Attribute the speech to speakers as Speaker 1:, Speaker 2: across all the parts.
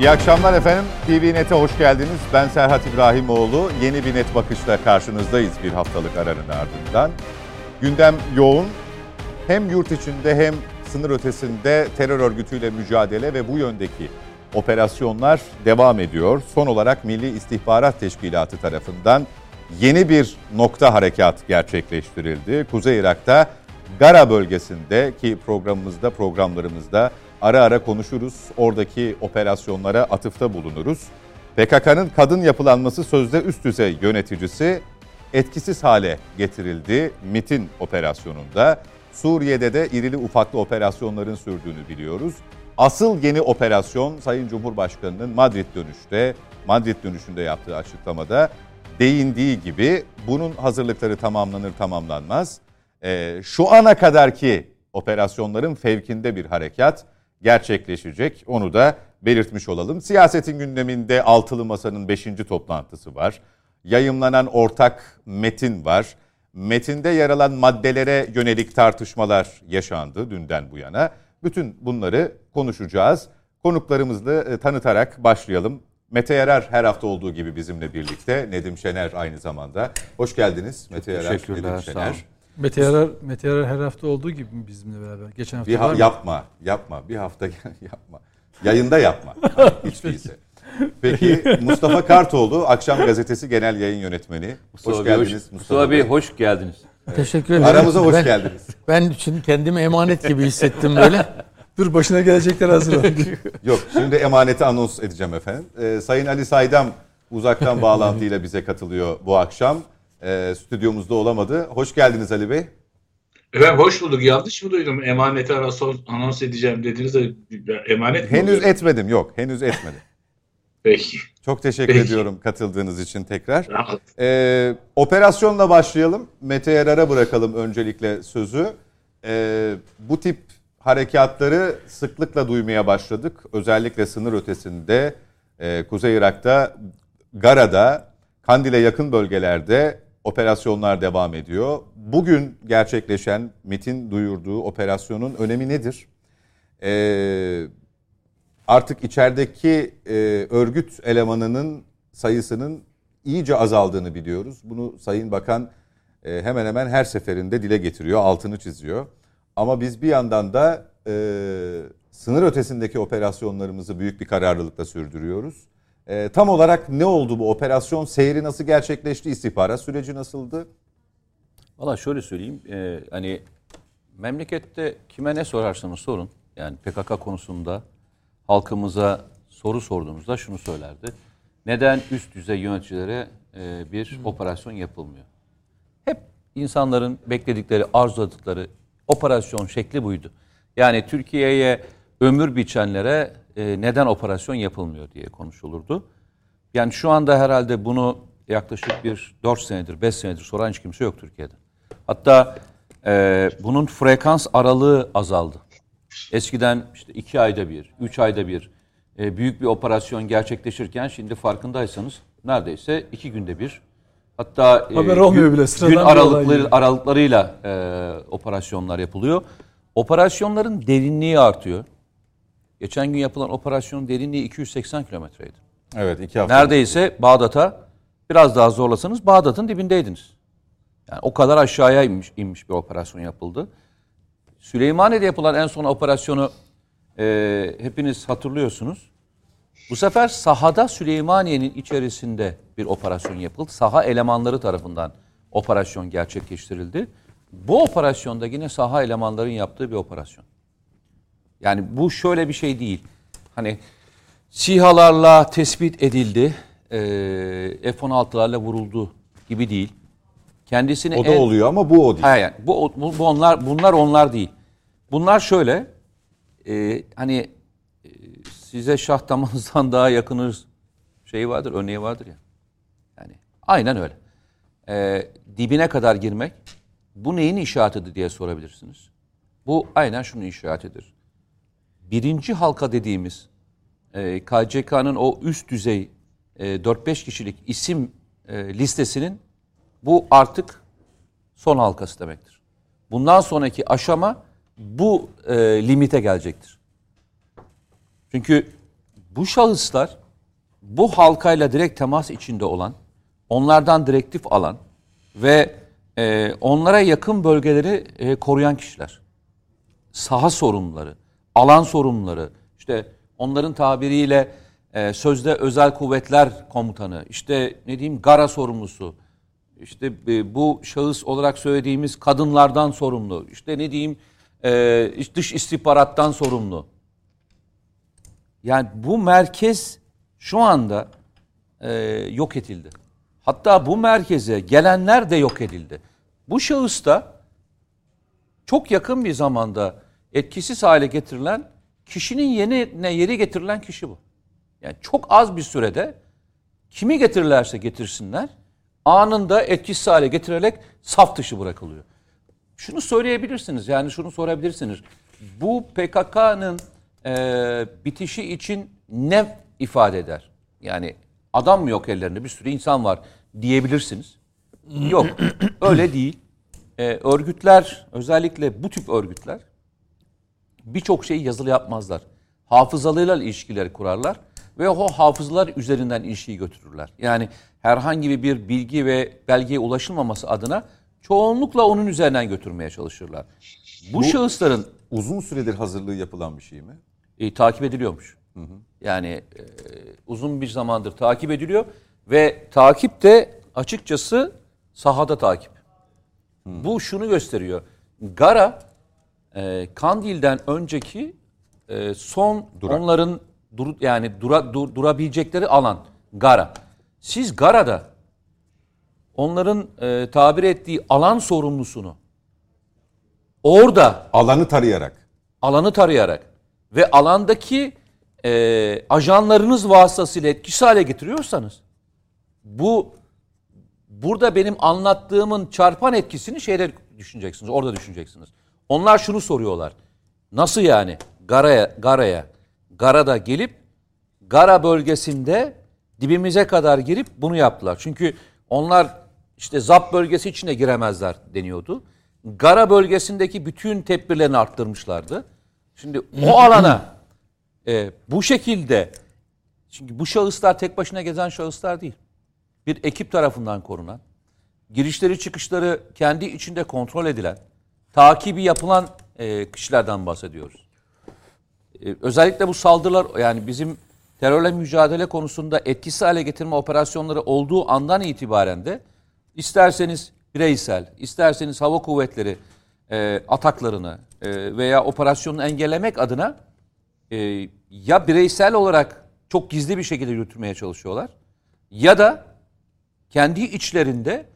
Speaker 1: İyi akşamlar efendim. TV Net'e hoş geldiniz. Ben Serhat İbrahimoğlu. Yeni bir net bakışla karşınızdayız bir haftalık aranın ardından. Gündem yoğun. Hem yurt içinde hem sınır ötesinde terör örgütüyle mücadele ve bu yöndeki operasyonlar devam ediyor. Son olarak Milli İstihbarat Teşkilatı tarafından yeni bir nokta harekat gerçekleştirildi. Kuzey Irak'ta Gara bölgesinde ki programımızda programlarımızda ara ara konuşuruz. Oradaki operasyonlara atıfta bulunuruz. PKK'nın kadın yapılanması sözde üst düzey yöneticisi etkisiz hale getirildi MIT'in operasyonunda. Suriye'de de irili ufaklı operasyonların sürdüğünü biliyoruz. Asıl yeni operasyon Sayın Cumhurbaşkanı'nın Madrid dönüşte, Madrid dönüşünde yaptığı açıklamada değindiği gibi bunun hazırlıkları tamamlanır tamamlanmaz. Ee, şu ana kadarki operasyonların fevkinde bir harekat gerçekleşecek. Onu da belirtmiş olalım. Siyasetin gündeminde Altılı Masa'nın 5. toplantısı var. Yayımlanan ortak metin var. Metinde yer alan maddelere yönelik tartışmalar yaşandı dünden bu yana. Bütün bunları konuşacağız. Konuklarımızla e, tanıtarak başlayalım. Mete Yarar her hafta olduğu gibi bizimle birlikte. Nedim Şener aynı zamanda. Hoş geldiniz Mete Yarar,
Speaker 2: Teşekkürler,
Speaker 1: Nedim Şener.
Speaker 2: Mete Yarar, Mete Yarar her hafta olduğu gibi mi bizimle beraber? Geçen hafta
Speaker 1: Bir ha-
Speaker 2: var mı?
Speaker 1: yapma, yapma. Bir hafta yapma. Yayında yapma. Hiç değilse. Peki Mustafa Kartoğlu, Akşam Gazetesi Genel Yayın Yönetmeni.
Speaker 3: Mustafa
Speaker 1: hoş
Speaker 3: Bey,
Speaker 1: geldiniz
Speaker 3: Mustafa Bey hoş geldiniz.
Speaker 4: Teşekkür ederim.
Speaker 1: Aramıza hoş
Speaker 4: ben,
Speaker 1: geldiniz.
Speaker 4: Ben için kendimi emanet gibi hissettim böyle.
Speaker 2: Dur başına gelecekler hazır ol.
Speaker 1: Yok, şimdi emaneti anons edeceğim efendim. Ee, Sayın Ali Saydam uzaktan bağlantıyla bize katılıyor bu akşam. Ee, stüdyomuzda olamadı. Hoş geldiniz Ali Bey.
Speaker 5: Efendim hoş bulduk. Yanlış mı duydum? Emaneti anons, anons edeceğim dediniz de emanet mi
Speaker 1: Henüz
Speaker 5: oluyor?
Speaker 1: etmedim, yok. Henüz etmedim.
Speaker 5: Peki.
Speaker 1: Çok teşekkür
Speaker 5: Peki.
Speaker 1: ediyorum katıldığınız için tekrar.
Speaker 5: Rahat.
Speaker 1: Ee, operasyonla başlayalım. Mete Yarar'a bırakalım öncelikle sözü. Ee, bu tip harekatları sıklıkla duymaya başladık. Özellikle sınır ötesinde, e, Kuzey Irak'ta, Gara'da, Kandil'e yakın bölgelerde operasyonlar devam ediyor. Bugün gerçekleşen MIT'in duyurduğu operasyonun önemi nedir? Ee, artık içerideki e, örgüt elemanının sayısının iyice azaldığını biliyoruz. Bunu Sayın Bakan e, hemen hemen her seferinde dile getiriyor, altını çiziyor. Ama biz bir yandan da e, sınır ötesindeki operasyonlarımızı büyük bir kararlılıkla sürdürüyoruz. E, tam olarak ne oldu bu operasyon? Seyri nasıl gerçekleşti? İstihbarat süreci nasıldı?
Speaker 3: Valla şöyle söyleyeyim. e, hani memlekette kime ne sorarsanız sorun. Yani PKK konusunda halkımıza soru sorduğumuzda şunu söylerdi. Neden üst düzey yöneticilere e, bir operasyon yapılmıyor? Hep insanların bekledikleri, arzuladıkları operasyon şekli buydu. Yani Türkiye'ye ömür biçenlere e, neden operasyon yapılmıyor diye konuşulurdu. Yani şu anda herhalde bunu yaklaşık bir 4 senedir, 5 senedir soran hiç kimse yok Türkiye'de. Hatta e, bunun frekans aralığı azaldı. Eskiden işte 2 ayda bir, 3 ayda bir e, büyük bir operasyon gerçekleşirken şimdi farkındaysanız neredeyse 2 günde bir. Hatta e,
Speaker 2: Haber olmuyor bile,
Speaker 3: gün aralıkları, aralıklarıyla e, operasyonlar yapılıyor. Operasyonların derinliği artıyor. Geçen gün yapılan operasyonun derinliği 280 kilometreydi.
Speaker 1: Evet, iki hafta.
Speaker 3: Neredeyse Bağdat'a biraz daha zorlasanız Bağdat'ın dibindeydiniz. Yani o kadar aşağıya inmiş, inmiş bir operasyon yapıldı. Süleymaniye'de yapılan en son operasyonu e, hepiniz hatırlıyorsunuz. Bu sefer sahada Süleymaniye'nin içerisinde bir operasyon yapıldı. Saha elemanları tarafından operasyon gerçekleştirildi. Bu operasyonda yine saha elemanların yaptığı bir operasyon. Yani bu şöyle bir şey değil. Hani SİHA'larla tespit edildi, e, F-16'larla vuruldu gibi değil. Kendisini
Speaker 1: O da
Speaker 3: en-
Speaker 1: oluyor ama bu o değil.
Speaker 3: Hayır, yani bu, bu, bu onlar bunlar onlar değil. Bunlar şöyle e, hani e, size şah damarınızdan daha yakınız şeyi vardır, örneği vardır ya. Yani aynen öyle. E, dibine kadar girmek bu neyin işaretidir diye sorabilirsiniz. Bu aynen şunun işaretidir. Birinci halka dediğimiz e, KCK'nın o üst düzey e, 4-5 kişilik isim e, listesinin bu artık son halkası demektir. Bundan sonraki aşama bu e, limite gelecektir. Çünkü bu şahıslar bu halkayla direkt temas içinde olan, onlardan direktif alan ve e, onlara yakın bölgeleri e, koruyan kişiler. Saha sorumluları, alan sorumluları, işte onların tabiriyle e, sözde özel kuvvetler komutanı, işte ne diyeyim gara sorumlusu, işte e, bu şahıs olarak söylediğimiz kadınlardan sorumlu, işte ne diyeyim e, dış istihbarattan sorumlu. Yani bu merkez şu anda e, yok edildi. Hatta bu merkeze gelenler de yok edildi. Bu şahıs da çok yakın bir zamanda etkisiz hale getirilen kişinin yerine yeri getirilen kişi bu. Yani çok az bir sürede kimi getirirlerse getirsinler anında etkisiz hale getirerek saf dışı bırakılıyor. Şunu söyleyebilirsiniz yani şunu sorabilirsiniz. Bu PKK'nın e, bitişi için ne ifade eder? Yani adam mı yok ellerinde bir sürü insan var diyebilirsiniz. Yok öyle değil. E, örgütler özellikle bu tip örgütler birçok şeyi yazılı yapmazlar. Hafızalarıyla ilişkileri kurarlar ve o hafızalar üzerinden ilişkiyi götürürler. Yani herhangi bir bilgi ve belgeye ulaşılmaması adına çoğunlukla onun üzerinden götürmeye çalışırlar. Bu,
Speaker 1: Bu-
Speaker 3: şahısların
Speaker 1: Uzun süredir hazırlığı yapılan bir şey mi?
Speaker 3: e, takip ediliyormuş. Yani e, uzun bir zamandır takip ediliyor ve takip de açıkçası sahada takip. Bu şunu gösteriyor. Gara e, Kandil'den önceki e, son
Speaker 1: Durak.
Speaker 3: onların dur, yani dura, dur- durabilecekleri alan Gara. Siz Gara'da onların e, tabir ettiği alan sorumlusunu orada
Speaker 1: Alanı tarayarak.
Speaker 3: alanı tarayarak ve alandaki e, ajanlarınız vasıtasıyla etkisiz hale getiriyorsanız bu burada benim anlattığımın çarpan etkisini şeyde düşüneceksiniz, orada düşüneceksiniz. Onlar şunu soruyorlar. Nasıl yani? Gara'ya, Gara'ya, Gara'da gelip Gara bölgesinde dibimize kadar girip bunu yaptılar. Çünkü onlar işte ZAP bölgesi içine giremezler deniyordu. Gara bölgesindeki bütün tedbirlerini arttırmışlardı. Şimdi o alana e, bu şekilde çünkü bu şahıslar tek başına gezen şahıslar değil. Bir ekip tarafından korunan, girişleri çıkışları kendi içinde kontrol edilen, takibi yapılan e, kişilerden bahsediyoruz. E, özellikle bu saldırılar yani bizim terörle mücadele konusunda etkisiz hale getirme operasyonları olduğu andan itibaren de isterseniz bireysel, isterseniz hava kuvvetleri e, ataklarını e, veya operasyonu engellemek adına e, ya bireysel olarak çok gizli bir şekilde yürütmeye çalışıyorlar ya da kendi içlerinde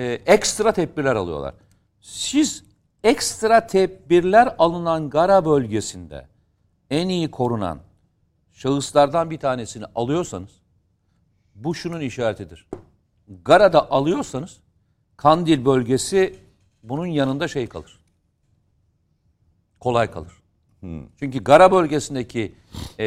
Speaker 3: e, ekstra tedbirler alıyorlar. Siz ekstra tedbirler alınan Gara bölgesinde en iyi korunan şahıslardan bir tanesini alıyorsanız bu şunun işaretidir. Gara'da alıyorsanız Kandil bölgesi bunun yanında şey kalır. Kolay kalır. Çünkü Gara bölgesindeki e,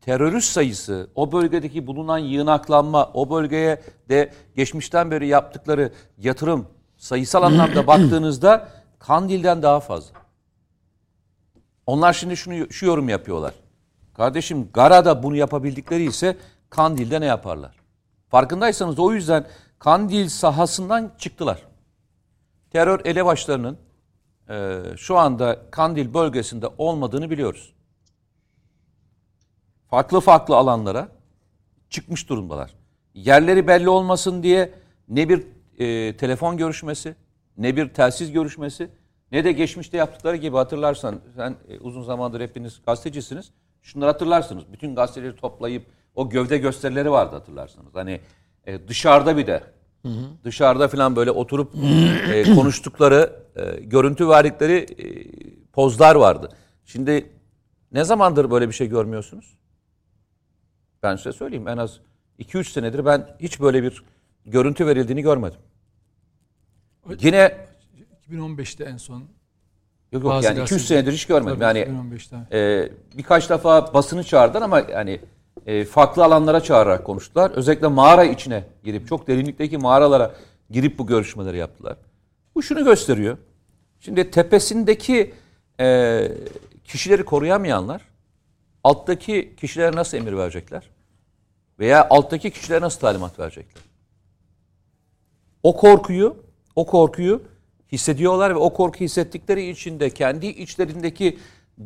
Speaker 3: terörist sayısı, o bölgedeki bulunan yığınaklanma, o bölgeye de geçmişten beri yaptıkları yatırım sayısal anlamda baktığınızda Kandil'den daha fazla. Onlar şimdi şunu şu yorum yapıyorlar. Kardeşim Gara'da bunu yapabildikleri ise Kandil'de ne yaparlar? Farkındaysanız o yüzden Kandil sahasından çıktılar. Terör elebaşlarının e, şu anda Kandil bölgesinde olmadığını biliyoruz. Farklı farklı alanlara çıkmış durumdalar. Yerleri belli olmasın diye ne bir e, telefon görüşmesi, ne bir telsiz görüşmesi, ne de geçmişte yaptıkları gibi hatırlarsan, sen e, uzun zamandır hepiniz gazetecisiniz. Şunları hatırlarsınız. Bütün gazeteleri toplayıp o gövde gösterileri vardı hatırlarsanız. Hani e, dışarıda bir de dışarıda falan böyle oturup e, konuştukları, e, görüntü verdikleri e, pozlar vardı. Şimdi ne zamandır böyle bir şey görmüyorsunuz? Ben size söyleyeyim en az 2-3 senedir ben hiç böyle bir görüntü verildiğini görmedim. Yine
Speaker 2: 2015'te en son.
Speaker 3: yok yok
Speaker 2: bazı
Speaker 3: yani 2-3
Speaker 2: gazeteci-
Speaker 3: senedir hiç görmedim.
Speaker 2: Tabii,
Speaker 3: Yani
Speaker 2: 2015'te.
Speaker 3: e, birkaç defa basını çağırdılar ama yani e, farklı alanlara çağırarak konuştular. Özellikle mağara içine girip çok derinlikteki mağaralara girip bu görüşmeleri yaptılar. Bu şunu gösteriyor. Şimdi tepesindeki e, kişileri koruyamayanlar alttaki kişilere nasıl emir verecekler? Veya alttaki kişilere nasıl talimat verecekler? O korkuyu, o korkuyu hissediyorlar ve o korku hissettikleri için de kendi içlerindeki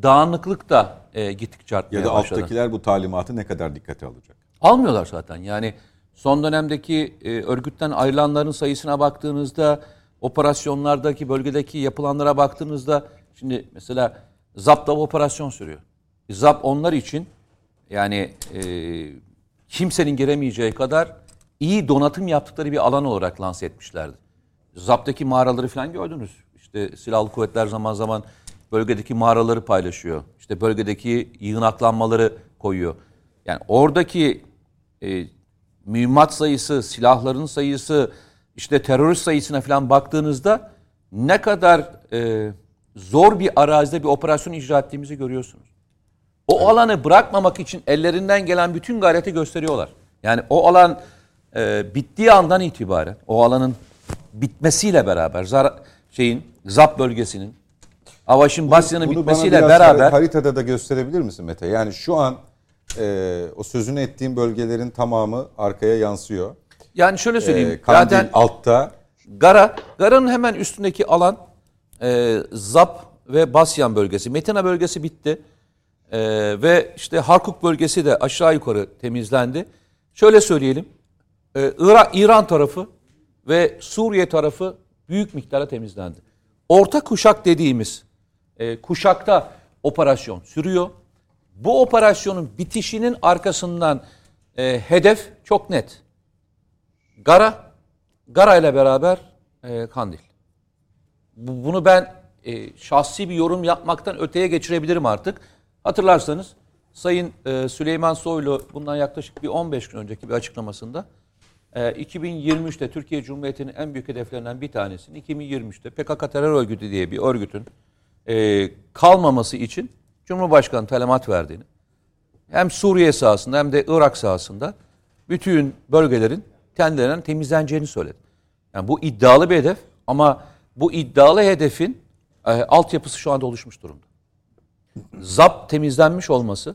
Speaker 3: dağınıklık da e, gittikçe artmaya
Speaker 1: Ya da
Speaker 3: başladı.
Speaker 1: alttakiler bu talimatı ne kadar dikkate alacak?
Speaker 3: Almıyorlar zaten. Yani son dönemdeki e, örgütten ayrılanların sayısına baktığınızda, operasyonlardaki, bölgedeki yapılanlara baktığınızda, şimdi mesela ZAP'ta operasyon sürüyor. ZAP onlar için yani e, kimsenin giremeyeceği kadar iyi donatım yaptıkları bir alan olarak lanse etmişlerdi. ZAP'taki mağaraları falan gördünüz. İşte silahlı kuvvetler zaman zaman bölgedeki mağaraları paylaşıyor. İşte bölgedeki yığınaklanmaları koyuyor. Yani oradaki e, mühimmat sayısı, silahların sayısı, işte terörist sayısına falan baktığınızda ne kadar e, zor bir arazide bir operasyon icra ettiğimizi görüyorsunuz. O alanı bırakmamak için ellerinden gelen bütün gayreti gösteriyorlar. Yani o alan e, bittiği andan itibaren, o alanın bitmesiyle beraber, zar, şeyin, ZAP bölgesinin, Avaş'ın Basya'nın bitmesiyle
Speaker 1: bana
Speaker 3: beraber
Speaker 1: haritada da gösterebilir misin Mete? Yani şu an e, o sözünü ettiğim bölgelerin tamamı arkaya yansıyor.
Speaker 3: yani şöyle söyleyeyim.
Speaker 1: E, Kandil
Speaker 3: zaten
Speaker 1: altta.
Speaker 3: Gara, Gara'nın hemen üstündeki alan e, Zap ve Basyan bölgesi. Metina bölgesi bitti. E, ve işte Harkuk bölgesi de aşağı yukarı temizlendi. Şöyle söyleyelim. E, İran tarafı ve Suriye tarafı büyük miktara temizlendi. Orta kuşak dediğimiz e, kuşakta operasyon sürüyor. Bu operasyonun bitişinin arkasından e, hedef çok net. Gara, Gara ile beraber e, Kandil. Bu- Bunu ben e, şahsi bir yorum yapmaktan öteye geçirebilirim artık. Hatırlarsanız Sayın e, Süleyman Soylu bundan yaklaşık bir 15 gün önceki bir açıklamasında 2023'te Türkiye Cumhuriyeti'nin en büyük hedeflerinden bir tanesini 2023'te PKK terör örgütü diye bir örgütün e, kalmaması için Cumhurbaşkanı talimat verdiğini hem Suriye sahasında hem de Irak sahasında bütün bölgelerin kendilerinden temizleneceğini söyledi. Yani bu iddialı bir hedef ama bu iddialı hedefin e, altyapısı şu anda oluşmuş durumda. ZAP temizlenmiş olması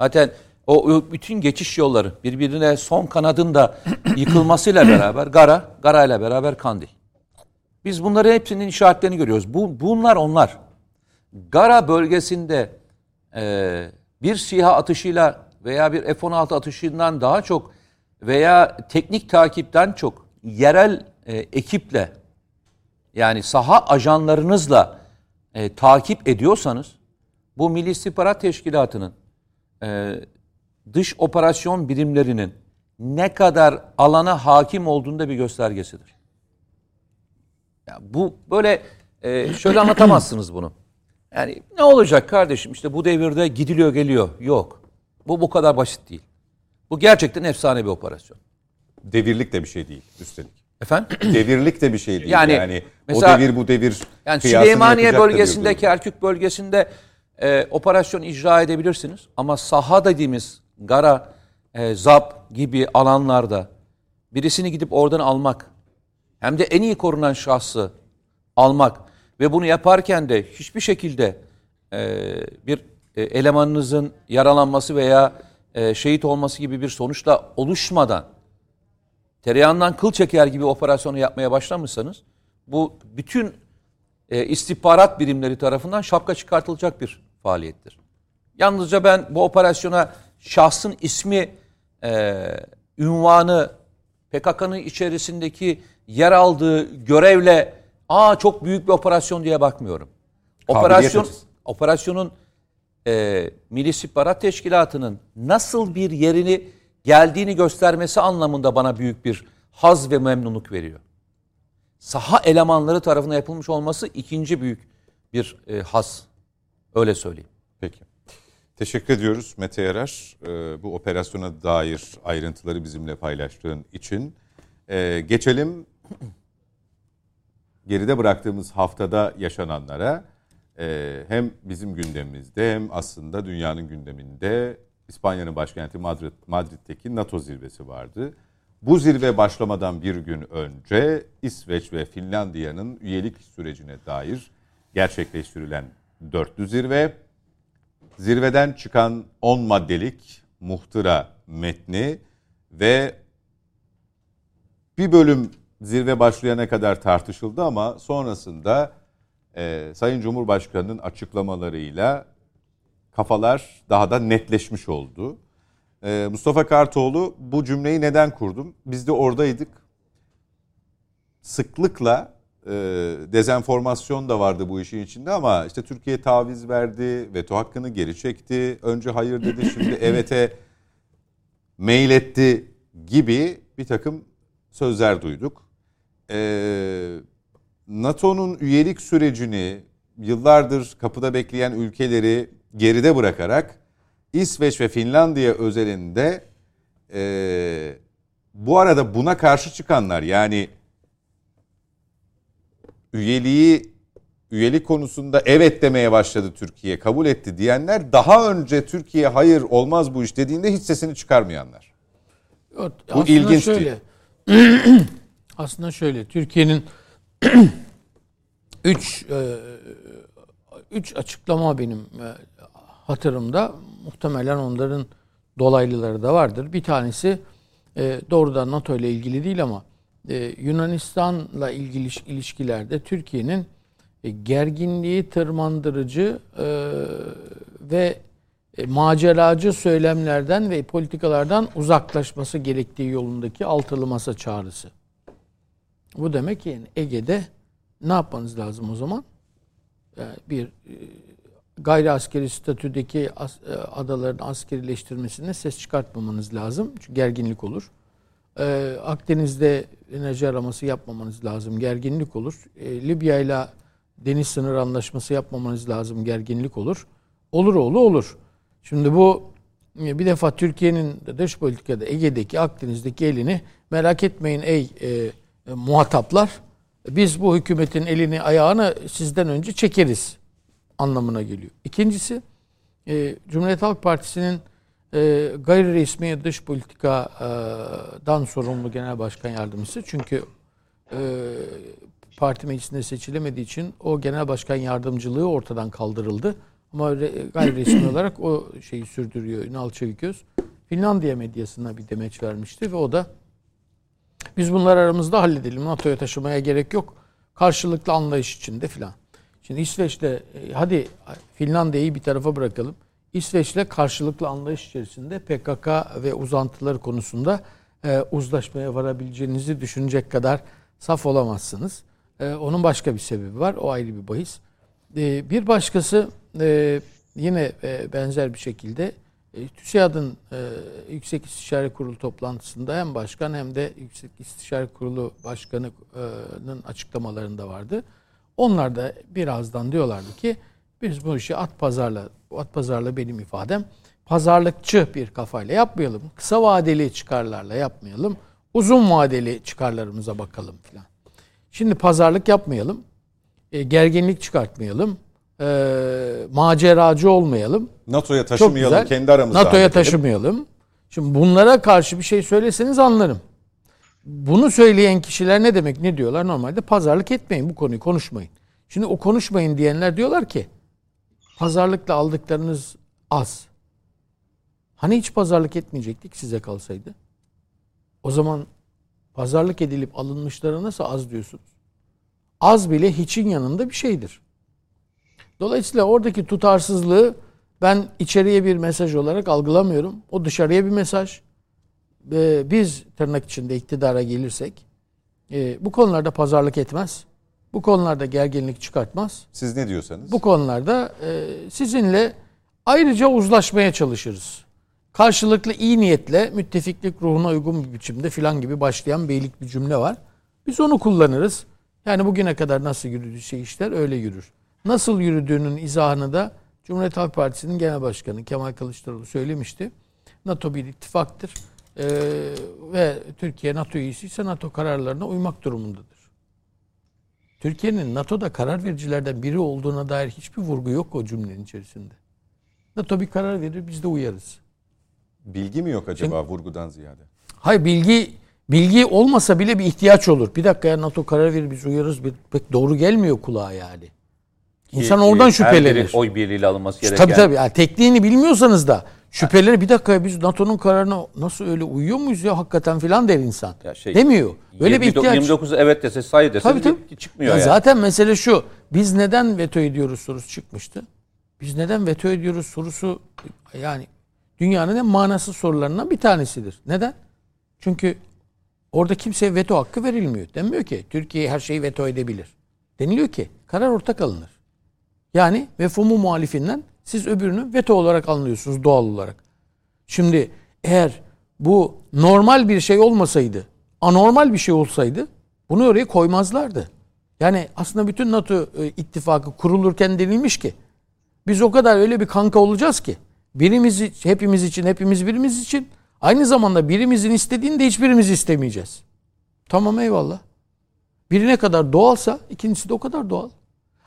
Speaker 3: zaten o bütün geçiş yolları birbirine son kanadın da yıkılmasıyla beraber Gara, Gara ile beraber Kandil. Biz bunların hepsinin işaretlerini görüyoruz. Bu, bunlar onlar. Gara bölgesinde e, bir SİHA atışıyla veya bir F-16 atışından daha çok veya teknik takipten çok yerel e, ekiple yani saha ajanlarınızla e, takip ediyorsanız bu Milli İstihbarat Teşkilatı'nın e, dış operasyon birimlerinin ne kadar alana hakim olduğunda bir göstergesidir. Ya bu böyle e, şöyle anlatamazsınız bunu. Yani ne olacak kardeşim işte bu devirde gidiliyor geliyor. Yok. Bu bu kadar basit değil. Bu gerçekten efsane bir operasyon.
Speaker 1: Devirlik de bir şey değil üstelik.
Speaker 3: Efendim?
Speaker 1: Devirlik de bir şey değil. Yani,
Speaker 3: Yani
Speaker 1: o
Speaker 3: mesela-
Speaker 1: devir bu devir
Speaker 3: Yani Süleymaniye
Speaker 1: yapacak da bir
Speaker 3: bölgesinde,
Speaker 1: durum.
Speaker 3: Kerkük bölgesinde e, operasyon icra edebilirsiniz. Ama saha dediğimiz Gara, e, Zap gibi alanlarda birisini gidip oradan almak hem de en iyi korunan şahsı almak ve bunu yaparken de hiçbir şekilde e, bir e, elemanınızın yaralanması veya e, şehit olması gibi bir sonuçla oluşmadan tereyağından kıl çeker gibi operasyonu yapmaya başlamışsanız bu bütün e, istihbarat birimleri tarafından şapka çıkartılacak bir faaliyettir. Yalnızca ben bu operasyona şahsın ismi, e, ünvanı, PKK'nın içerisindeki yer aldığı görevle aa çok büyük bir operasyon diye bakmıyorum. Operasyon
Speaker 1: açısı.
Speaker 3: operasyonun e, Milli İstihbarat Teşkilatı'nın nasıl bir yerini geldiğini göstermesi anlamında bana büyük bir haz ve memnunluk veriyor. Saha elemanları tarafından yapılmış olması ikinci büyük bir e, haz. Öyle söyleyeyim.
Speaker 1: Peki. Teşekkür ediyoruz Mete Yarar. Ee, bu operasyona dair ayrıntıları bizimle paylaştığın için. Ee, geçelim geride bıraktığımız haftada yaşananlara. Ee, hem bizim gündemimizde hem aslında dünyanın gündeminde İspanya'nın başkenti Madrid, Madrid'deki NATO zirvesi vardı. Bu zirve başlamadan bir gün önce İsveç ve Finlandiya'nın üyelik sürecine dair gerçekleştirilen dörtlü zirve zirveden çıkan 10 maddelik muhtıra metni ve bir bölüm zirve başlayana kadar tartışıldı ama sonrasında e, Sayın Cumhurbaşkanı'nın açıklamalarıyla kafalar daha da netleşmiş oldu. E, Mustafa Kartoğlu bu cümleyi neden kurdum? Biz de oradaydık. Sıklıkla e, dezenformasyon da vardı bu işin içinde ama işte Türkiye taviz verdi, veto hakkını geri çekti, önce hayır dedi, şimdi evete mail etti gibi bir takım sözler duyduk. Ee, NATO'nun üyelik sürecini yıllardır kapıda bekleyen ülkeleri geride bırakarak İsveç ve Finlandiya özelinde ee, bu arada buna karşı çıkanlar yani üyeliği üyelik konusunda evet demeye başladı Türkiye kabul etti diyenler daha önce Türkiye hayır olmaz bu iş dediğinde hiç sesini çıkarmayanlar.
Speaker 4: Bu
Speaker 1: ilginçti.
Speaker 4: Şöyle, aslında şöyle Türkiye'nin üç e, üç açıklama benim e, hatırımda muhtemelen onların dolaylıları da vardır. Bir tanesi e, doğrudan NATO ile ilgili değil ama e, Yunanistan'la ilgili ilişkilerde Türkiye'nin e, gerginliği tırmandırıcı e, ve e, maceracı söylemlerden ve politikalardan uzaklaşması gerektiği yolundaki altılı masa çağrısı. Bu demek ki Ege'de ne yapmanız lazım o zaman? Bir gayri askeri statüdeki as, adaların askerileştirmesine ses çıkartmamanız lazım. Çünkü gerginlik olur. Ee, Akdeniz'de enerji araması yapmamanız lazım. Gerginlik olur. Ee, Libya ile deniz sınır anlaşması yapmamanız lazım. Gerginlik olur. Olur oğlu olur. Şimdi bu e, bir defa Türkiye'nin dış politikada Ege'deki Akdeniz'deki elini merak etmeyin ey e, e, muhataplar. Biz bu hükümetin elini ayağını sizden önce çekeriz anlamına geliyor. İkincisi e, Cumhuriyet Halk Partisi'nin e, gayri resmi dış politikadan sorumlu genel başkan yardımcısı. Çünkü e, parti meclisinde seçilemediği için o genel başkan yardımcılığı ortadan kaldırıldı. Ama re- gayri resmi olarak o şeyi sürdürüyor Ünal Çeviköz. Finlandiya medyasına bir demeç vermişti ve o da biz bunları aramızda halledelim. NATO'ya taşımaya gerek yok. Karşılıklı anlayış içinde filan. Şimdi İsveç'le e, hadi Finlandiya'yı bir tarafa bırakalım. İsveç'le karşılıklı anlayış içerisinde PKK ve uzantıları konusunda e, uzlaşmaya varabileceğinizi düşünecek kadar saf olamazsınız. E, onun başka bir sebebi var. O ayrı bir bahis. E, bir başkası e, yine e, benzer bir şekilde e, TÜSİAD'ın e, Yüksek İstişare Kurulu toplantısında hem başkan hem de Yüksek İstişare Kurulu Başkanı'nın açıklamalarında vardı. Onlar da birazdan diyorlardı ki biz bu işi at pazarla, at pazarla benim ifadem pazarlıkçı bir kafayla yapmayalım. Kısa vadeli çıkarlarla yapmayalım. Uzun vadeli çıkarlarımıza bakalım filan. Şimdi pazarlık yapmayalım. E, gerginlik çıkartmayalım. E, maceracı olmayalım.
Speaker 1: NATO'ya taşımayalım, kendi aramızda
Speaker 4: NATO'ya taşımayalım. Şimdi bunlara karşı bir şey söyleseniz anlarım. Bunu söyleyen kişiler ne demek? Ne diyorlar? Normalde pazarlık etmeyin bu konuyu konuşmayın. Şimdi o konuşmayın diyenler diyorlar ki pazarlıkla aldıklarınız az. Hani hiç pazarlık etmeyecektik size kalsaydı? O zaman pazarlık edilip alınmışlara nasıl az diyorsunuz? Az bile hiçin yanında bir şeydir. Dolayısıyla oradaki tutarsızlığı ben içeriye bir mesaj olarak algılamıyorum. O dışarıya bir mesaj. Ee, biz tırnak içinde iktidara gelirsek e, bu konularda pazarlık etmez. Bu konularda gerginlik çıkartmaz.
Speaker 1: Siz ne diyorsanız.
Speaker 4: Bu konularda e, sizinle ayrıca uzlaşmaya çalışırız. Karşılıklı iyi niyetle müttefiklik ruhuna uygun bir biçimde filan gibi başlayan beylik bir cümle var. Biz onu kullanırız. Yani bugüne kadar nasıl yürüdü şey işler öyle yürür. Nasıl yürüdüğünün izahını da Cumhuriyet Halk Partisi'nin genel başkanı Kemal Kılıçdaroğlu söylemişti. NATO bir ittifaktır. Ee, ve Türkiye NATO üyesi ise NATO kararlarına uymak durumundadır. Türkiye'nin NATO'da karar vericilerden biri olduğuna dair hiçbir vurgu yok o cümlenin içerisinde. NATO bir karar verir biz de uyarız.
Speaker 1: Bilgi mi yok acaba vurgudan ziyade?
Speaker 4: Hayır bilgi bilgi olmasa bile bir ihtiyaç olur. Bir dakika ya NATO karar verir biz uyarız. Bir, pek doğru gelmiyor kulağa yani. İnsan oradan
Speaker 3: e, her
Speaker 4: şüphelenir.
Speaker 3: Oy birliğiyle alınması gereken.
Speaker 4: Tabii tabii. Yani tekniğini bilmiyorsanız da şüphelenir. Bir dakika biz NATO'nun kararına nasıl öyle uyuyor muyuz ya hakikaten filan der insan.
Speaker 3: Ya şey,
Speaker 4: Demiyor. Böyle bir
Speaker 3: 29
Speaker 4: ihtiyaç.
Speaker 3: 29'u evet dese sayı dese
Speaker 4: Tabii tabii.
Speaker 3: çıkmıyor
Speaker 4: Ya
Speaker 3: yani.
Speaker 4: Zaten mesele şu. Biz neden veto ediyoruz sorusu çıkmıştı. Biz neden veto ediyoruz sorusu yani dünyanın en manasız sorularından bir tanesidir. Neden? Çünkü orada kimseye veto hakkı verilmiyor. Denmiyor ki Türkiye her şeyi veto edebilir. Deniliyor ki karar ortak alınır. Yani mefhumu muhalifinden siz öbürünü veto olarak anlıyorsunuz doğal olarak. Şimdi eğer bu normal bir şey olmasaydı, anormal bir şey olsaydı bunu oraya koymazlardı. Yani aslında bütün NATO e, ittifakı kurulurken denilmiş ki biz o kadar öyle bir kanka olacağız ki birimiz hepimiz için, hepimiz birimiz için aynı zamanda birimizin istediğini de hiçbirimiz istemeyeceğiz. Tamam eyvallah. Biri ne kadar doğalsa ikincisi de o kadar doğal.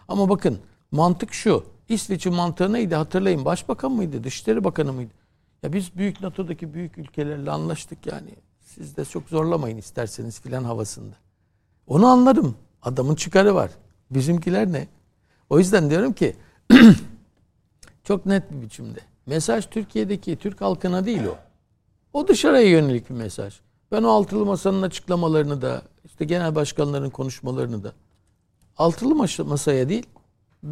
Speaker 4: Ama bakın mantık şu. İsveç'in mantığı neydi hatırlayın. Başbakan mıydı? Dışişleri Bakanı mıydı? Ya biz büyük NATO'daki büyük ülkelerle anlaştık yani. Siz de çok zorlamayın isterseniz filan havasında. Onu anlarım. Adamın çıkarı var. Bizimkiler ne? O yüzden diyorum ki çok net bir biçimde. Mesaj Türkiye'deki Türk halkına değil o. O dışarıya yönelik bir mesaj. Ben o altılı masanın açıklamalarını da işte genel başkanların konuşmalarını da altılı mas- masaya değil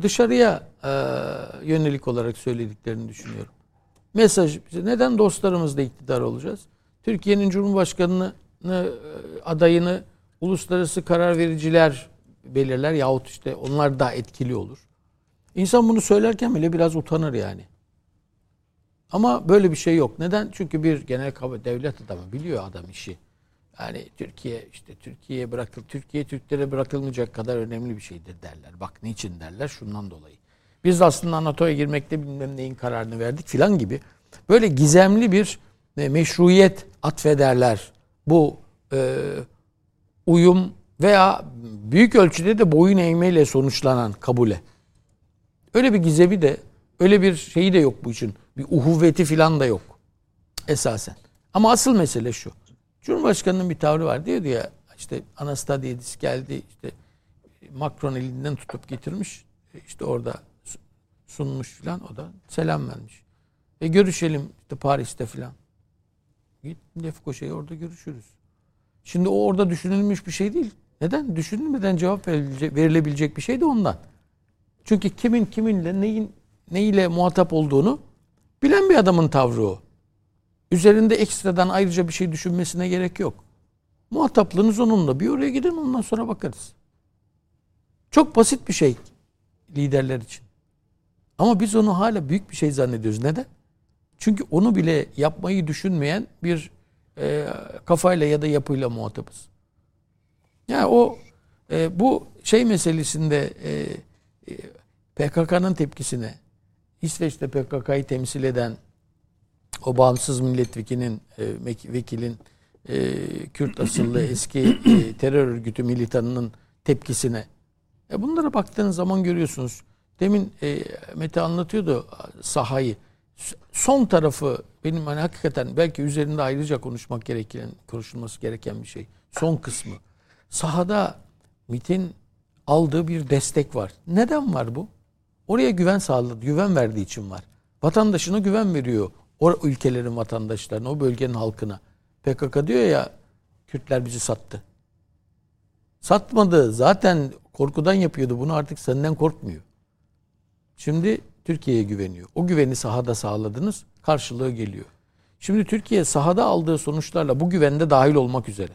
Speaker 4: dışarıya e, yönelik olarak söylediklerini düşünüyorum. Mesaj neden dostlarımızla iktidar olacağız? Türkiye'nin Cumhurbaşkanı'nı e, adayını uluslararası karar vericiler belirler yahut işte onlar da etkili olur. İnsan bunu söylerken bile biraz utanır yani. Ama böyle bir şey yok. Neden? Çünkü bir genel devlet adamı biliyor adam işi. Yani Türkiye işte Türkiye'ye bırakıl Türkiye Türklere bırakılmayacak kadar önemli bir şeydir derler. Bak niçin derler? Şundan dolayı. Biz aslında NATO'ya girmekte bilmem neyin kararını verdik filan gibi. Böyle gizemli bir e, meşruiyet atfederler. Bu e, uyum veya büyük ölçüde de boyun eğmeyle sonuçlanan kabule. Öyle bir gizemi de öyle bir şeyi de yok bu için. Bir uhuvveti filan da yok esasen. Ama asıl mesele şu. Cumhurbaşkanının bir tavrı var diyor ya işte Anastasiadis geldi işte Macron elinden tutup getirmiş işte orada sunmuş filan o da selam vermiş. E görüşelim işte Paris'te filan. Git Lefkoşa'ya orada görüşürüz. Şimdi o orada düşünülmüş bir şey değil. Neden? Düşünülmeden cevap verilebilecek bir şey de ondan. Çünkü kimin kiminle neyin neyle muhatap olduğunu bilen bir adamın tavrı o. Üzerinde ekstradan ayrıca bir şey düşünmesine gerek yok. Muhataplığınız onunla. Bir oraya gidin ondan sonra bakarız. Çok basit bir şey liderler için. Ama biz onu hala büyük bir şey zannediyoruz. Neden? Çünkü onu bile yapmayı düşünmeyen bir e, kafayla ya da yapıyla muhatabız. Yani o e, bu şey meselesinde e, e, PKK'nın tepkisine İsveç'te PKK'yı temsil eden o bağımsız milletvekilinin e, vekilin e, Kürt asıllı eski e, terör örgütü militanının tepkisine e bunlara baktığınız zaman görüyorsunuz. Demin e, Mete anlatıyordu sahayı. Son tarafı benim hani hakikaten belki üzerinde ayrıca konuşmak gereken, konuşulması gereken bir şey. Son kısmı. Sahada MIT'in aldığı bir destek var. Neden var bu? Oraya güven sağladı, güven verdiği için var. Vatandaşına güven veriyor. O ülkelerin vatandaşlarına, o bölgenin halkına. PKK diyor ya Kürtler bizi sattı. Satmadı. Zaten korkudan yapıyordu bunu artık senden korkmuyor. Şimdi Türkiye'ye güveniyor. O güveni sahada sağladınız. Karşılığı geliyor. Şimdi Türkiye sahada aldığı sonuçlarla bu güvende dahil olmak üzere.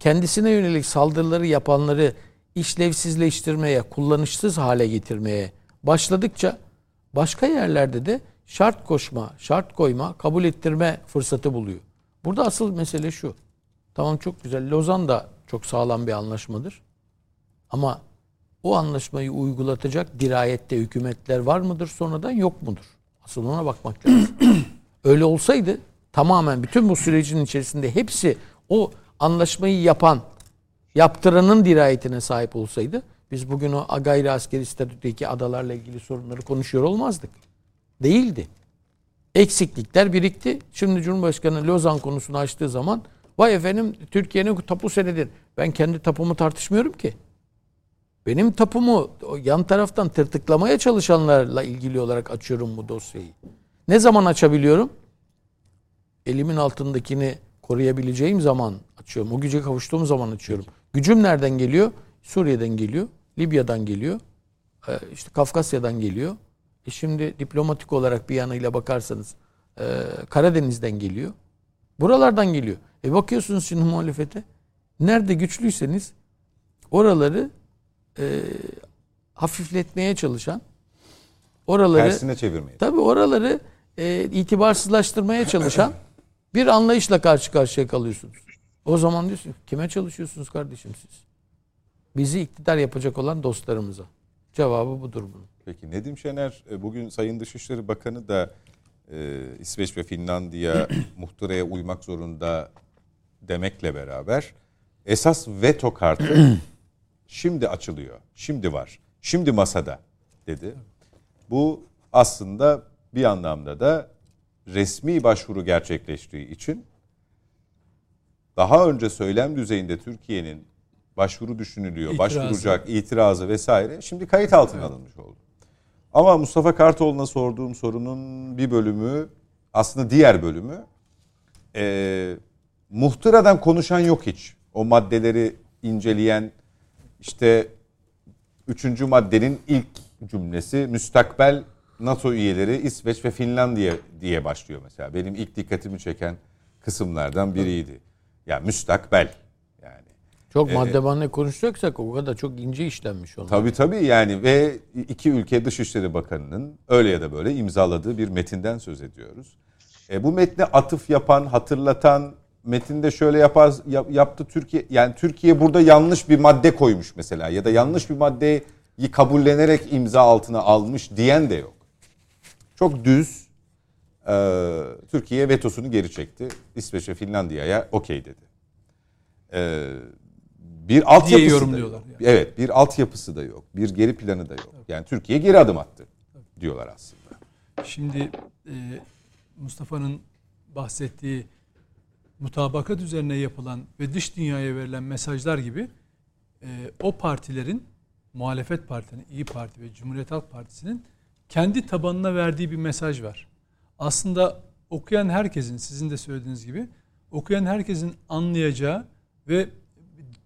Speaker 4: Kendisine yönelik saldırıları yapanları işlevsizleştirmeye, kullanışsız hale getirmeye başladıkça başka yerlerde de şart koşma, şart koyma, kabul ettirme fırsatı buluyor. Burada asıl mesele şu. Tamam çok güzel. Lozan da çok sağlam bir anlaşmadır. Ama o anlaşmayı uygulatacak dirayette hükümetler var mıdır sonradan yok mudur? Asıl ona bakmak lazım. Öyle olsaydı tamamen bütün bu sürecin içerisinde hepsi o anlaşmayı yapan, yaptıranın dirayetine sahip olsaydı biz bugün o gayri askeri statüdeki adalarla ilgili sorunları konuşuyor olmazdık. Değildi. Eksiklikler birikti. Şimdi Cumhurbaşkanı Lozan konusunu açtığı zaman vay efendim Türkiye'nin tapu senedidir. Ben kendi tapumu tartışmıyorum ki. Benim tapumu yan taraftan tırtıklamaya çalışanlarla ilgili olarak açıyorum bu dosyayı. Ne zaman açabiliyorum? Elimin altındakini koruyabileceğim zaman açıyorum. O güce kavuştuğum zaman açıyorum. Gücüm nereden geliyor? Suriye'den geliyor. Libya'dan geliyor. e, işte Kafkasya'dan geliyor. E şimdi diplomatik olarak bir yanıyla bakarsanız e, Karadeniz'den geliyor. Buralardan geliyor. E bakıyorsunuz şimdi muhalefete. Nerede güçlüyseniz oraları e, hafifletmeye çalışan oraları
Speaker 1: Tersine çevirmeyin.
Speaker 4: tabii oraları e, itibarsızlaştırmaya çalışan bir anlayışla karşı karşıya kalıyorsunuz. O zaman diyorsun kime çalışıyorsunuz kardeşim siz? Bizi iktidar yapacak olan dostlarımıza. Cevabı budur bunun.
Speaker 1: Peki Nedim Şener e, bugün Sayın Dışişleri Bakanı da e, İsveç ve Finlandiya muhtıraya uymak zorunda demekle beraber esas veto kartı şimdi açılıyor. Şimdi var. Şimdi masada dedi. Bu aslında bir anlamda da resmi başvuru gerçekleştiği için daha önce söylem düzeyinde Türkiye'nin başvuru düşünülüyor,
Speaker 2: İtirazı.
Speaker 1: başvuracak itirazı vesaire şimdi kayıt altına alınmış oldu. Ama Mustafa Kartoğlu'na sorduğum sorunun bir bölümü aslında diğer bölümü e, muhtıradan konuşan yok hiç. O maddeleri inceleyen işte üçüncü maddenin ilk cümlesi müstakbel NATO üyeleri İsveç ve Finlandiya diye başlıyor mesela. Benim ilk dikkatimi çeken kısımlardan biriydi. Ya müstakbel
Speaker 4: Çok madde madde konuşacaksak o kadar çok ince işlenmiş onlar.
Speaker 1: Tabii tabii yani ve iki ülke Dışişleri Bakanı'nın öyle ya da böyle imzaladığı bir metinden söz ediyoruz. E, bu metne atıf yapan, hatırlatan, metinde şöyle yapar yap- yaptı Türkiye yani Türkiye burada yanlış bir madde koymuş mesela ya da yanlış bir maddeyi kabullenerek imza altına almış diyen de yok. Çok düz e, Türkiye vetosunu geri çekti. İsveç ve Finlandiya'ya okey dedi. E, bir altyapısı da
Speaker 2: yorumluyorlar
Speaker 1: yok.
Speaker 2: yani.
Speaker 1: Evet, bir altyapısı da yok. Bir geri planı da yok. Yani Türkiye geri adım attı diyorlar aslında.
Speaker 2: Şimdi e, Mustafa'nın bahsettiği mutabakat üzerine yapılan ve dış dünyaya verilen mesajlar gibi e, o partilerin muhalefet partilerinin İyi Parti ve Cumhuriyet Halk Partisi'nin kendi tabanına verdiği bir mesaj var. Aslında okuyan herkesin sizin de söylediğiniz gibi okuyan herkesin anlayacağı ve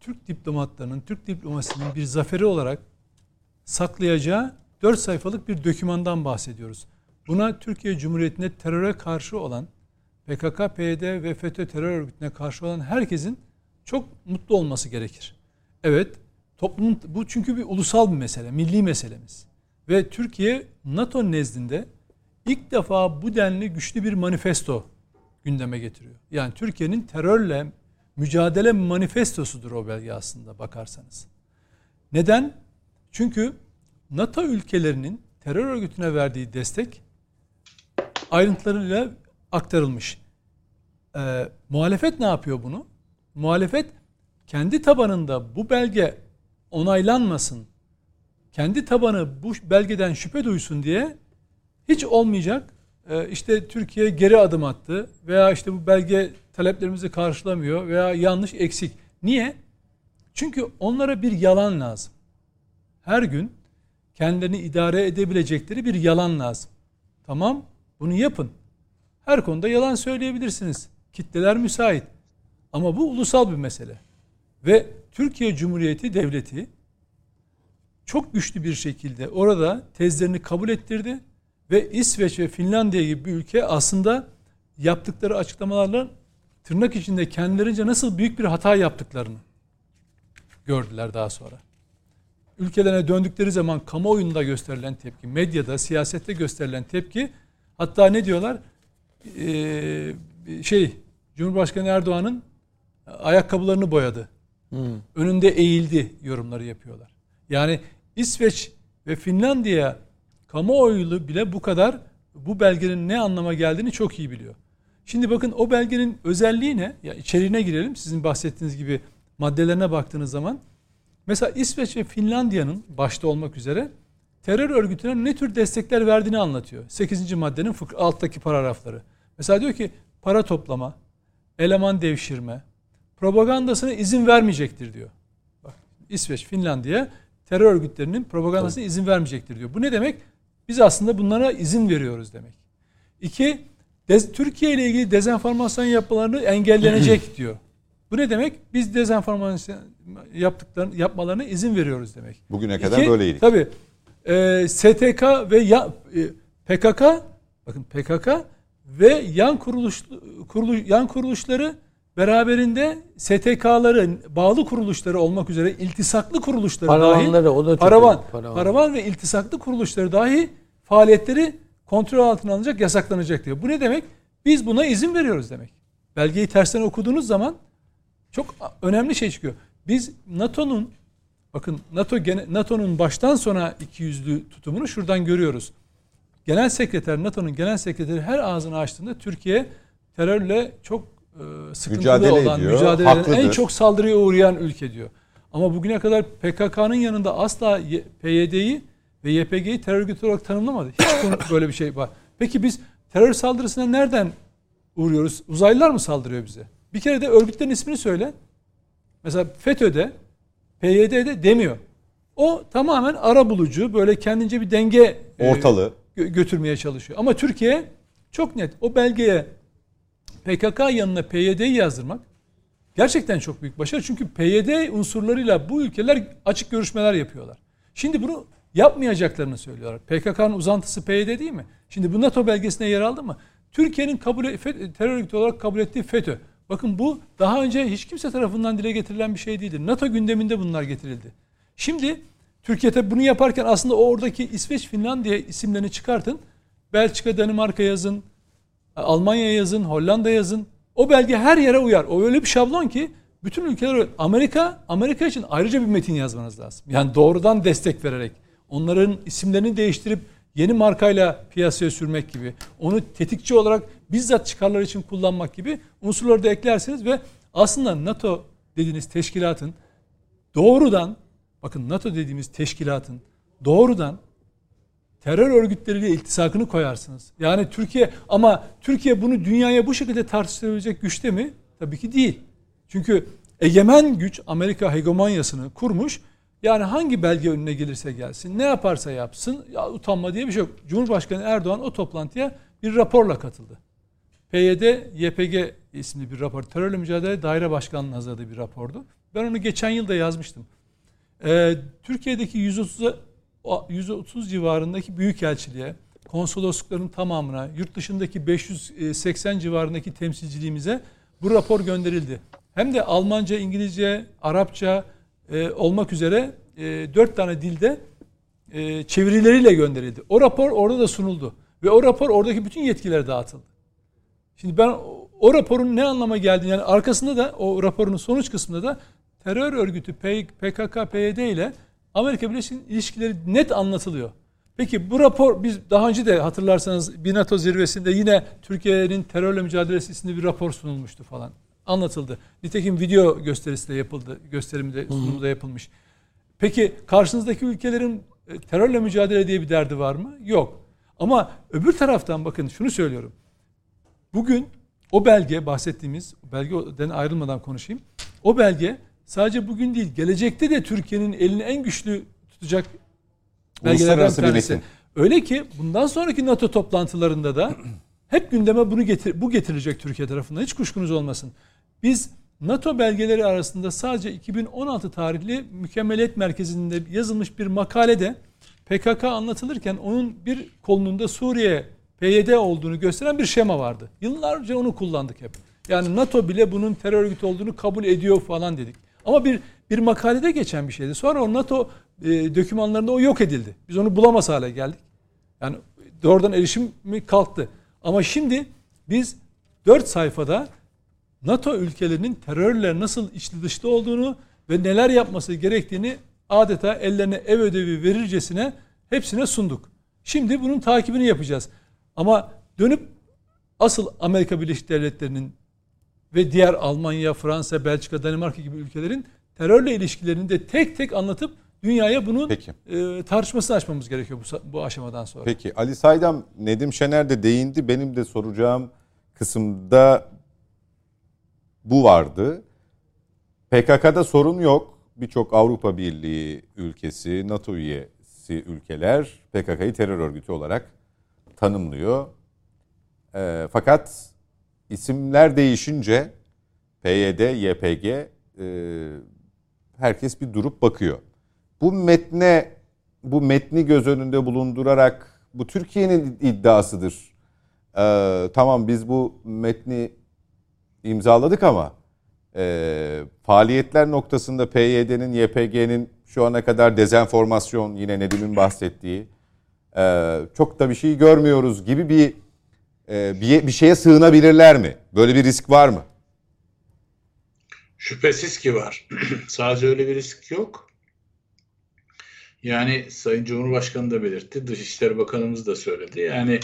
Speaker 2: Türk diplomatlarının, Türk diplomasinin bir zaferi olarak saklayacağı 4 sayfalık bir dokümandan bahsediyoruz. Buna Türkiye Cumhuriyeti'nde teröre karşı olan PKK, PYD ve FETÖ terör örgütüne karşı olan herkesin çok mutlu olması gerekir. Evet, toplumun bu çünkü bir ulusal bir mesele, milli meselemiz. Ve Türkiye NATO nezdinde ilk defa bu denli güçlü bir manifesto gündeme getiriyor. Yani Türkiye'nin terörle mücadele manifestosudur o belge aslında bakarsanız. Neden? Çünkü NATO ülkelerinin terör örgütüne verdiği destek ayrıntılarıyla aktarılmış. Ee, muhalefet ne yapıyor bunu? Muhalefet kendi tabanında bu belge onaylanmasın, kendi tabanı bu belgeden şüphe duysun diye hiç olmayacak. Ee, işte Türkiye geri adım attı veya işte bu belge taleplerimizi karşılamıyor veya yanlış eksik. Niye? Çünkü onlara bir yalan lazım. Her gün kendilerini idare edebilecekleri bir yalan lazım. Tamam, bunu yapın. Her konuda yalan söyleyebilirsiniz. Kitleler müsait. Ama bu ulusal bir mesele. Ve Türkiye Cumhuriyeti Devleti çok güçlü bir şekilde orada tezlerini kabul ettirdi ve İsveç ve Finlandiya gibi bir ülke aslında yaptıkları açıklamalarla tırnak içinde kendilerince nasıl büyük bir hata yaptıklarını gördüler daha sonra. Ülkelerine döndükleri zaman kamuoyunda gösterilen tepki, medyada, siyasette gösterilen tepki hatta ne diyorlar? Ee, şey Cumhurbaşkanı Erdoğan'ın ayakkabılarını boyadı. Önünde eğildi yorumları yapıyorlar. Yani İsveç ve Finlandiya kamuoyu bile bu kadar bu belgenin ne anlama geldiğini çok iyi biliyor. Şimdi bakın o belgenin özelliği ne? Ya içeriğine girelim. Sizin bahsettiğiniz gibi maddelerine baktığınız zaman mesela İsveç ve Finlandiya'nın başta olmak üzere terör örgütüne ne tür destekler verdiğini anlatıyor. 8. maddenin alttaki paragrafları. Mesela diyor ki para toplama, eleman devşirme, propagandasına izin vermeyecektir diyor. Bak İsveç, Finlandiya terör örgütlerinin propagandasına izin vermeyecektir diyor. Bu ne demek? Biz aslında bunlara izin veriyoruz demek. İki, Türkiye ile ilgili dezenformasyon yapmalarını engellenecek diyor. Bu ne demek? Biz dezenformasyon yaptıklarını yapmalarına izin veriyoruz demek.
Speaker 1: Bugüne kadar
Speaker 2: İki,
Speaker 1: böyleydik.
Speaker 2: Tabii. E, STK ve ya, e, PKK bakın PKK ve yan kuruluş kurulu, yan kuruluşları beraberinde STK'ların bağlı kuruluşları olmak üzere iltisaklı kuruluşları
Speaker 4: Paravanları,
Speaker 2: dahi
Speaker 4: o da çok
Speaker 2: paravan,
Speaker 4: önemli, paravan.
Speaker 2: paravan ve iltisaklı kuruluşları dahi faaliyetleri kontrol altına alınacak, yasaklanacak diyor. Bu ne demek? Biz buna izin veriyoruz demek. Belgeyi tersten okuduğunuz zaman çok önemli şey çıkıyor. Biz NATO'nun bakın NATO NATO'nun baştan sona iki yüzlü tutumunu şuradan görüyoruz. Genel sekreter NATO'nun genel sekreteri her ağzını açtığında Türkiye terörle çok sıkıntılı
Speaker 1: Mücadele
Speaker 2: olan,
Speaker 1: ediyor,
Speaker 2: mücadele eden, en çok saldırıya uğrayan ülke diyor. Ama bugüne kadar PKK'nın yanında asla PYD'yi ve YPG'yi terör örgütü olarak tanımlamadı. Hiç böyle bir şey var. Peki biz terör saldırısına nereden uğruyoruz? Uzaylılar mı saldırıyor bize? Bir kere de örgütlerin ismini söyle. Mesela FETÖ'de, PYD'de demiyor. O tamamen ara bulucu, böyle kendince bir denge e,
Speaker 1: Ortalığı.
Speaker 2: gö- götürmeye çalışıyor. Ama Türkiye çok net o belgeye PKK yanına PYD'yi yazdırmak gerçekten çok büyük başarı. Çünkü PYD unsurlarıyla bu ülkeler açık görüşmeler yapıyorlar. Şimdi bunu yapmayacaklarını söylüyorlar. PKK'nın uzantısı PYD değil mi? Şimdi bu NATO belgesine yer aldı mı? Türkiye'nin kabul FET- terör örgütü olarak kabul ettiği FETÖ. Bakın bu daha önce hiç kimse tarafından dile getirilen bir şey değildi. NATO gündeminde bunlar getirildi. Şimdi Türkiye tabi bunu yaparken aslında oradaki İsveç, Finlandiya isimlerini çıkartın. Belçika, Danimarka yazın. Almanya yazın, Hollanda yazın. O belge her yere uyar. O öyle bir şablon ki bütün ülkeler Amerika Amerika için ayrıca bir metin yazmanız lazım. Yani doğrudan destek vererek onların isimlerini değiştirip yeni markayla piyasaya sürmek gibi, onu tetikçi olarak bizzat çıkarlar için kullanmak gibi unsurları da eklersiniz ve aslında NATO dediğiniz teşkilatın doğrudan bakın NATO dediğimiz teşkilatın doğrudan terör örgütleriyle iltisakını koyarsınız. Yani Türkiye ama Türkiye bunu dünyaya bu şekilde tartıştırabilecek güçte mi? Tabii ki değil. Çünkü egemen güç Amerika hegemonyasını kurmuş. Yani hangi belge önüne gelirse gelsin, ne yaparsa yapsın, ya utanma diye bir şey yok. Cumhurbaşkanı Erdoğan o toplantıya bir raporla katıldı. PYD, YPG isimli bir rapor. Terörle Mücadele Daire Başkanlığı'nın hazırladığı bir rapordu. Ben onu geçen yıl da yazmıştım. Ee, Türkiye'deki 130 130 civarındaki büyükelçiliğe, konsoloslukların tamamına, yurt dışındaki 580 civarındaki temsilciliğimize bu rapor gönderildi. Hem de Almanca, İngilizce, Arapça e, olmak üzere e, 4 tane dilde e, çevirileriyle gönderildi. O rapor orada da sunuldu. Ve o rapor oradaki bütün yetkilere dağıtıldı. Şimdi ben o, o raporun ne anlama geldiğini yani arkasında da o raporun sonuç kısmında da terör örgütü PKK, PYD ile Amerika Birleşik ilişkileri net anlatılıyor. Peki bu rapor biz daha önce de hatırlarsanız bir NATO zirvesinde yine Türkiye'nin terörle mücadelesi isimli bir rapor sunulmuştu falan. Anlatıldı. Nitekim video gösterisi de yapıldı. Gösterimi de sunumu da yapılmış. Peki karşınızdaki ülkelerin e, terörle mücadele diye bir derdi var mı? Yok. Ama öbür taraftan bakın şunu söylüyorum. Bugün o belge bahsettiğimiz belgeden ayrılmadan konuşayım. O belge sadece bugün değil gelecekte de Türkiye'nin elini en güçlü tutacak belgelerden bir tanesi. Öyle ki bundan sonraki NATO toplantılarında da hep gündeme bunu getir, bu getirilecek Türkiye tarafından. Hiç kuşkunuz olmasın. Biz NATO belgeleri arasında sadece 2016 tarihli Mükemmeliyet Merkezi'nde yazılmış bir makalede PKK anlatılırken onun bir kolunun Suriye PYD olduğunu gösteren bir şema vardı. Yıllarca onu kullandık hep. Yani NATO bile bunun terör örgütü olduğunu kabul ediyor falan dedik. Ama bir bir makalede geçen bir şeydi. Sonra o NATO e, dokümanlarında o yok edildi. Biz onu bulamaz hale geldik. Yani doğrudan erişim mi kalktı. Ama şimdi biz 4 sayfada NATO ülkelerinin terörle nasıl içli dışlı olduğunu ve neler yapması gerektiğini adeta ellerine ev ödevi verircesine hepsine sunduk. Şimdi bunun takibini yapacağız. Ama dönüp asıl Amerika Birleşik Devletleri'nin ve diğer Almanya, Fransa, Belçika, Danimarka gibi ülkelerin terörle ilişkilerini de tek tek anlatıp dünyaya bunun
Speaker 1: Peki.
Speaker 2: e, tartışmasını açmamız gerekiyor bu, bu aşamadan sonra.
Speaker 1: Peki Ali Saydam, Nedim Şener de değindi. Benim de soracağım kısımda bu vardı. PKK'da sorun yok. birçok Avrupa Birliği ülkesi, NATO üyesi ülkeler PKK'yı terör örgütü olarak tanımlıyor. E, fakat isimler değişince PYD, YPG e, herkes bir durup bakıyor. Bu metne, bu metni göz önünde bulundurarak bu Türkiye'nin iddiasıdır. E, tamam biz bu metni imzaladık ama e, faaliyetler noktasında PYD'nin, YPG'nin şu ana kadar dezenformasyon yine Nedim'in bahsettiği e, çok da bir şey görmüyoruz gibi bir e, bir, bir şeye sığınabilirler mi? Böyle bir risk var mı?
Speaker 5: Şüphesiz ki var. Sadece öyle bir risk yok. Yani Sayın Cumhurbaşkanı da belirtti, Dışişleri Bakanımız da söyledi. Yani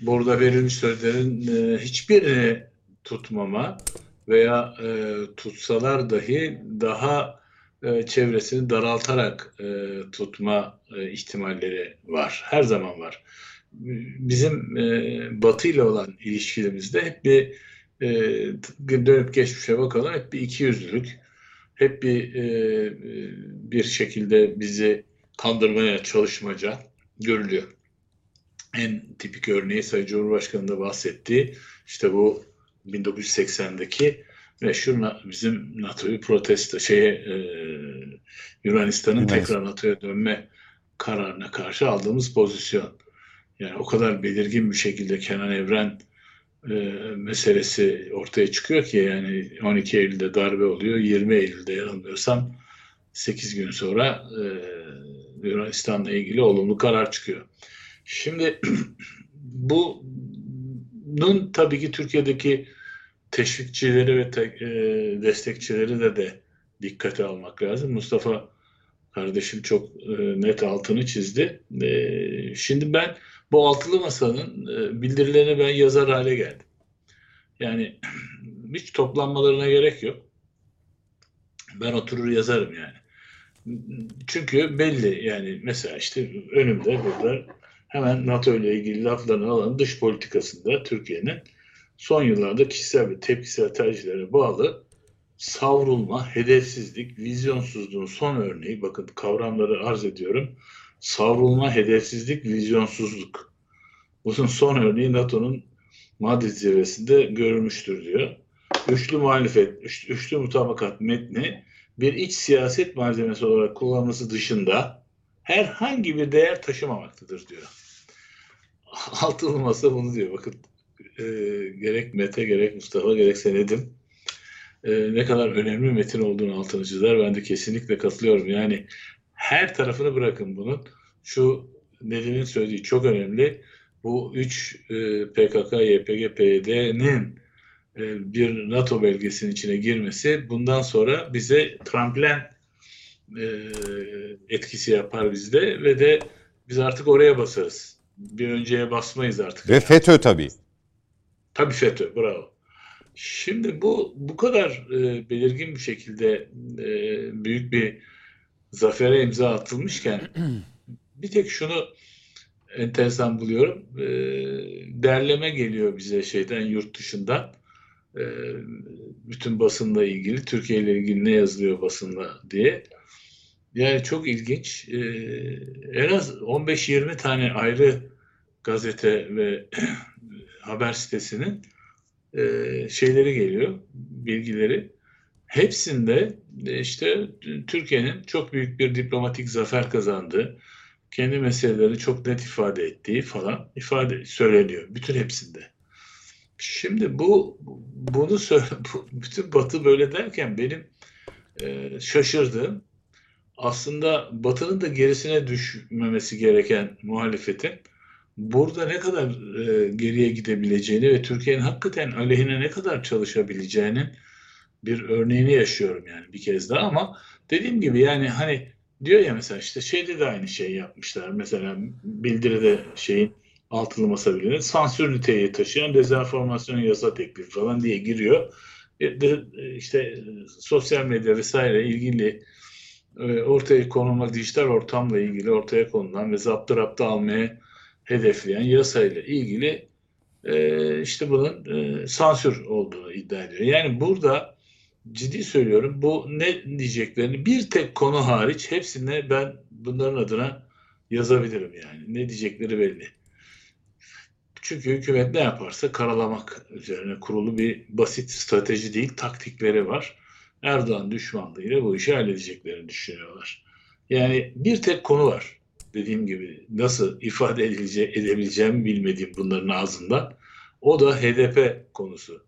Speaker 5: burada verilmiş sözlerin e, hiçbirini tutmama veya e, tutsalar dahi daha e, çevresini daraltarak e, tutma e, ihtimalleri var. Her zaman var. Bizim e, Batı ile olan ilişkilerimizde hep bir e, dönüp geçmişe bakalım hep bir ikiyüzlülük, hep bir e, bir şekilde bizi kandırmaya çalışmaca görülüyor. En tipik örneği Sayın Cumhurbaşkanı da bahsettiği işte bu 1980'deki meşhur bizim NATO'yu protesto şeye e, Yunanistan'ın Yunanistan. tekrar NATO'ya dönme kararına karşı aldığımız pozisyon. Yani o kadar belirgin bir şekilde Kenan Evren e, meselesi ortaya çıkıyor ki yani 12 Eylül'de darbe oluyor. 20 Eylül'de yanılmıyorsam 8 gün sonra e, Yunanistan'la ilgili olumlu karar çıkıyor. Şimdi bunun tabii ki Türkiye'deki teşvikçileri ve te, e, destekçileri de de dikkate almak lazım. Mustafa kardeşim çok e, net altını çizdi. E, şimdi ben bu altılı masanın e, bildirilerini ben yazar hale geldim. Yani hiç toplanmalarına gerek yok. Ben oturur yazarım yani. Çünkü belli yani mesela işte önümde burada hemen NATO ile ilgili laflarını alan dış politikasında Türkiye'nin son yıllarda kişisel ve tepkisel tercihlere bağlı savrulma, hedefsizlik, vizyonsuzluğun son örneği bakın kavramları arz ediyorum. Savrulma, hedefsizlik, vizyonsuzluk. Bunun son örneği NATO'nun Madrid zirvesinde görülmüştür diyor. Üçlü muhalefet, üç, üçlü mutabakat metni bir iç siyaset malzemesi olarak kullanılması dışında herhangi bir değer taşımamaktadır diyor. Altılı masa bunu diyor. Bakın e, gerek Mete gerek Mustafa gerek Senedim e, ne kadar önemli metin olduğunu altını çizer. Ben de kesinlikle katılıyorum. Yani her tarafını bırakın bunun. Şu Nedim'in söylediği çok önemli. Bu üç e, PKK, YPG, PYD'nin e, bir NATO belgesinin içine girmesi bundan sonra bize tramplen e, etkisi yapar bizde ve de biz artık oraya basarız. Bir önceye basmayız artık.
Speaker 1: Ve FETÖ tabii.
Speaker 5: Tabii FETÖ, bravo. Şimdi bu bu kadar e, belirgin bir şekilde e, büyük bir zafere imza atılmışken bir tek şunu enteresan buluyorum. E, derleme geliyor bize şeyden yurt dışından. E, bütün basınla ilgili, Türkiye ile ilgili ne yazılıyor basında diye. Yani çok ilginç. E, en az 15-20 tane ayrı gazete ve haber sitesinin e, şeyleri geliyor, bilgileri. Hepsinde e, işte Türkiye'nin çok büyük bir diplomatik zafer kazandığı, kendi meselelerini çok net ifade ettiği falan ifade söyleniyor. Bütün hepsinde. Şimdi bu bunu söyle, bütün Batı böyle derken benim e, şaşırdığım aslında Batı'nın da gerisine düşmemesi gereken muhalefetin burada ne kadar e, geriye gidebileceğini ve Türkiye'nin hakikaten aleyhine ne kadar çalışabileceğinin bir örneğini yaşıyorum yani bir kez daha ama dediğim gibi yani hani diyor ya mesela işte şeyde de aynı şeyi yapmışlar. Mesela bildiride şeyin altılı masa bilini sansür niteliği taşıyan dezenformasyon yasa teklifi falan diye giriyor. E, de, işte sosyal medya vesaire ilgili e, ortaya konulma dijital ortamla ilgili ortaya konulan ve zaptı raptı almaya hedefleyen yasayla ilgili e, işte bunun e, sansür olduğunu iddia ediyor. Yani burada ciddi söylüyorum bu ne diyeceklerini bir tek konu hariç hepsine ben bunların adına yazabilirim yani. Ne diyecekleri belli. Çünkü hükümet ne yaparsa karalamak üzerine kurulu bir basit strateji değil, taktikleri var. Erdoğan düşmanlığıyla bu işi halledeceklerini düşünüyorlar. Yani bir tek konu var. Dediğim gibi nasıl ifade edilece edebileceğimi bilmediğim bunların ağzında. O da HDP konusu.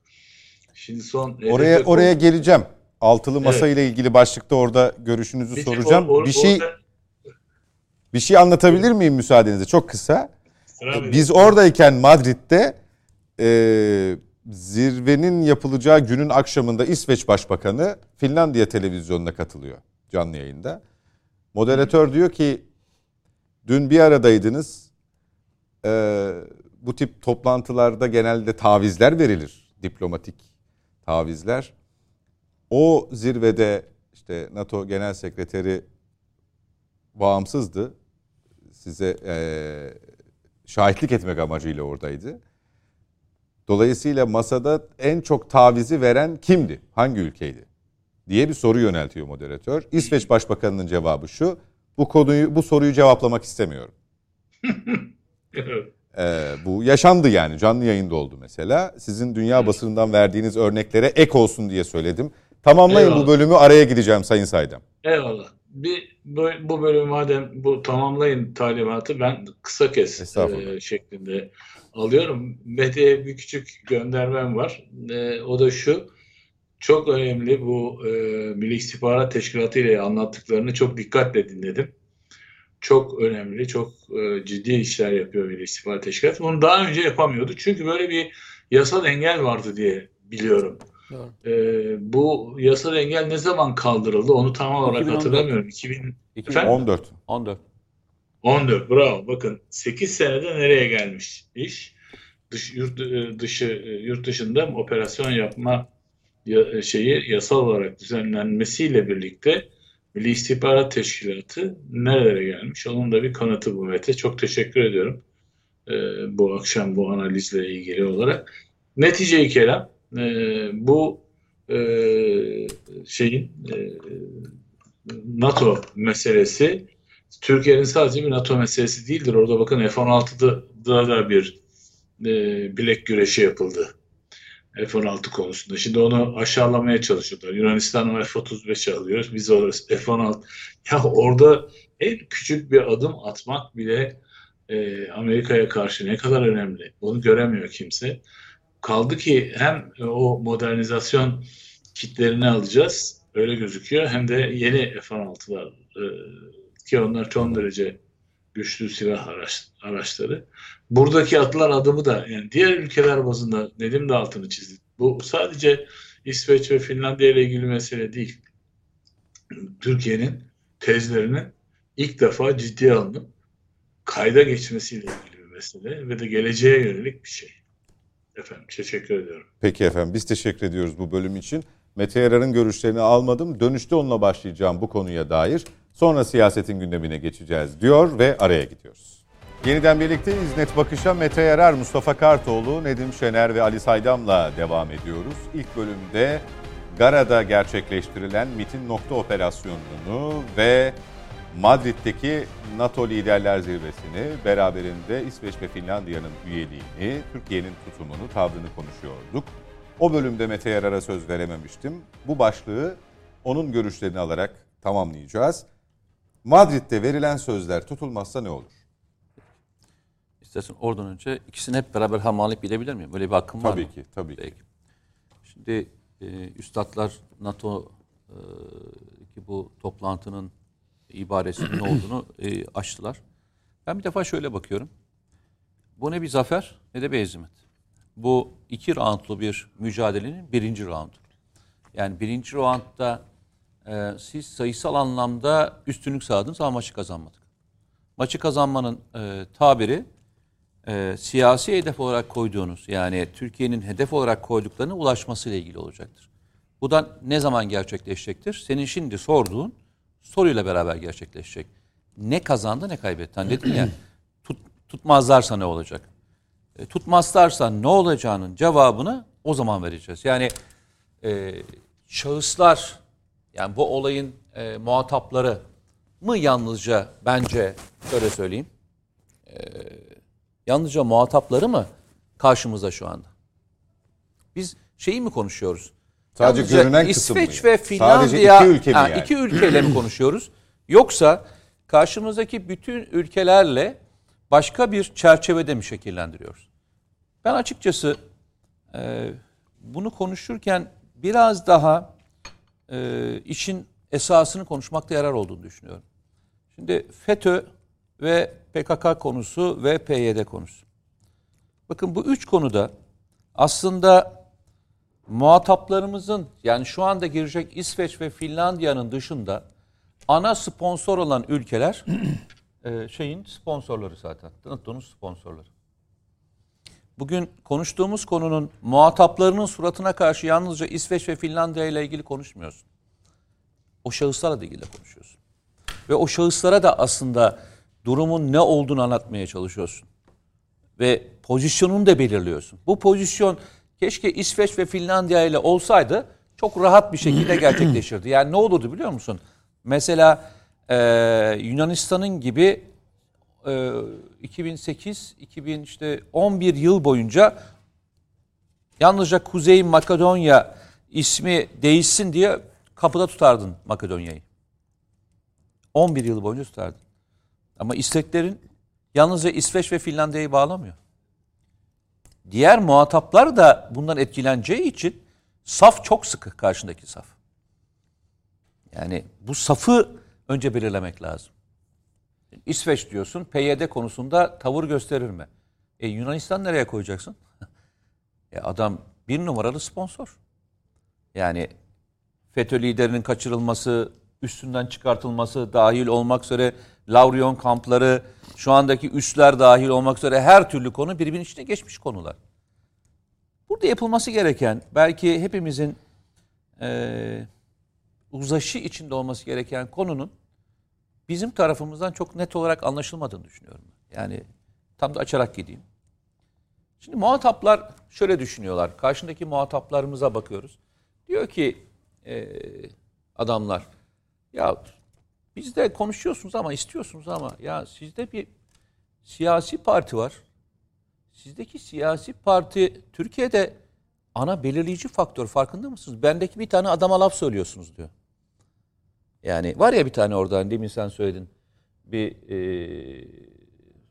Speaker 5: Şimdi son
Speaker 1: Oraya
Speaker 5: konusu-
Speaker 1: oraya geleceğim. Altılı masa
Speaker 5: Evet.
Speaker 1: ile ilgili başlıkta orada görüşünüzü
Speaker 5: tek
Speaker 1: soracağım.
Speaker 5: or- or-
Speaker 1: bir şey
Speaker 5: orada-
Speaker 1: bir şey anlatabilir miyim müsaadenizle? Çok kısa.
Speaker 5: Devam
Speaker 1: Biz oradayken Madrid'de e, zirvenin yapılacağı günün akşamında İsveç Başbakanı Finlandiya televizyonuna katılıyor canlı yayında. Moderatör diyor ki dün bir aradaydınız. E, bu tip toplantılarda genelde tavizler verilir. Diplomatik tavizler. O zirvede işte NATO Genel Sekreteri bağımsızdı. Size eee, şahitlik etmek amacıyla oradaydı. Dolayısıyla masada en çok tavizi veren kimdi? Hangi ülkeydi? diye bir soru yöneltiyor moderatör. İsveç Başbakanı'nın cevabı şu. Bu konuyu bu soruyu cevaplamak istemiyorum. Ee, bu yaşandı yani canlı yayında oldu mesela. Sizin dünya basınından verdiğiniz örneklere ek olsun diye söyledim. Tamamlayın bu
Speaker 5: Eyvallah.
Speaker 1: bölümü araya gideceğim Sayın Saydam.
Speaker 5: Eyvallah. Bir bu, bu bölüm madem bu tamamlayın talimatı ben kısa kes e, şeklinde alıyorum. Mete'ye bir küçük göndermem var. E, o da şu. Çok önemli bu e, Milli İstihbarat Teşkilatı ile anlattıklarını çok dikkatle dinledim. Çok önemli, çok e, ciddi işler yapıyor Milli İstihbarat Teşkilatı. Bunu daha önce yapamıyordu. Çünkü böyle bir yasal engel vardı diye biliyorum. Ee, bu yasal engel ne zaman kaldırıldı onu tam olarak
Speaker 3: 2014.
Speaker 5: hatırlamıyorum. 2014 Efendim?
Speaker 1: 14.
Speaker 3: 14.
Speaker 5: bravo. Bakın 8 senede nereye gelmiş iş? Dış, yurt e, dışı e, yurt dışında operasyon yapma ya- şeyi yasal olarak düzenlenmesiyle birlikte Milli İstihbarat Teşkilatı nerelere gelmiş? Onun da bir kanıtı bu Mete. Çok teşekkür ediyorum. Ee, bu akşam bu analizle ilgili olarak. Netice-i kelam e, bu e, şeyin e, NATO meselesi Türkiye'nin sadece bir NATO meselesi değildir. Orada bakın F-16'da da bir e, bilek güreşi yapıldı. F-16 konusunda. Şimdi onu aşağılamaya çalışıyorlar. Yunanistan o F-35 alıyor. Biz o F-16. Ya orada en küçük bir adım atmak bile e, Amerika'ya karşı ne kadar önemli. Onu göremiyor kimse. Kaldı ki hem o modernizasyon kitlerini alacağız. Öyle gözüküyor. Hem de yeni F-16'lar e, ki onlar son derece güçlü silah araç, araçları. Buradaki atılan adımı da yani diğer ülkeler bazında Nedim de altını çizdi. Bu sadece İsveç ve Finlandiya ile ilgili mesele değil. Türkiye'nin tezlerinin ilk defa ciddiye alınıp kayda geçmesiyle ilgili bir mesele ve de geleceğe yönelik bir şey. Efendim teşekkür ediyorum.
Speaker 1: Peki efendim biz teşekkür ediyoruz bu bölüm için. Mete Yarar'ın görüşlerini almadım. Dönüşte onunla başlayacağım bu konuya dair. Sonra siyasetin gündemine geçeceğiz diyor ve araya gidiyoruz. Yeniden birlikteyiz. Net Bakış'a Mete Yarar, Mustafa Kartoğlu, Nedim Şener ve Ali Saydam'la devam ediyoruz. İlk bölümde Gara'da gerçekleştirilen MIT'in nokta operasyonunu ve Madrid'deki NATO Liderler Zirvesini, beraberinde İsveç ve Finlandiya'nın üyeliğini, Türkiye'nin tutumunu, tavrını konuşuyorduk. O bölümde Mete Yarar'a söz verememiştim. Bu başlığı onun görüşlerini alarak tamamlayacağız. Madrid'de verilen sözler tutulmazsa ne olur?
Speaker 3: İstersen oradan önce ikisini hep beraber harmanlayıp bilebilir miyim? Böyle bir hakkım var
Speaker 1: Tabii
Speaker 3: mı?
Speaker 1: ki, tabii ki.
Speaker 3: Peki. Şimdi e, üstadlar NATO e, ki bu toplantının ibaresinin ne olduğunu e, açtılar. Ben bir defa şöyle bakıyorum. Bu ne bir zafer ne de bir hezimet. Bu iki roundlu bir mücadelenin birinci roundu. Yani birinci roundda e, siz sayısal anlamda üstünlük sağladınız ama maçı kazanmadık. Maçı kazanmanın e, tabiri e, siyasi hedef olarak koyduğunuz yani Türkiye'nin hedef olarak koyduklarına ulaşmasıyla ilgili olacaktır. Bu da ne zaman gerçekleşecektir? Senin şimdi sorduğun soruyla beraber gerçekleşecek. Ne kazandı ne kaybetti. Hani dedim ya tut, tutmazlarsa ne olacak? E, tutmazlarsa ne olacağının cevabını o zaman vereceğiz. Yani e, şahıslar yani bu olayın e, muhatapları mı yalnızca bence şöyle söyleyeyim. E, yalnızca muhatapları mı karşımızda şu anda? Biz şeyi mi konuşuyoruz?
Speaker 1: Sadece
Speaker 3: Yalnızca
Speaker 1: görünen kısım?
Speaker 3: İsveç ve
Speaker 1: Sadece
Speaker 3: Finlandiya
Speaker 1: iki ülke mi yani?
Speaker 3: iki ülkeyle mi konuşuyoruz? Yoksa karşımızdaki bütün ülkelerle başka bir çerçevede mi şekillendiriyoruz? Ben açıkçası e, bunu konuşurken biraz daha e, işin esasını konuşmakta yarar olduğunu düşünüyorum. Şimdi FETÖ ve PKK konusu ve PYD konusu. Bakın bu üç konuda aslında muhataplarımızın yani şu anda girecek İsveç ve Finlandiya'nın dışında ana sponsor olan ülkeler e, şeyin sponsorları zaten. NATO'nun sponsorları. Bugün konuştuğumuz konunun muhataplarının suratına karşı yalnızca İsveç ve Finlandiya ile ilgili konuşmuyorsun. O şahıslarla da ilgili konuşuyorsun. Ve o şahıslara da aslında durumun ne olduğunu anlatmaya çalışıyorsun. Ve pozisyonunu da belirliyorsun. Bu pozisyon keşke İsveç ve Finlandiya ile olsaydı çok rahat bir şekilde gerçekleşirdi. Yani ne olurdu biliyor musun? Mesela e, Yunanistan'ın gibi 2008 2000 işte 11 yıl boyunca yalnızca Kuzey Makedonya ismi değişsin diye kapıda tutardın Makedonya'yı. 11 yıl boyunca tutardın. Ama isteklerin yalnızca İsveç ve Finlandiya'yı bağlamıyor. Diğer muhataplar da bundan etkileneceği için saf çok sıkı karşındaki saf. Yani bu safı önce belirlemek lazım. İsveç diyorsun, PYD konusunda tavır gösterir mi? E Yunanistan nereye koyacaksın? e adam bir numaralı sponsor. Yani FETÖ liderinin kaçırılması, üstünden çıkartılması dahil olmak üzere Lavrion kampları, şu andaki üsler dahil olmak üzere her türlü konu birbirinin içine geçmiş konular. Burada yapılması gereken, belki hepimizin e, uzaşı içinde olması gereken konunun bizim tarafımızdan çok net olarak anlaşılmadığını düşünüyorum. Yani tam da açarak gideyim. Şimdi muhataplar şöyle düşünüyorlar. Karşındaki muhataplarımıza bakıyoruz. Diyor ki e, adamlar ya biz de konuşuyorsunuz ama istiyorsunuz ama ya sizde bir siyasi parti var. Sizdeki siyasi parti Türkiye'de ana belirleyici faktör farkında mısınız? Bendeki bir tane adama laf söylüyorsunuz diyor. Yani var ya bir tane oradan demin sen söyledin. Bir e,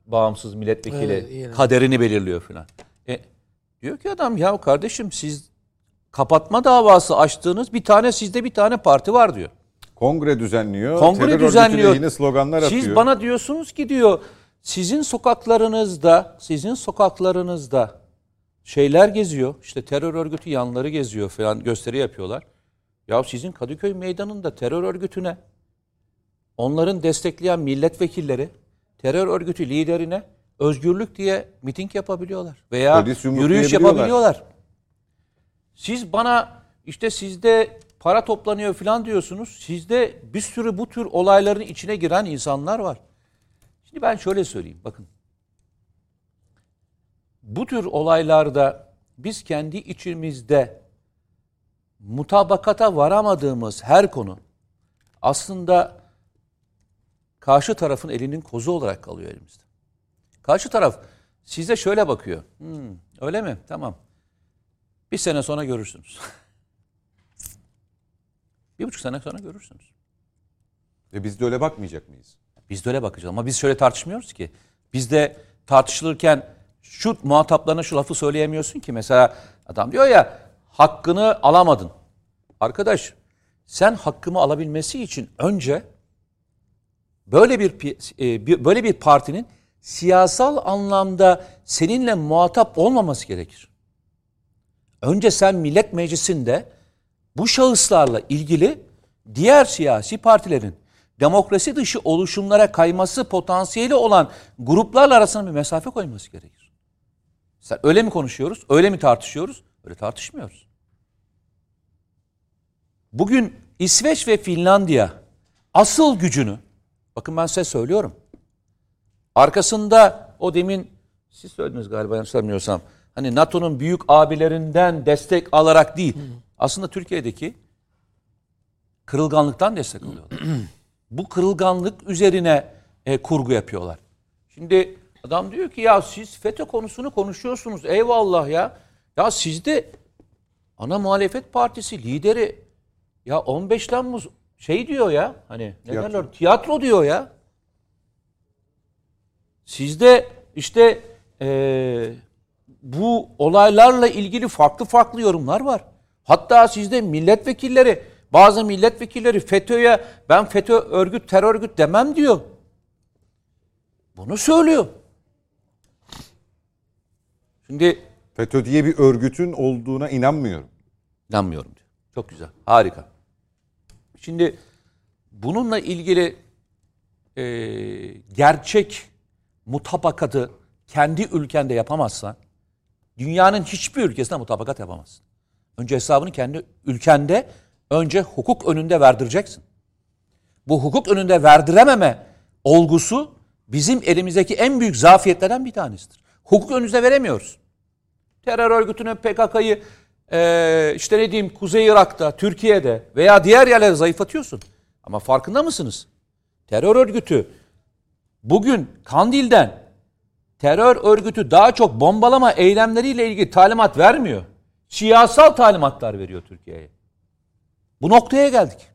Speaker 3: bağımsız milletvekili
Speaker 4: Evet,
Speaker 3: kaderini belirliyor falan. E, diyor ki adam ya kardeşim siz kapatma davası açtığınız bir tane sizde bir tane parti var diyor.
Speaker 1: Kongre düzenliyor.
Speaker 3: Kongre düzenliyor.
Speaker 1: lehine sloganlar atıyor.
Speaker 3: Siz bana diyorsunuz ki diyor sizin sokaklarınızda, sizin sokaklarınızda şeyler geziyor. İşte terör örgütü yanları geziyor falan gösteri yapıyorlar. Ya sizin Kadıköy meydanında terör örgütüne onların destekleyen milletvekilleri terör örgütü liderine özgürlük diye miting yapabiliyorlar veya yürüyüş yapabiliyorlar. Siz bana işte sizde para toplanıyor falan diyorsunuz. Sizde bir sürü bu tür olayların içine giren insanlar var. Şimdi ben şöyle söyleyeyim bakın. Bu tür olaylarda biz kendi içimizde mutabakata varamadığımız her konu aslında karşı tarafın elinin kozu olarak kalıyor elimizde. Karşı taraf size şöyle bakıyor. "Hmm, öyle mi? Tamam. Bir sene sonra görürsünüz. bir buçuk sene sonra görürsünüz.
Speaker 1: E biz de öyle bakmayacak mıyız?
Speaker 3: Biz de öyle bakacağız ama biz şöyle tartışmıyoruz ki. Biz de tartışılırken şu muhataplarına şu lafı söyleyemiyorsun ki. Mesela adam diyor ya hakkını alamadın. Arkadaş sen hakkımı alabilmesi için önce böyle bir e, böyle bir partinin siyasal anlamda seninle muhatap olmaması gerekir. Önce sen Millet Meclisi'nde bu şahıslarla ilgili diğer siyasi partilerin demokrasi dışı oluşumlara kayması potansiyeli olan gruplarla arasına bir mesafe koyması gerekir. Sen öyle mi konuşuyoruz? Öyle mi tartışıyoruz? Öyle tartışmıyoruz. Bugün İsveç ve Finlandiya asıl gücünü bakın ben size söylüyorum. Arkasında o demin siz söylediniz galiba yanlış hatırlamıyorsam. Hani NATO'nun büyük abilerinden destek alarak değil. Aslında Türkiye'deki kırılganlıktan destek alıyorlar. Bu kırılganlık üzerine e, kurgu yapıyorlar. Şimdi adam diyor ki ya siz FETÖ konusunu konuşuyorsunuz. Eyvallah ya. Ya sizde ana muhalefet partisi lideri ya 15 Temmuz şey diyor ya hani ne
Speaker 1: Tiyatro.
Speaker 3: derler tiyatro diyor ya. Sizde işte eee, bu olaylarla ilgili farklı farklı yorumlar var. Hatta sizde milletvekilleri, bazı milletvekilleri FETÖ'ye ben FETÖ örgüt, terör örgüt demem diyor. Bunu söylüyor. Şimdi
Speaker 1: FETÖ diye bir örgütün olduğuna inanmıyorum.
Speaker 3: İnanmıyorum diyor. Çok güzel. Harika. Şimdi bununla ilgili e, gerçek mutabakatı kendi ülkende yapamazsan dünyanın hiçbir ülkesinde mutabakat yapamazsın. Önce hesabını kendi ülkende önce hukuk önünde verdireceksin. Bu hukuk önünde verdirememe olgusu bizim elimizdeki en büyük zafiyetlerden bir tanesidir. Hukuk önünüzde veremiyoruz terör örgütünü PKK'yı e, işte ne diyeyim Kuzey Irak'ta, Türkiye'de veya diğer yerlerde zayıflatıyorsun. Ama farkında mısınız? Terör örgütü bugün Kandil'den terör örgütü daha çok bombalama eylemleriyle ilgili talimat vermiyor. Siyasal talimatlar veriyor Türkiye'ye. Bu noktaya geldik.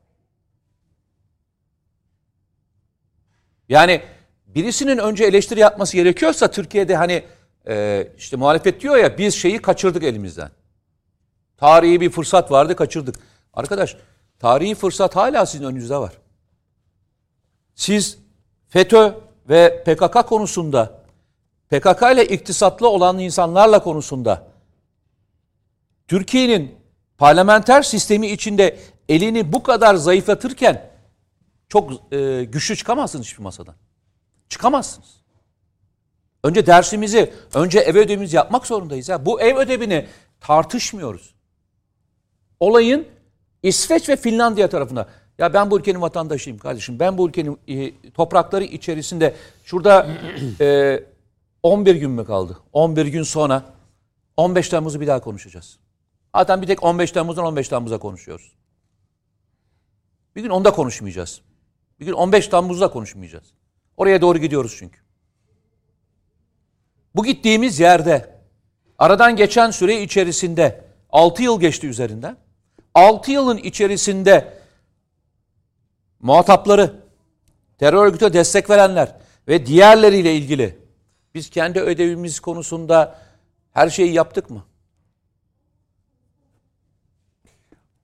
Speaker 3: Yani birisinin önce eleştiri yapması gerekiyorsa Türkiye'de hani e, işte muhalefet diyor ya biz şeyi kaçırdık elimizden. Tarihi bir fırsat vardı kaçırdık. Arkadaş tarihi fırsat hala sizin önünüzde var. Siz FETÖ ve PKK konusunda PKK ile iktisatlı olan insanlarla konusunda Türkiye'nin parlamenter sistemi içinde elini bu kadar zayıflatırken çok e, güçlü çıkamazsınız hiçbir masadan. Çıkamazsınız. Önce dersimizi, önce ev ödevimizi yapmak zorundayız. Ya. Bu ev ödevini tartışmıyoruz. Olayın İsveç ve Finlandiya tarafına. Ya ben bu ülkenin vatandaşıyım kardeşim. Ben bu ülkenin e, toprakları içerisinde şurada e, 11 gün mü kaldı? 11 gün sonra 15 Temmuz'u bir daha konuşacağız. Zaten bir tek 15 Temmuz'dan 15 Temmuz'a konuşuyoruz. Bir gün onda konuşmayacağız. Bir gün 15 Temmuz'da konuşmayacağız. Oraya doğru gidiyoruz çünkü. Bu gittiğimiz yerde aradan geçen süre içerisinde 6 yıl geçti üzerinden. 6 yılın içerisinde muhatapları, terör örgüte destek verenler ve diğerleriyle ilgili biz kendi ödevimiz konusunda her şeyi yaptık mı?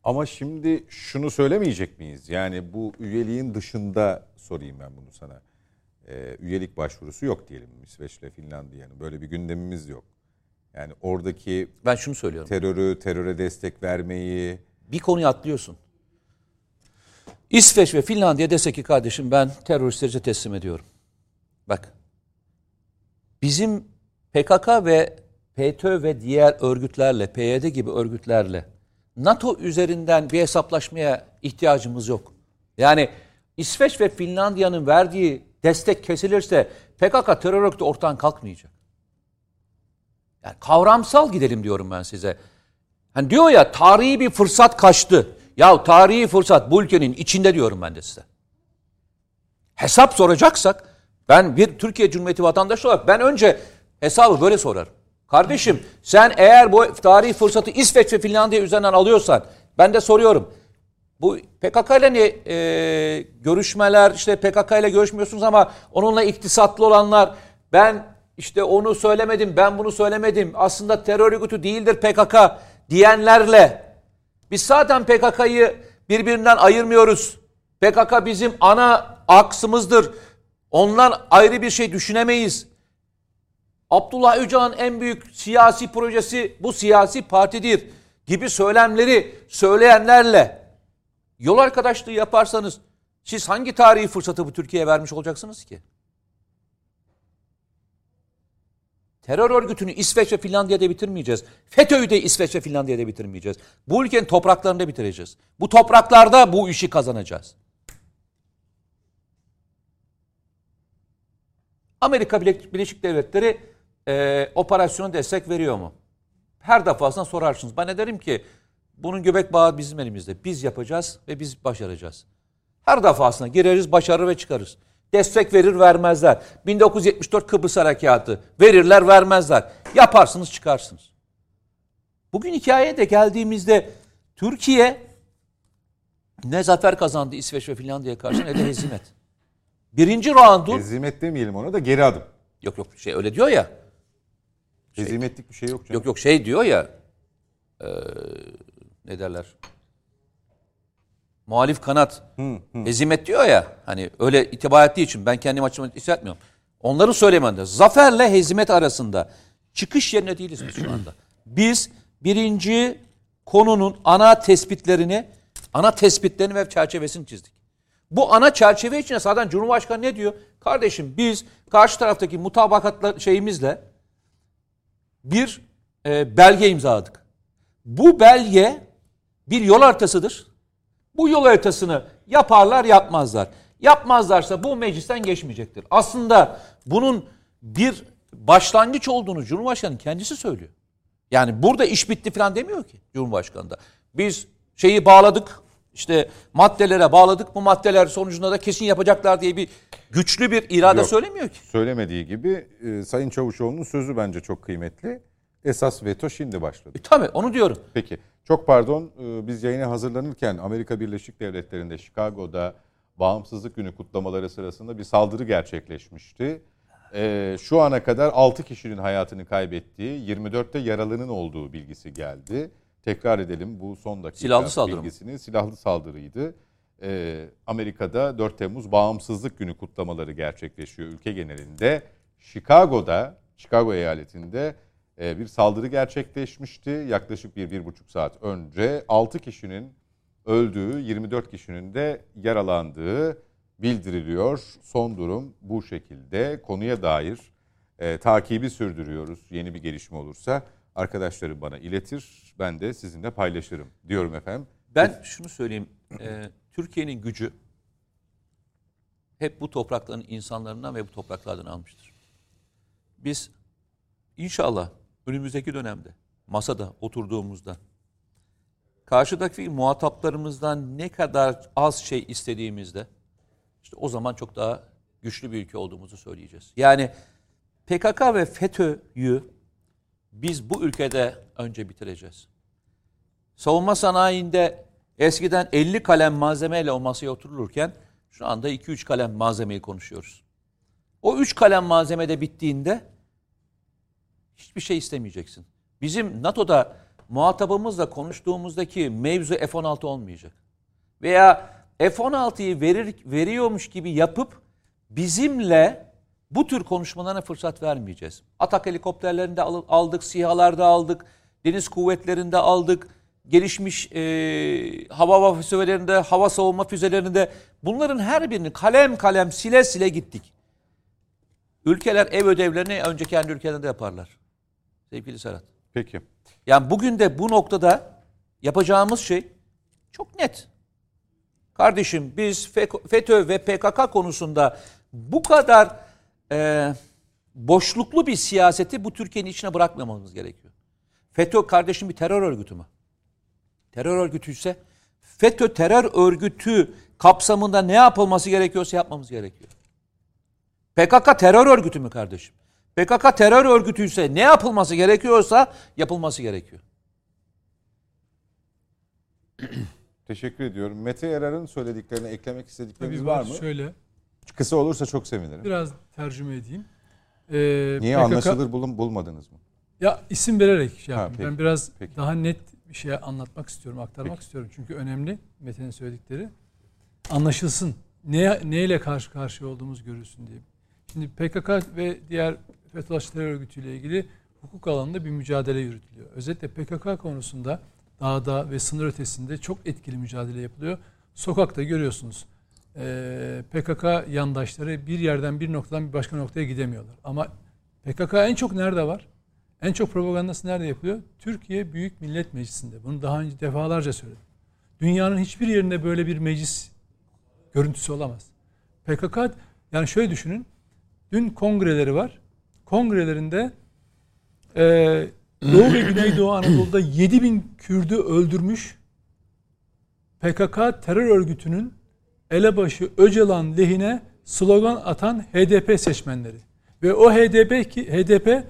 Speaker 1: Ama şimdi şunu söylemeyecek miyiz? Yani bu üyeliğin dışında sorayım ben bunu sana. Ee, üyelik başvurusu yok diyelim İsveç'le Finlandiya'nın. Böyle bir gündemimiz yok. Yani oradaki
Speaker 3: Ben şunu söylüyorum.
Speaker 1: terörü, teröre destek vermeyi,
Speaker 3: bir konuyu atlıyorsun. İsveç ve Finlandiya dese ki kardeşim ben teröristlerce teslim ediyorum. Bak. Bizim PKK ve FETÖ ve diğer örgütlerle, PYD gibi örgütlerle NATO üzerinden bir hesaplaşmaya ihtiyacımız yok. Yani İsveç ve Finlandiya'nın verdiği destek kesilirse PKK terör örgütü ortadan kalkmayacak. Yani kavramsal gidelim diyorum ben size. Hani diyor ya tarihi bir fırsat kaçtı. Ya tarihi fırsat bu ülkenin içinde diyorum ben de size. Hesap soracaksak ben bir Türkiye Cumhuriyeti vatandaşı olarak ben önce hesabı böyle sorarım. Kardeşim sen eğer bu tarihi fırsatı İsveç ve Finlandiya üzerinden alıyorsan ben de soruyorum. Bu PKK ile ne e, görüşmeler işte PKK ile görüşmüyorsunuz ama onunla iktisatlı olanlar ben işte onu söylemedim ben bunu söylemedim aslında terör örgütü değildir PKK diyenlerle biz zaten PKK'yı birbirinden ayırmıyoruz. PKK bizim ana aksımızdır. Ondan ayrı bir şey düşünemeyiz. Abdullah Öcalan'ın en büyük siyasi projesi bu siyasi partidir gibi söylemleri söyleyenlerle yol arkadaşlığı yaparsanız siz hangi tarihi fırsatı bu Türkiye'ye vermiş olacaksınız ki? Terör örgütünü İsveç ve Finlandiya'da bitirmeyeceğiz. FETÖ'yü de İsveç ve Finlandiya'da bitirmeyeceğiz. Bu ülkenin topraklarında bitireceğiz. Bu topraklarda bu işi kazanacağız. Amerika Birleşik Devletleri e, operasyona destek veriyor mu? Her defasında sorarsınız. Ben ne derim ki Bunun göbek bağı bizim elimizde. Biz yapacağız ve biz başaracağız. Her defasında gireriz, başarır ve çıkarız. Destek verir vermezler. 1974 Kıbrıs Harekatı verirler vermezler. Yaparsınız çıkarsınız. Bugün hikayeye de geldiğimizde Türkiye ne zafer kazandı İsveç ve Finlandiya'ya karşı ne de hezimet. Birinci roundu
Speaker 1: Hezimet demeyelim ona da geri adım.
Speaker 3: yok yok şey öyle diyor ya.
Speaker 1: Hezimetlik bir şey yok canım.
Speaker 3: Yok yok şey diyor ya eee, ne derler muhalif kanat hezimet diyor ya hani öyle itibar ettiği için ben kendim açımdan hissetmiyorum. Onların söylemende zaferle hezimet arasında çıkış yerine değiliz biz şu anda. Biz birinci konunun ana tespitlerini ana tespitlerini ve çerçevesini çizdik. Bu ana çerçeve içinde zaten Cumhurbaşkanı ne diyor? Kardeşim biz karşı taraftaki mutabakatla şeyimizle bir e, belge imzaladık. Bu belge bir yol haritasıdır. Bu yol haritasını yaparlar yapmazlar. Yapmazlarsa bu meclisten geçmeyecektir. Aslında bunun bir başlangıç olduğunu Cumhurbaşkanı kendisi söylüyor. Yani burada iş bitti falan demiyor ki Cumhurbaşkanı da. Biz şeyi bağladık işte maddelere bağladık bu maddeler sonucunda da kesin yapacaklar diye bir güçlü bir irade
Speaker 1: Yok.
Speaker 3: söylemiyor ki.
Speaker 1: Söylemediği gibi e, Sayın Çavuşoğlu'nun sözü bence çok kıymetli. Esas veto şimdi başladı.
Speaker 3: E, tabii onu diyorum.
Speaker 1: Peki. Çok pardon. e, Biz yayına hazırlanırken Amerika Birleşik Devletleri'nde Chicago'da Bağımsızlık Günü kutlamaları sırasında bir saldırı gerçekleşmişti. E, Şu ana kadar 6 kişinin hayatını kaybettiği, 24'te yaralının olduğu bilgisi geldi. Tekrar edelim bu son dakika
Speaker 3: Silahlı saldırı
Speaker 1: bilgisini. Silahlı saldırıydı. E, Amerika'da 4 Temmuz Bağımsızlık Günü kutlamaları gerçekleşiyor ülke genelinde. Chicago'da, Chicago eyaletinde e, bir saldırı gerçekleşmişti. Yaklaşık bir, bir buçuk saat önce 6 kişinin öldüğü, 24 kişinin de yaralandığı bildiriliyor. Son durum bu şekilde. Konuya dair e, takibi sürdürüyoruz. Yeni bir gelişme olursa arkadaşlarım bana iletir. Ben de sizinle paylaşırım diyorum efendim.
Speaker 3: Ben şunu söyleyeyim. e, Türkiye'nin gücü hep bu toprakların insanlarından ve bu topraklardan almıştır. Biz inşallah önümüzdeki dönemde masada oturduğumuzda karşıdaki muhataplarımızdan ne kadar az şey istediğimizde işte o zaman çok daha güçlü bir ülke olduğumuzu söyleyeceğiz. Yani PKK ve FETÖ'yü biz bu ülkede önce bitireceğiz. Savunma sanayinde eskiden 50 kalem malzemeyle o masaya oturulurken şu anda 2-3 kalem malzemeyi konuşuyoruz. O 3 kalem malzeme de bittiğinde hiçbir şey istemeyeceksin. Bizim NATO'da muhatabımızla konuştuğumuzdaki mevzu F-16 olmayacak. Veya F-16'yı verir, veriyormuş gibi yapıp bizimle bu tür konuşmalarına fırsat vermeyeceğiz. Atak helikopterlerinde al- aldık, SİHA'larda aldık, deniz kuvvetlerinde aldık, gelişmiş e, hava füzelerinde, hava savunma füzelerinde bunların her birini kalem kalem sile sile gittik. Ülkeler ev ödevlerini önce kendi ülkelerinde yaparlar. Sevgili Serhat.
Speaker 1: Peki.
Speaker 3: Yani bugün de bu noktada yapacağımız şey çok net. Kardeşim biz FETÖ ve PKK konusunda bu kadar e, boşluklu bir siyaseti bu Türkiye'nin içine bırakmamamız gerekiyor. FETÖ kardeşim bir terör örgütü mü? Terör örgütü ise FETÖ terör örgütü kapsamında ne yapılması gerekiyorsa yapmamız gerekiyor. PKK terör örgütü mü kardeşim? PKK terör örgütü ise ne yapılması gerekiyorsa yapılması gerekiyor.
Speaker 1: Teşekkür ediyorum. Mete Yarar'ın söylediklerine eklemek istedikleriniz
Speaker 2: Tabii
Speaker 1: var
Speaker 2: var
Speaker 1: mı?
Speaker 2: Şöyle
Speaker 1: Kısa olursa çok sevinirim.
Speaker 2: biraz tercüme edeyim. Ee,
Speaker 1: Niye
Speaker 2: PKK
Speaker 1: anlaşılır bulun, bulmadınız mı?
Speaker 2: Ya isim vererek şey
Speaker 1: Ha,
Speaker 2: yapayım.
Speaker 1: peki,
Speaker 2: Ben biraz
Speaker 1: peki.
Speaker 2: daha net bir şey anlatmak istiyorum, aktarmak
Speaker 1: Peki.
Speaker 2: istiyorum. Çünkü önemli Mete'nin söyledikleri. Anlaşılsın. Ne, neyle karşı karşıya olduğumuz görülsün diye. Şimdi PKK ve diğer FETÖ'cü terör örgütüyle ilgili hukuk alanında bir mücadele yürütülüyor. Özellikle PKK konusunda dağda ve sınır ötesinde çok etkili mücadele yapılıyor. Sokakta görüyorsunuz. PKK yandaşları bir yerden bir noktadan bir başka noktaya gidemiyorlar. Ama PKK en çok nerede var? En çok propagandası nerede yapılıyor? Türkiye Büyük Millet Meclisi'nde. Bunu daha önce defalarca söyledim. Dünyanın hiçbir yerinde böyle bir meclis görüntüsü olamaz. PKK yani şöyle düşünün. Dün kongreleri var. Kongrelerinde e, Doğu ve Güneydoğu Anadolu'da 7000 Kürdü öldürmüş. PKK terör örgütünün elebaşı Öcalan lehine slogan atan HDP seçmenleri. Ve o HDP ki HDP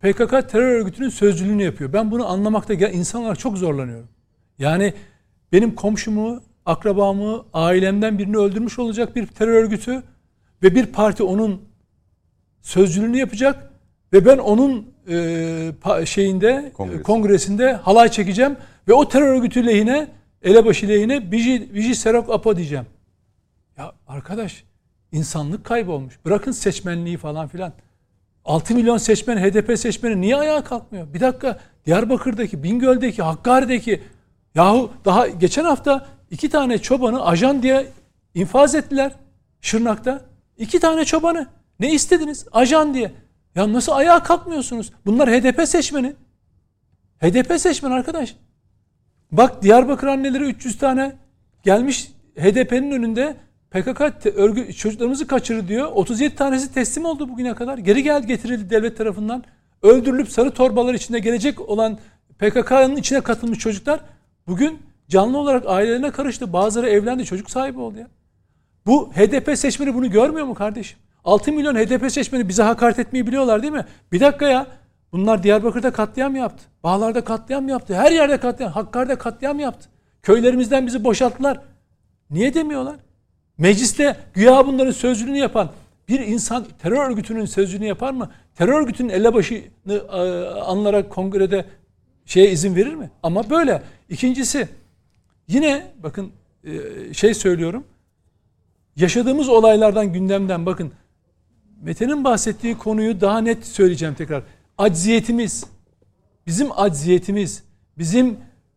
Speaker 2: PKK terör örgütünün sözcülüğünü yapıyor. Ben bunu anlamakta insan olarak çok zorlanıyorum. Yani benim komşumu, akrabamı, ailemden birini öldürmüş olacak bir terör örgütü ve bir parti onun sözcülüğünü yapacak ve ben onun e, şeyinde Kongresi. kongresinde halay çekeceğim ve o terör örgütü lehine elebaşı lehine Biji, Biji Serok Apo diyeceğim. Ya arkadaş insanlık kaybolmuş. Bırakın seçmenliği falan filan. 6 milyon seçmen HDP seçmeni niye ayağa kalkmıyor? Bir dakika Diyarbakır'daki, Bingöl'deki, Hakkari'deki yahu daha geçen hafta iki tane çobanı ajan diye infaz ettiler Şırnak'ta. İki tane çobanı. Ne istediniz? Ajan diye. Ya nasıl ayağa kalkmıyorsunuz? Bunlar HDP seçmeni. HDP seçmeni arkadaş. Bak Diyarbakır anneleri 300 tane gelmiş HDP'nin önünde PKK örgü çocuklarımızı kaçırır diyor. 37 tanesi teslim oldu bugüne kadar. Geri geldi getirildi devlet tarafından. Öldürülüp sarı torbalar içinde gelecek olan PKK'nın içine katılmış çocuklar bugün canlı olarak ailelerine karıştı. Bazıları evlendi, çocuk sahibi oldu ya. Bu HDP seçmeni bunu görmüyor mu kardeşim? 6 milyon HDP seçmeni bize hakaret etmeyi biliyorlar değil mi? Bir dakika ya. Bunlar Diyarbakır'da katliam yaptı. Bağlar'da katliam yaptı. Her yerde katliam. Hakkari'de katliam yaptı. Köylerimizden bizi boşalttılar. Niye demiyorlar? Mecliste güya bunların sözcülüğünü yapan bir insan terör örgütünün sözcülüğünü yapar mı? Terör örgütünün elebaşını e, anlarak kongrede şeye izin verir mi? Ama böyle. İkincisi yine bakın e, şey söylüyorum. Yaşadığımız olaylardan gündemden bakın Mete'nin bahsettiği konuyu daha net söyleyeceğim tekrar. Acziyetimiz, bizim acziyetimiz, bizim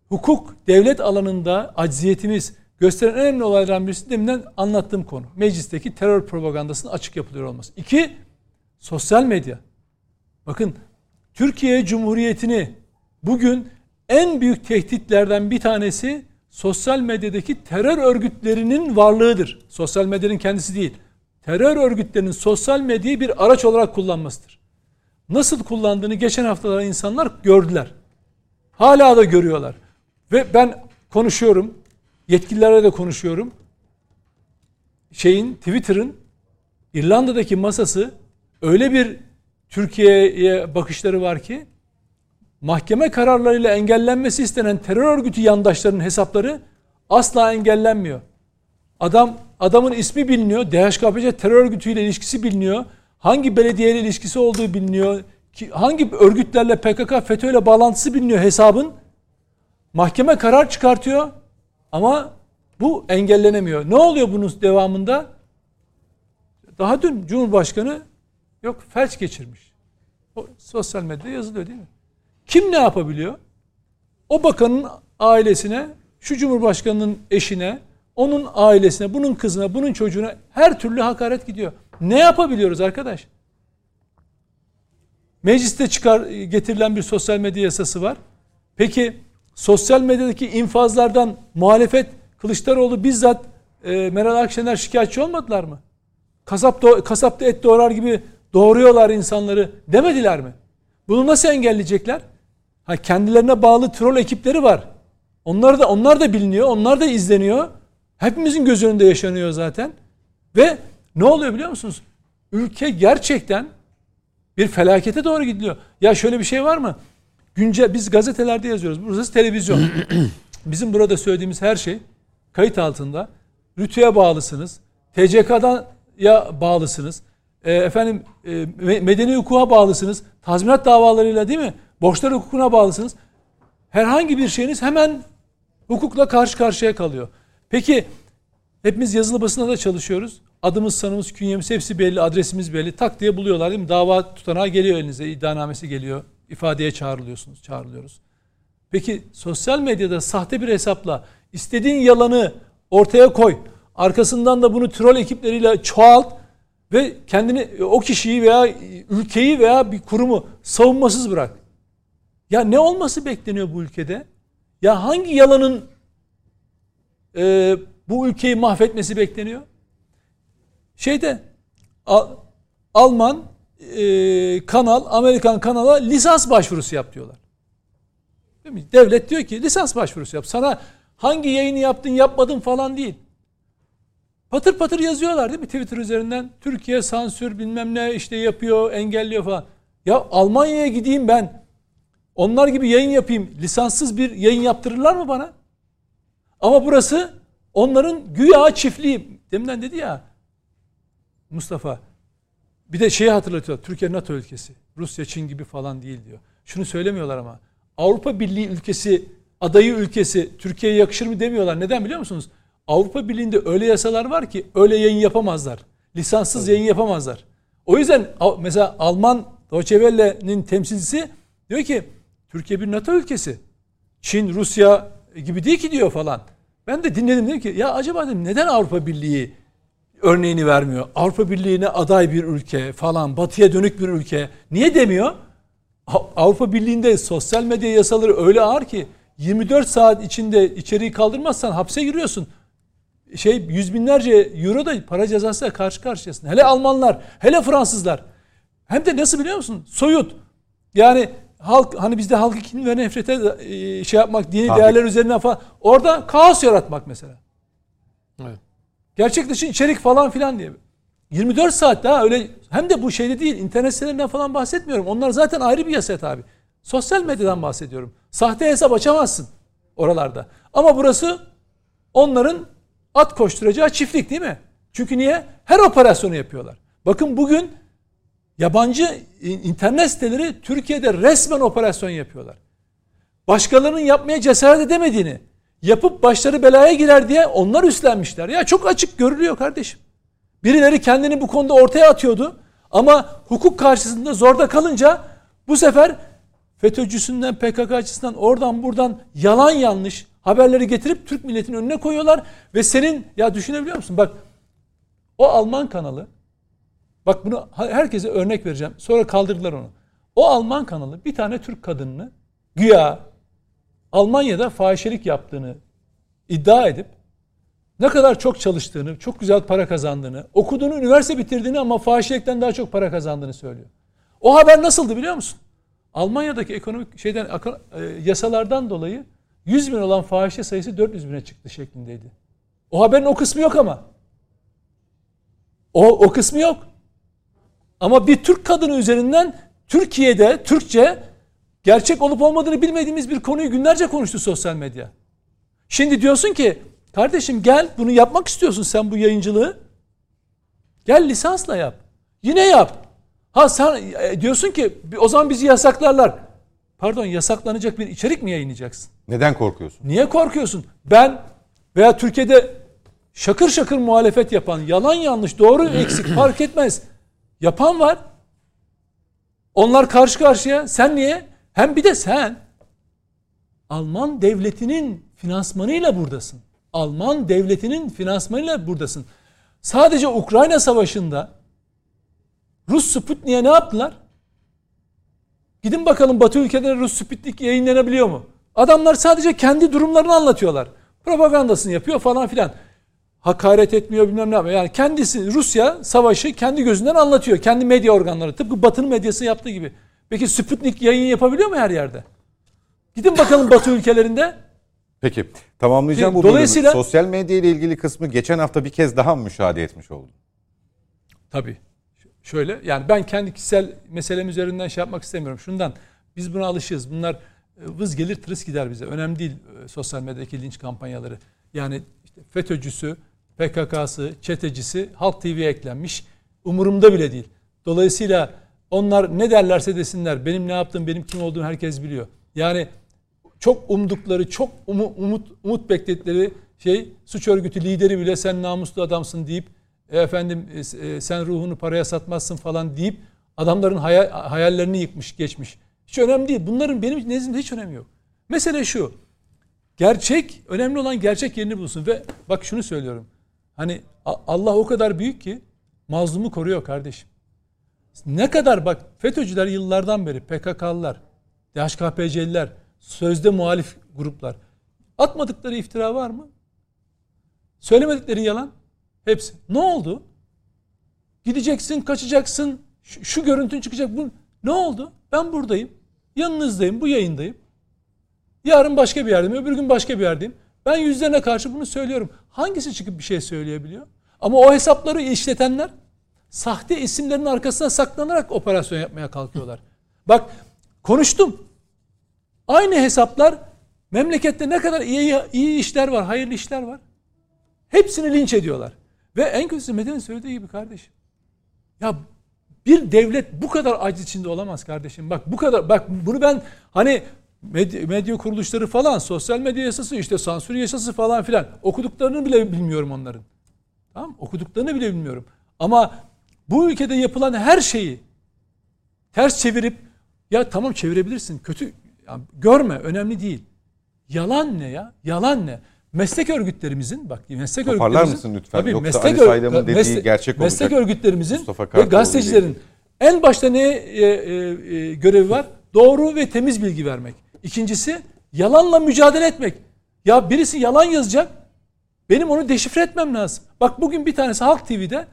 Speaker 2: hukuk, devlet alanında acziyetimiz gösteren en önemli olaylardan birisi deminden anlattığım konu. Meclisteki terör propagandasının açık yapılıyor olması. İki, sosyal medya. Bakın Türkiye Cumhuriyeti'ni bugün en büyük tehditlerden bir tanesi sosyal medyadaki terör örgütlerinin varlığıdır. Sosyal medyanın kendisi değil terör örgütlerinin sosyal medyayı bir araç olarak kullanmasıdır. Nasıl kullandığını geçen haftalar insanlar gördüler. Hala da görüyorlar. Ve ben konuşuyorum. Yetkililerle de konuşuyorum. Şeyin Twitter'ın İrlanda'daki masası öyle bir Türkiye'ye bakışları var ki mahkeme kararlarıyla engellenmesi istenen terör örgütü yandaşlarının hesapları asla engellenmiyor. Adam adamın ismi biliniyor. DHKPC terör örgütüyle ilişkisi biliniyor. Hangi belediyeyle ilişkisi olduğu biliniyor. Ki, hangi örgütlerle PKK FETÖ'yle bağlantısı biliniyor hesabın. Mahkeme karar çıkartıyor ama bu engellenemiyor. Ne oluyor bunun devamında? Daha dün Cumhurbaşkanı yok felç geçirmiş. O sosyal medyada yazılıyor değil mi? Kim ne yapabiliyor? O bakanın ailesine, şu Cumhurbaşkanının eşine, onun ailesine, bunun kızına, bunun çocuğuna her türlü hakaret gidiyor. Ne yapabiliyoruz arkadaş? Mecliste çıkar getirilen bir sosyal medya yasası var. Peki sosyal medyadaki infazlardan muhalefet Kılıçdaroğlu bizzat e, Meral Akşener şikayetçi olmadılar mı? Kasap do kasapta et doğrar gibi doğuruyorlar insanları demediler mi? Bunu nasıl engelleyecekler? Ha kendilerine bağlı troll ekipleri var. Onlar da onlar da biliniyor, onlar da izleniyor. Hepimizin göz önünde yaşanıyor zaten. Ve ne oluyor biliyor musunuz? Ülke gerçekten bir felakete doğru gidiyor. Ya şöyle bir şey var mı? Günce biz gazetelerde yazıyoruz. Burası televizyon. Bizim burada söylediğimiz her şey kayıt altında. Rütüye bağlısınız. TCK'dan ya bağlısınız. E, efendim e, medeni hukuka bağlısınız. Tazminat davalarıyla değil mi? Borçlar hukukuna bağlısınız. Herhangi bir şeyiniz hemen hukukla karşı karşıya kalıyor. Peki hepimiz yazılı basında da çalışıyoruz. Adımız, sanımız, künyemiz hepsi belli, adresimiz belli. Tak diye buluyorlar değil mi? Dava tutanağı geliyor elinize, iddianamesi geliyor. ifadeye çağrılıyorsunuz, çağrılıyoruz. Peki sosyal medyada sahte bir hesapla istediğin yalanı ortaya koy. Arkasından da bunu troll ekipleriyle çoğalt ve kendini o kişiyi veya ülkeyi veya bir kurumu savunmasız bırak. Ya ne olması bekleniyor bu ülkede? Ya hangi yalanın e, bu ülkeyi mahvetmesi bekleniyor. Şeyde Al, Alman e, kanal, Amerikan kanala lisans başvurusu yap diyorlar. Değil mi? Devlet diyor ki lisans başvurusu yap. Sana hangi yayını yaptın yapmadın falan değil. Patır patır yazıyorlar değil mi Twitter üzerinden? Türkiye sansür bilmem ne işte yapıyor, engelliyor falan. Ya Almanya'ya gideyim ben. Onlar gibi yayın yapayım. Lisanssız bir yayın yaptırırlar mı bana? Ama burası onların güya çiftliği. Deminden dedi ya Mustafa. Bir de şeyi hatırlatıyor. Türkiye NATO ülkesi. Rusya, Çin gibi falan değil diyor. Şunu söylemiyorlar ama. Avrupa Birliği ülkesi, adayı ülkesi Türkiye'ye yakışır mı demiyorlar. Neden biliyor musunuz? Avrupa Birliği'nde öyle yasalar var ki öyle yayın yapamazlar. Lisanssız yayın yapamazlar. O yüzden mesela Alman Deutsche Welle'nin temsilcisi diyor ki Türkiye bir NATO ülkesi. Çin, Rusya gibi değil ki diyor falan. Ben de dinledim dedim ki ya acaba dedim neden Avrupa Birliği örneğini vermiyor? Avrupa Birliği'ne aday bir ülke falan, batıya dönük bir ülke. Niye demiyor? Avrupa Birliği'nde sosyal medya yasaları öyle ağır ki 24 saat içinde içeriği kaldırmazsan hapse giriyorsun. Şey yüz binlerce euro da para cezasıyla karşı karşıyasın. Hele Almanlar, hele Fransızlar. Hem de nasıl biliyor musun? Soyut. Yani halk hani bizde halkı kin ve nefrete e, şey yapmak, dini Tabii. değerler üzerinden falan. Orada kaos yaratmak mesela. Evet. Gerçek dışı içerik falan filan diye. 24 saat daha öyle hem de bu şeyde değil internet sitelerinden falan bahsetmiyorum. Onlar zaten ayrı bir yasa tabi. Sosyal medyadan bahsediyorum. Sahte hesap açamazsın oralarda. Ama burası onların at koşturacağı çiftlik değil mi? Çünkü niye? Her operasyonu yapıyorlar. Bakın bugün yabancı internet siteleri Türkiye'de resmen operasyon yapıyorlar. Başkalarının yapmaya cesaret edemediğini, yapıp başları belaya girer diye onlar üstlenmişler. Ya çok açık görülüyor kardeşim. Birileri kendini bu konuda ortaya atıyordu. Ama hukuk karşısında zorda kalınca bu sefer FETÖ'cüsünden, PKK'cısından oradan buradan yalan yanlış haberleri getirip Türk milletinin önüne koyuyorlar. Ve senin ya düşünebiliyor musun? Bak o Alman kanalı bak bunu herkese örnek vereceğim. Sonra kaldırdılar onu. O Alman kanalı bir tane Türk kadınını güya Almanya'da fahişelik yaptığını iddia edip ne kadar çok çalıştığını, çok güzel para kazandığını, okuduğunu, üniversite bitirdiğini ama fahişelikten daha çok para kazandığını söylüyor. O haber nasıldı biliyor musun? Almanya'daki ekonomik şeyden e, yasalardan dolayı 100 bin olan fahişe sayısı 400 bine çıktı şeklindeydi. O haberin o kısmı yok ama. O, o kısmı yok. Ama bir Türk kadını üzerinden Türkiye'de Türkçe gerçek olup olmadığını bilmediğimiz bir konuyu günlerce konuştu sosyal medya. Şimdi diyorsun ki kardeşim gel bunu yapmak istiyorsun sen bu yayıncılığı. Gel lisansla yap. Yine yap. Ha sen e, diyorsun ki o zaman bizi yasaklarlar. Pardon yasaklanacak bir içerik mi yayınlayacaksın?
Speaker 1: Neden korkuyorsun?
Speaker 2: Niye korkuyorsun? Ben veya Türkiye'de şakır şakır muhalefet yapan, yalan yanlış, doğru eksik fark etmez. Yapan var. Onlar karşı karşıya. Sen niye? Hem bir de sen Alman devletinin finansmanıyla buradasın. Alman devletinin finansmanıyla buradasın. Sadece Ukrayna Savaşı'nda Rus Sputnik'e ne yaptılar? Gidin bakalım Batı ülkelerinde Rus Sputnik yayınlanabiliyor mu? Adamlar sadece kendi durumlarını anlatıyorlar. Propagandasını yapıyor falan filan. Hakaret etmiyor bilmem ne yapıyor. Yani kendisi Rusya savaşı kendi gözünden anlatıyor. Kendi medya organları. Tıpkı Batı'nın medyası yaptığı gibi. Peki Sputnik yayın yapabiliyor mu her yerde? Gidin bakalım Batı ülkelerinde.
Speaker 1: Peki tamamlayacağım bu Dolayısıyla, bölümü. Sosyal medya ile ilgili kısmı geçen hafta bir kez daha mı müşahede etmiş oldun?
Speaker 2: Tabii. Şöyle yani ben kendi kişisel meselem üzerinden şey yapmak istemiyorum. Şundan biz buna alışığız. Bunlar e, vız gelir tırıs gider bize. Önemli değil e, sosyal medyadaki linç kampanyaları. Yani işte FETÖ'cüsü, PKK'sı, çetecisi Halk TV'ye eklenmiş. Umurumda bile değil. Dolayısıyla onlar ne derlerse desinler. Benim ne yaptığım, benim kim olduğum herkes biliyor. Yani çok umdukları, çok umut, umut bekledikleri şey suç örgütü lideri bile sen namuslu adamsın deyip efendim e, e, sen ruhunu paraya satmazsın falan deyip adamların hayal, hayallerini yıkmış geçmiş. Hiç önemli değil. Bunların benim nezdimde hiç önemi yok. Mesele şu. Gerçek, önemli olan gerçek yerini bulsun. Ve bak şunu söylüyorum. Hani Allah o kadar büyük ki mazlumu koruyor kardeşim. Ne kadar bak FETÖ'cüler yıllardan beri PKK'lılar, DHKPC'liler, sözde muhalif gruplar atmadıkları iftira var mı? Söylemedikleri yalan hepsi. Ne oldu? Gideceksin, kaçacaksın, Şu, şu görüntün çıkacak. Bu ne oldu? Ben buradayım. Yanınızdayım. Bu yayındayım. Yarın başka bir yerdeyim. Öbür gün başka bir yerdeyim. Ben yüzlerine karşı bunu söylüyorum. Hangisi çıkıp bir şey söyleyebiliyor? Ama o hesapları işletenler sahte isimlerin arkasına saklanarak operasyon yapmaya kalkıyorlar. Bak konuştum. Aynı hesaplar memlekette ne kadar iyi, iyi işler var, hayırlı işler var. Hepsini linç ediyorlar. Ve en kötüsü Metin'in söylediği gibi kardeşim. Ya bir devlet bu kadar aciz içinde olamaz kardeşim. Bak bu kadar bak bunu ben hani medya, medya kuruluşları falan, sosyal medya yasası, işte sansür yasası falan filan okuduklarını bile bilmiyorum onların. Tamam? Okuduklarını bile bilmiyorum. Ama bu ülkede yapılan her şeyi ters çevirip ya tamam çevirebilirsin. Kötü ya görme önemli değil. Yalan ne ya? Yalan ne? Meslek örgütlerimizin bak meslek
Speaker 1: Toparlar
Speaker 2: örgütlerimizin
Speaker 1: mısın lütfen? Yoksa
Speaker 2: meslek
Speaker 1: Ali Saydam'ın dediği
Speaker 2: meslek-
Speaker 1: gerçek olacak.
Speaker 2: Meslek örgütlerimizin ve gazetecilerin en başta ne e, e, e, görevi var? Doğru ve temiz bilgi vermek. İkincisi yalanla mücadele etmek. Ya birisi yalan yazacak. Benim onu deşifre etmem lazım. Bak bugün bir tanesi Halk TV'de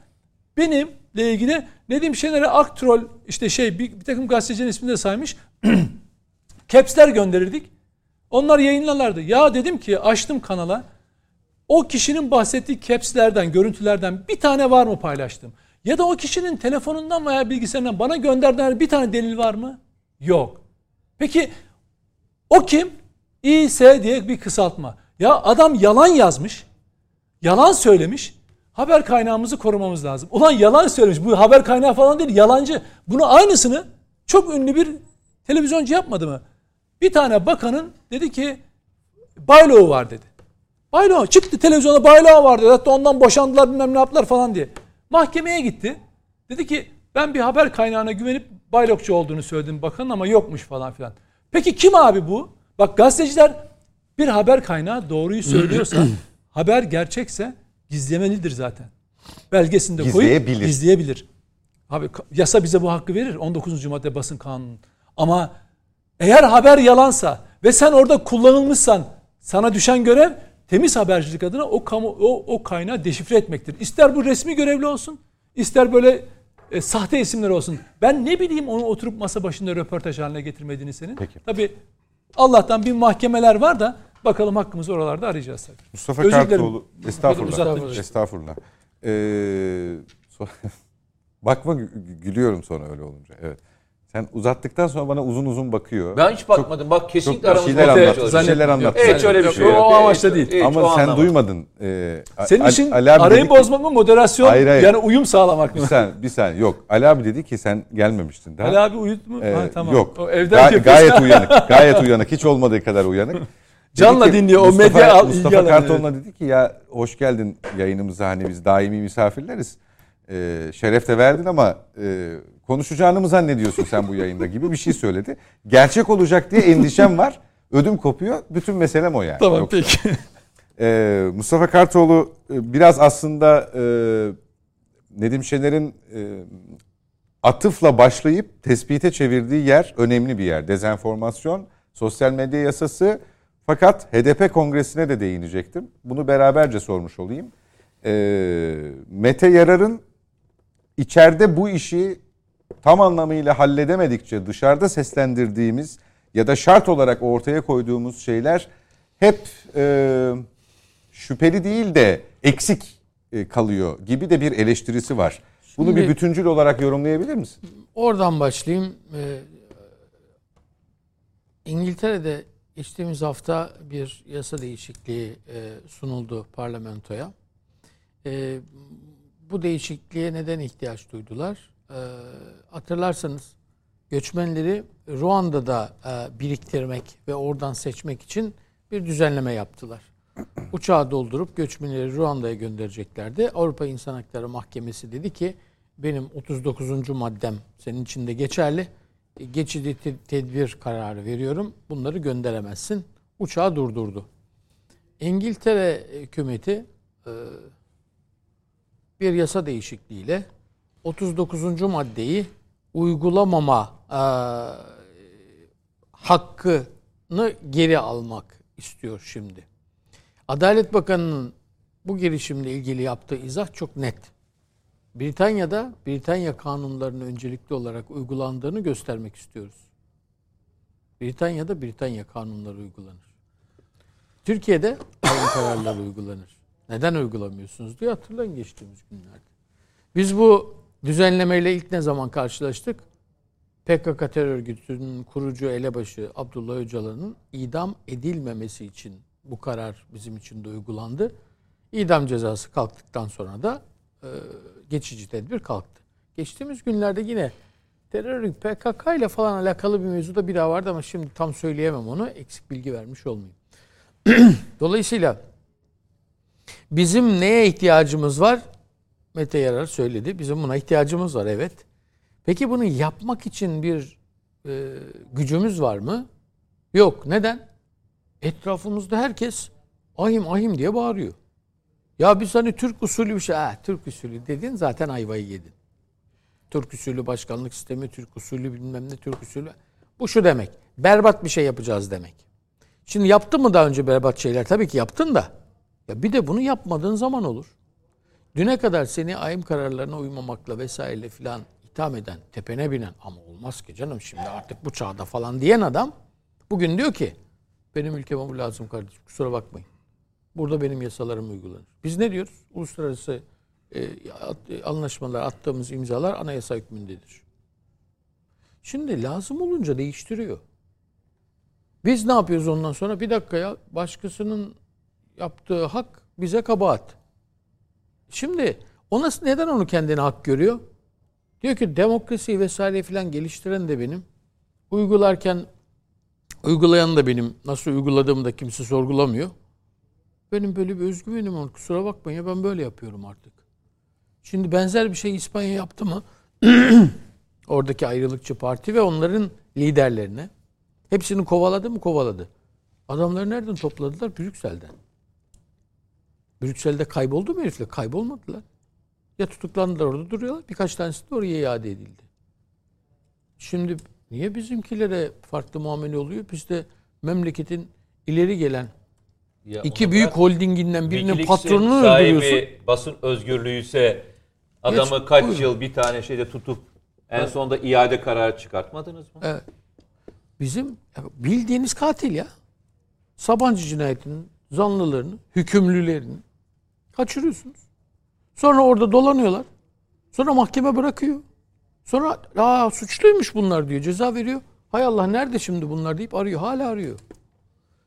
Speaker 2: benimle ilgili Nedim Şener'e aktrol işte şey bir, bir takım gazetecinin ismini de saymış. Caps'ler gönderirdik. Onlar yayınlarlardı. Ya dedim ki açtım kanala. O kişinin bahsettiği caps'lerden, görüntülerden bir tane var mı paylaştım? Ya da o kişinin telefonundan veya bilgisayarından bana gönderdiği bir tane delil var mı? Yok. Peki o kim? İS diye bir kısaltma. Ya adam yalan yazmış. Yalan söylemiş. Haber kaynağımızı korumamız lazım. Ulan yalan söylemiş. Bu haber kaynağı falan değil. Yalancı. Bunu aynısını çok ünlü bir televizyoncu yapmadı mı? Bir tane bakanın dedi ki bayloğu var dedi. Bayloğu çıktı televizyona bayloğu var dedi. Hatta ondan boşandılar bilmem ne yaptılar falan diye. Mahkemeye gitti. Dedi ki ben bir haber kaynağına güvenip baylokçu olduğunu söyledim bakanın ama yokmuş falan filan. Peki kim abi bu? Bak gazeteciler bir haber kaynağı doğruyu söylüyorsa haber gerçekse gizlemelidir zaten. Belgesinde koyup
Speaker 1: Gizleyebilir.
Speaker 2: gizleyebilir. Abi yasa bize bu hakkı verir 19. madde basın kanunu. Ama eğer haber yalansa ve sen orada kullanılmışsan sana düşen görev temiz habercilik adına o kamu o, o kaynağı deşifre etmektir. İster bu resmi görevli olsun, ister böyle e, sahte isimler olsun. Ben ne bileyim onu oturup masa başında röportaj haline getirmediğini senin.
Speaker 1: Peki.
Speaker 2: Tabii Allah'tan bir mahkemeler var da bakalım hakkımızı oralarda arayacağız tabii.
Speaker 1: Mustafa
Speaker 2: Özür dilerim.
Speaker 1: Kartoğlu. Estağfurullah.
Speaker 2: Uzattım.
Speaker 1: Estağfurullah. Ee, Bakma gü- gülüyorum sonra öyle olunca. Evet. Sen uzattıktan sonra bana uzun uzun bakıyor.
Speaker 3: Ben hiç bakmadım. Bak kesinlikle
Speaker 1: çok bir
Speaker 3: aramızda
Speaker 1: şeyler
Speaker 3: ortaya
Speaker 1: anlat- bir şeyler anlat.
Speaker 3: Evet şöyle bir
Speaker 2: Yok,
Speaker 3: şey
Speaker 2: o amaçla
Speaker 3: Hiç-
Speaker 2: değil.
Speaker 3: hiç o
Speaker 1: Ama sen duymadın. Ee,
Speaker 2: Senin
Speaker 1: Ali-
Speaker 2: için
Speaker 1: Ali abi
Speaker 2: arayı
Speaker 1: dedi
Speaker 2: bozmak mı moderasyon
Speaker 1: Hayır, hayır.
Speaker 2: yani uyum sağlamak mı?
Speaker 1: Bir saniye, bir saniye. Yok. Ali abi dedi ki sen gelmemiştin daha.
Speaker 2: Ali abi uyut mu?
Speaker 1: Ee,
Speaker 2: ha, tamam.
Speaker 1: Yok.
Speaker 2: O evden
Speaker 1: Ga-
Speaker 2: yapıyorsun.
Speaker 1: gayet uyanık. Gayet uyanık. Hiç olmadığı kadar uyanık. Dedi
Speaker 2: Canla
Speaker 1: ki,
Speaker 2: dinliyor, o
Speaker 1: Mustafa,
Speaker 2: medya al-
Speaker 1: Mustafa
Speaker 2: alanı,
Speaker 1: Kartal'ına dedi ki ya hoş geldin yayınımıza hani biz daimi misafirleriz. Ee, şeref de verdin ama e, konuşacağını mı zannediyorsun sen bu yayında gibi bir şey söyledi. Gerçek olacak diye endişem var. Ödüm kopuyor. Bütün meselem o yani.
Speaker 2: Tamam
Speaker 1: Yoksa-
Speaker 2: peki.
Speaker 1: Ee, Mustafa Kartoğlu e, biraz aslında e, Nedim Şener'in e, atıfla başlayıp tespite çevirdiği yer önemli bir yer. Dezenformasyon, sosyal medya yasası fakat HDP kongresine de değinecektim. Bunu beraberce sormuş olayım. Ee, Mete Yarar'ın içeride bu işi tam anlamıyla halledemedikçe dışarıda seslendirdiğimiz ya da şart olarak ortaya koyduğumuz şeyler hep e, şüpheli değil de eksik e, kalıyor gibi de bir eleştirisi var. Bunu bir bütüncül olarak yorumlayabilir misin?
Speaker 4: Oradan başlayayım. Ee, İngiltere'de geçtiğimiz hafta bir yasa değişikliği e, sunuldu parlamentoya. E, bu değişikliğe neden ihtiyaç duydular? E, hatırlarsanız göçmenleri Ruanda'da e, biriktirmek ve oradan seçmek için bir düzenleme yaptılar. Uçağı doldurup göçmenleri Ruanda'ya göndereceklerdi. Avrupa İnsan Hakları Mahkemesi dedi ki benim 39. maddem senin için de geçerli. E, Geçici te- tedbir kararı veriyorum. Bunları gönderemezsin. Uçağı durdurdu. İngiltere hükümeti e, bir yasa değişikliğiyle 39. maddeyi uygulamama e, hakkını geri almak istiyor şimdi. Adalet Bakanı'nın bu girişimle ilgili yaptığı izah çok net. Britanya'da Britanya kanunlarının öncelikli olarak uygulandığını göstermek istiyoruz. Britanya'da Britanya kanunları uygulanır. Türkiye'de aynı kararlar uygulanır. Neden uygulamıyorsunuz diye hatırlayın geçtiğimiz günlerde. Biz bu düzenlemeyle ilk ne zaman karşılaştık? PKK terör örgütünün kurucu elebaşı Abdullah Öcalan'ın idam edilmemesi için bu karar bizim için de uygulandı. İdam cezası kalktıktan sonra da e, geçici tedbir kalktı. Geçtiğimiz günlerde yine terör PKK ile falan alakalı bir mevzuda bir daha vardı ama şimdi tam söyleyemem onu. Eksik bilgi vermiş olmayayım. Dolayısıyla bizim neye ihtiyacımız var? Mete Yarar söyledi. Bizim buna ihtiyacımız var evet. Peki bunu yapmak için bir e, gücümüz var mı? Yok. Neden? Etrafımızda herkes ahim ahim diye bağırıyor. Ya biz hani Türk usulü bir şey. Ha, Türk usulü dedin zaten ayvayı yedin. Türk usulü başkanlık sistemi, Türk usulü bilmem ne, Türk usulü. Bu şu demek. Berbat bir şey yapacağız demek. Şimdi yaptın mı daha önce berbat şeyler? Tabii ki yaptın da. Ya bir de bunu yapmadığın zaman olur. Düne kadar seni ayım kararlarına uymamakla vesaire filan itham eden, tepene binen ama olmaz ki canım şimdi artık bu çağda falan diyen adam bugün diyor ki benim ülkeme bu lazım kardeşim kusura bakmayın. Burada benim yasalarım uygulanır. Biz ne diyoruz? Uluslararası e, anlaşmalar, attığımız imzalar anayasa hükmündedir. Şimdi lazım olunca değiştiriyor. Biz ne yapıyoruz ondan sonra? Bir dakika ya başkasının yaptığı hak bize kabahat. Şimdi o nasıl neden onu kendine hak görüyor? Diyor ki demokrasi vesaire filan geliştiren de benim. Uygularken uygulayan da benim. Nasıl uyguladığımı da kimse sorgulamıyor. Benim böyle bir özgüvenim var. Kusura bakmayın ya ben böyle yapıyorum artık. Şimdi benzer bir şey İspanya yaptı mı? Oradaki ayrılıkçı parti ve onların liderlerine. Hepsini kovaladı mı? Kovaladı. Adamları nereden topladılar? Brüksel'den. Brüksel'de kayboldu mu herifler? Kaybolmadılar. Ya tutuklandılar orada duruyorlar. Birkaç tanesi de oraya iade edildi. Şimdi niye bizimkilere farklı muamele oluyor? Biz de memleketin ileri gelen
Speaker 6: Ya
Speaker 4: iki büyük holdinginden birinin patronunu öldürüyorsun.
Speaker 6: basın özgürlüğü ise adamı
Speaker 4: Geç,
Speaker 6: kaç
Speaker 4: buyurun.
Speaker 6: yıl bir tane şeyde tutup en sonunda iade kararı çıkartmadınız mı?
Speaker 4: Evet. Bizim bildiğiniz katil ya. Sabancı cinayetinin zanlılarını, hükümlülerini kaçırıyorsunuz. Sonra orada dolanıyorlar. Sonra mahkeme bırakıyor. Sonra aa suçluymuş bunlar diyor. Ceza veriyor. Hay Allah nerede şimdi bunlar deyip arıyor. Hala arıyor.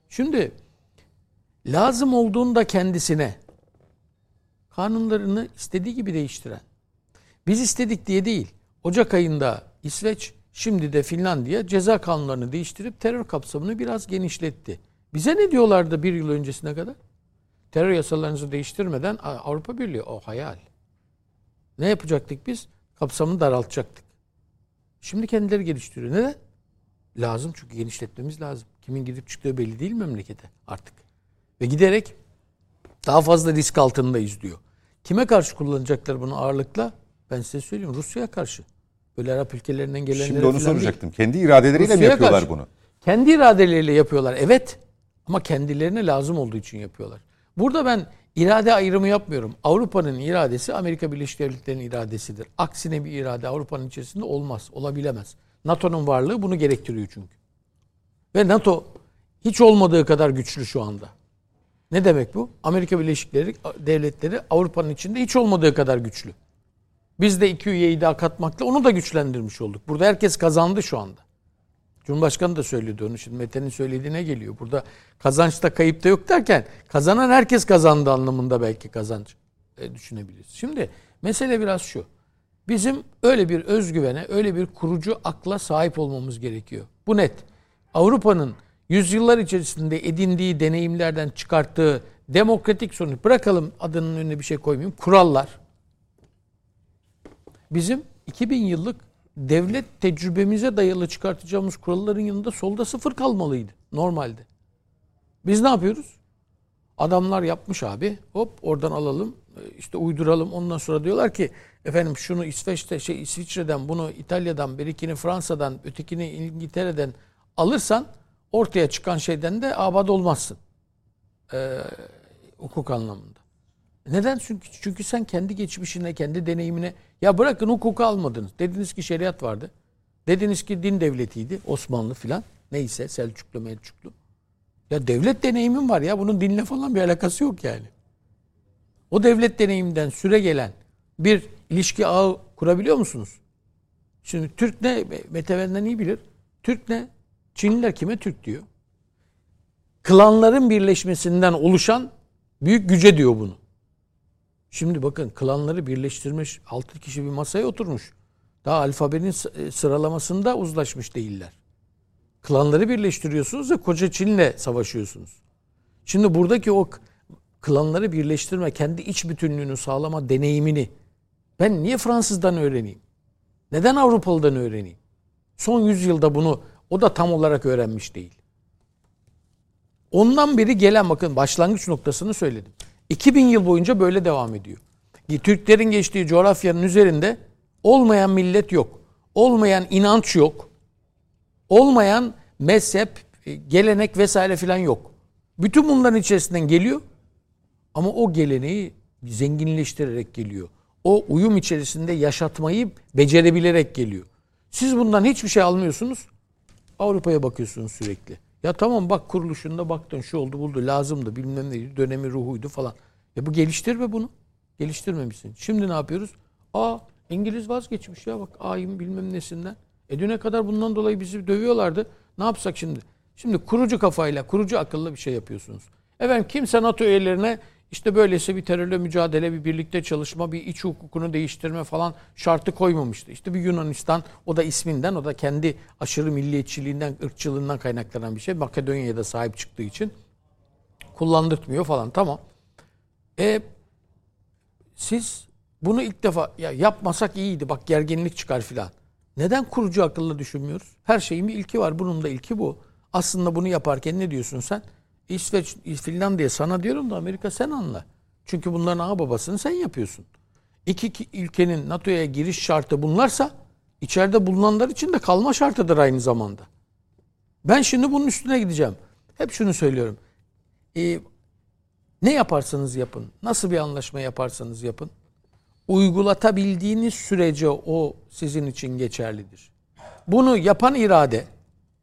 Speaker 4: Şimdi lazım olduğunda kendisine kanunlarını istediği gibi değiştiren. Biz istedik diye değil. Ocak ayında İsveç, şimdi de Finlandiya ceza kanunlarını değiştirip terör kapsamını biraz genişletti. Bize ne diyorlardı bir yıl öncesine kadar? Terör yasalarınızı değiştirmeden "Aa, Avrupa Birliği o hayal. Ne yapacaktık biz? Kapsamını daraltacaktık. Şimdi kendileri geliştiriyor. Neden? Lazım çünkü genişletmemiz lazım. Kimin gidip çıktığı belli değil memlekete artık. Ve giderek daha fazla risk altındayız diyor. Kime karşı kullanacaklar bunu ağırlıkla? Ben size söyleyeyim Rusya'ya karşı. Böyle Arap ülkelerinden gelenlere
Speaker 1: Şimdi onu
Speaker 4: falan değil.
Speaker 1: soracaktım. Kendi iradeleriyle mi yapıyorlar
Speaker 4: karşı.
Speaker 1: bunu?
Speaker 4: Kendi iradeleriyle yapıyorlar. Evet. Ama kendilerine lazım olduğu için yapıyorlar. Burada ben irade ayrımı yapmıyorum. Avrupa'nın iradesi Amerika Birleşik Devletleri'nin iradesidir. Aksine bir irade Avrupa'nın içerisinde olmaz, olabilemez. NATO'nun varlığı bunu gerektiriyor çünkü. Ve NATO hiç olmadığı kadar güçlü şu anda. Ne demek bu? Amerika Birleşik Devletleri Avrupa'nın içinde hiç olmadığı kadar güçlü. Biz de iki üyeyi daha katmakla onu da güçlendirmiş olduk. Burada herkes kazandı şu anda. Cumhurbaşkanı da söyledi onu. Şimdi Mete'nin söylediğine geliyor. Burada kazançta kayıp da yok derken kazanan herkes kazandı anlamında belki kazanç e, düşünebiliriz. Şimdi mesele biraz şu. Bizim öyle bir özgüvene, öyle bir kurucu akla sahip olmamız gerekiyor. Bu net. Avrupa'nın yüzyıllar içerisinde edindiği deneyimlerden çıkarttığı demokratik sonuç, bırakalım adının önüne bir şey koymayayım, kurallar. Bizim 2000 yıllık devlet tecrübemize dayalı çıkartacağımız kuralların yanında solda sıfır kalmalıydı normalde. Biz ne yapıyoruz? Adamlar yapmış abi. Hop oradan alalım. e, işte uyduralım. Ondan sonra diyorlar ki efendim şunu İsveç'te şey İsviçre'den bunu İtalya'dan birikini Fransa'dan ötekini İngiltere'den alırsan ortaya çıkan şeyden de abad olmazsın. Ee, hukuk anlamında. Neden? Çünkü, çünkü sen kendi geçmişine, kendi deneyimine ya bırakın hukuku almadınız. Dediniz ki şeriat vardı. Dediniz ki din devletiydi. Osmanlı filan. Neyse Selçuklu Melçuklu. Ya devlet deneyimim var ya. Bunun dinle falan bir alakası yok yani. O devlet deneyiminden süre gelen bir ilişki ağı kurabiliyor musunuz? Şimdi Türk ne? Mete benden iyi bilir. Türk ne? Çinliler kime Türk diyor? Klanların birleşmesinden oluşan büyük güce diyor bunu. Şimdi bakın klanları birleştirmiş 6 kişi bir masaya oturmuş. Daha alfabenin e, sıralamasında uzlaşmış değiller. Klanları birleştiriyorsunuz ve koca Çin'le savaşıyorsunuz. Şimdi buradaki o klanları birleştirme, kendi iç bütünlüğünü sağlama deneyimini ben niye Fransızdan öğreneyim? Neden Avrupalı'dan öğreneyim? Son yüzyılda bunu o da tam olarak öğrenmiş değil. Ondan beri gelen bakın başlangıç noktasını söyledim. 2000 yıl boyunca böyle devam ediyor. Türklerin geçtiği coğrafyanın üzerinde olmayan millet yok. Olmayan inanç yok. Olmayan mezhep, e, gelenek vesaire filan yok. Bütün bunların içerisinden geliyor. Ama o geleneği zenginleştirerek geliyor. O uyum içerisinde yaşatmayı becerebilerek geliyor. Siz bundan hiçbir şey almıyorsunuz. Avrupa'ya bakıyorsunuz sürekli. Ya tamam bak kuruluşunda baktın şu oldu buldu lazımdı bilmem neydi dönemi ruhuydu falan. E bu geliştirme bunu. Geliştirmemişsin. Şimdi ne yapıyoruz? Aa İngiliz vazgeçmiş ya bak ayın bilmem nesinden. E düne kadar bundan dolayı bizi dövüyorlardı. Ne yapsak şimdi? Şimdi kurucu kafayla, kurucu akılla bir şey yapıyorsunuz. Efendim kimse NATO üyelerine işte böylesi bir terörle mücadele, bir birlikte çalışma, bir iç hukukunu değiştirme falan şartı koymamıştı. İşte bir Yunanistan, o da isminden, o da kendi aşırı milliyetçiliğinden, ırkçılığından kaynaklanan bir şey. Makedonya'ya da sahip çıktığı için kullandırtmıyor falan. Tamam. E siz bunu ilk defa ya yapmasak iyiydi bak gerginlik çıkar filan. Neden kurucu akılla düşünmüyoruz? Her şeyin bir ilki var. Bunun da ilki bu. Aslında bunu yaparken ne diyorsun sen? İsveç, Finlandiya sana diyorum da Amerika sen anla. Çünkü bunların ağ babasını sen yapıyorsun. İki ki- ülkenin NATO'ya giriş şartı bunlarsa içeride bulunanlar için de kalma şartıdır aynı zamanda. Ben şimdi bunun üstüne gideceğim. Hep şunu söylüyorum. Ee, ne yaparsanız yapın, nasıl bir anlaşma yaparsanız yapın, uygulatabildiğiniz sürece o sizin için geçerlidir. Bunu yapan irade,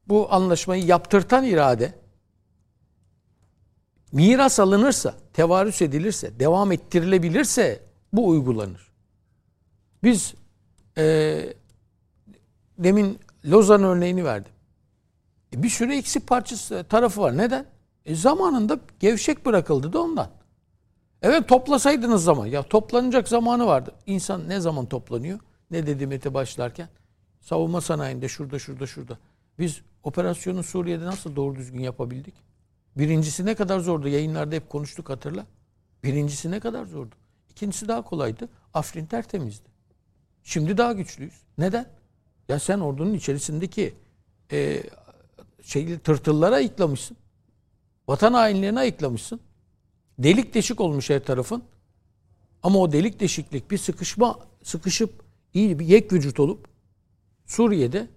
Speaker 4: bu anlaşmayı yaptırtan irade, miras alınırsa, tevarüs edilirse, devam ettirilebilirse bu uygulanır. Biz eee demin Lozan örneğini verdim. E, bir sürü eksik parçası tarafı var. Neden? E, zamanında gevşek bırakıldı da ondan. Evet toplasaydınız zaman. Ya toplanacak zamanı vardı. İnsan ne zaman toplanıyor? Ne dedi Mete başlarken? Savunma sanayinde şurada şurada şurada. Biz operasyonu Suriye'de nasıl doğru düzgün yapabildik? Birincisi ne kadar zordu? Yayınlarda hep konuştuk hatırla. Birincisi ne kadar zordu? İkincisi daha kolaydı. Afrin tertemizdi. Şimdi daha güçlüyüz. Neden? Ya sen ordunun içerisindeki e, şey, tırtıllara ayıklamışsın. Vatan hainlerine ayıklamışsın. Delik deşik olmuş her tarafın. Ama o delik deşiklik bir sıkışma, sıkışıp iyi bir yek vücut olup Suriye'de